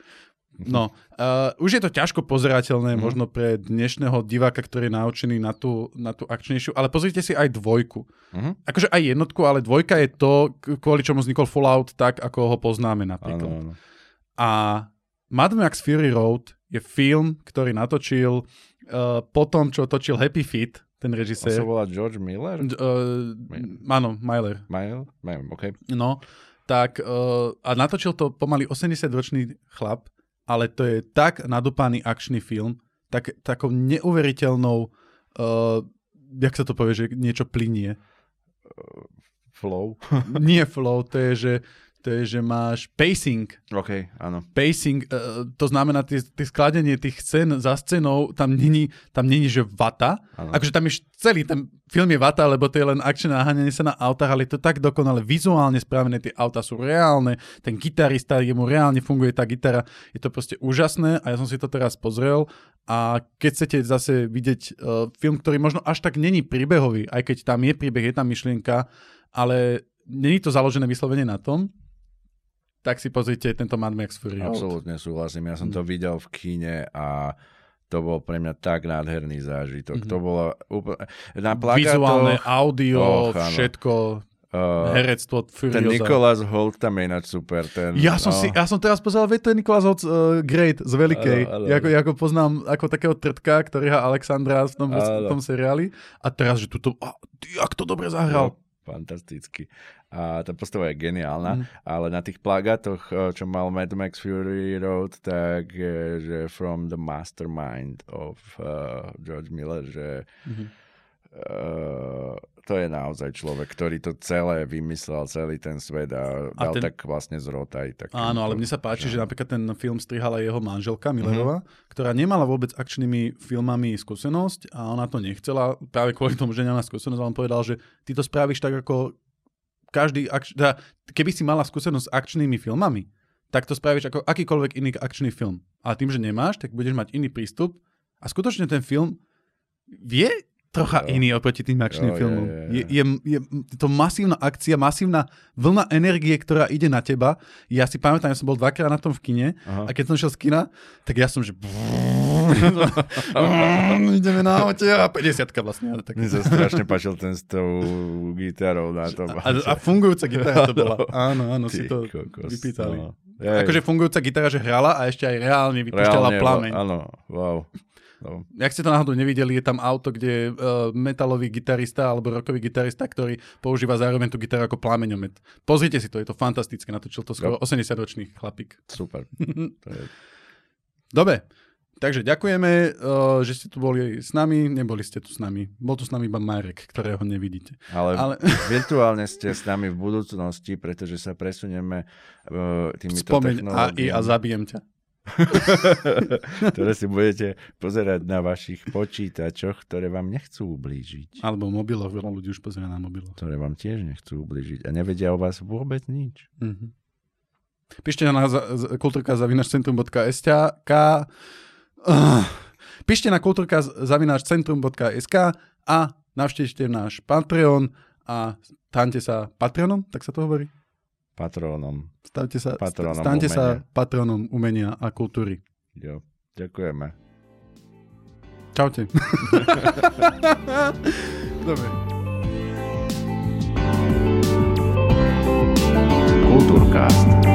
No, uh, už je to ťažko pozerateľné
Mhm.
možno pre dnešného diváka, ktorý je naučený na tú, na tú akčnejšiu, ale pozrite si aj dvojku.
Mhm.
Akože aj jednotku, ale dvojka je to, kvôli čomu vznikol Fallout tak, ako ho poznáme napríklad.
áno.
A Mad Max Fury Road je film, ktorý natočil uh, po tom, čo točil Happy Feet, ten
On sa
režisér.
volá George Miller?
Uh, áno.
Mile? Neviem, OK.
No, tak uh, a natočil to pomaly 80-ročný chlap, ale to je tak nadúpaný akčný film, tak, takou neuveriteľnou, uh, jak sa to povie, že niečo plinie.
Flow?
Nie flow, to je, že, to je, že máš pacing.
OK, áno.
Pacing, uh, to znamená tie, tie skladenie tých scén za scénou, tam není, tam není že vata.
áno.
Akože tam je celý ten film je vata, lebo to je len akčné naháňanie sa na autách, ale je to tak dokonale vizuálne spravené, tie auta sú reálne, ten gitarista, jemu reálne funguje tá gitara, je to proste úžasné a ja som si to teraz pozrel a keď chcete zase vidieť uh, film, ktorý možno až tak není príbehový, aj keď tam je príbeh, je tam myšlienka, ale není to založené vyslovene na tom, tak si pozrite tento Mad Max Fury Road.
Absolútne súhlasím. Ja som to
Mm.
videl v kine a to bol pre mňa tak nádherný zážitok.
Mhm.
To bolo úplne... Na plagátoch...
Vizuálne, audio,
áno.
všetko,
Uh,
herectvo,
ten
Furiosa.
Nicholas Holt tam je ináč super. Ten,
Ja som,
no,
si, ja som teraz pozeral, veď to je Nikolás Hoc uh, Great z
áno,
Ako, ako poznám ako takého trtka, ktorý hrá Alexandra v tom, v tom seriáli. A teraz, že tuto, a, jak to dobre zahral.
No, fantasticky. A tá postava je geniálna,
Mm.
ale na tých plagátoch, eh, čo mal Mad Max Fury Road, tak eh, že from the mastermind of uh, George Miller, že
Mhm.
Uh, to je naozaj človek, ktorý to celé vymyslel, celý ten svet a,
A
dal
ten-
tak vlastne zrotaj. Tak
Áno, ale mne sa páči, že napríklad ten film strihala jeho manželka
Mhm.
Millerová, ktorá nemala vôbec akčnými filmami skúsenosť a ona to nechcela práve kvôli tomu, že nemá skúsenosť, ale on povedal, že ty to spravíš tak ako každý, akč... teda, keby si mala skúsenosť s akčnými filmami, tak to spravíš ako akýkoľvek iný akčný film. Ale tým, že nemáš, tak budeš mať iný prístup a skutočne ten film je trocha
Jo.
iný oproti tým akčným
Jo,
filmom.
je,
Je,
je.
je, je to masívna akcia, masívna vlna energie, ktorá ide na teba. Ja si pamätám, ja som bol dvakrát na tom v kine
Aha.
a keď som šiel z kina, tak ja som, že ideme na aute a 50 vlastne. Tak...
Mne sa strašne páčil ten s tou gitarou na tom.
A, a fungujúca gitara to bola. Áno, áno, si
Ty
to
kokos,
vypýtali.
no. Jej,
Akože fungujúca gitara, že hrala a ešte aj reálne vypúšťala
reálne,
plameň.
Áno, wow. No.
Jak ste to náhodou nevideli, je tam auto, kde je uh, metalový gitarista alebo rockový gitarista, ktorý používa zároveň tú gitaru ako plameňomet. Pozrite si to, je to fantastické. Natočil to skoro 80-ročný chlapík.
Super. To je,
Dobre, takže ďakujeme, uh, že ste tu boli s nami. Neboli ste tu s nami. Bol tu s nami iba Marek, ktorého nevidíte.
ale,
Ale
virtuálne ste s nami v budúcnosti, pretože sa presunieme uh, týmito
spomeň AI
technológiami,
a zabijem ťa.
ktoré si budete pozerať na vašich počítačoch, ktoré vám nechcú ublížiť.
Alebo mobiloch, veľa ľudí už pozrie na mobiloch.
Ktoré vám tiež nechcú ublížiť a nevedia o vás vôbec nič.
Mhm. Píšte na uh, Píšte na kultúrka.zavinačcentrum.sk a navštívte náš Patreon a staňte sa patronom, tak sa to hovorí?
Patrónom.
Stavte sa,
Patronom
staňte sa
umenia.
patronom umenia a kultúry.
Jo. Ďakujeme.
Čaute. Dobre.
Kultúrkast.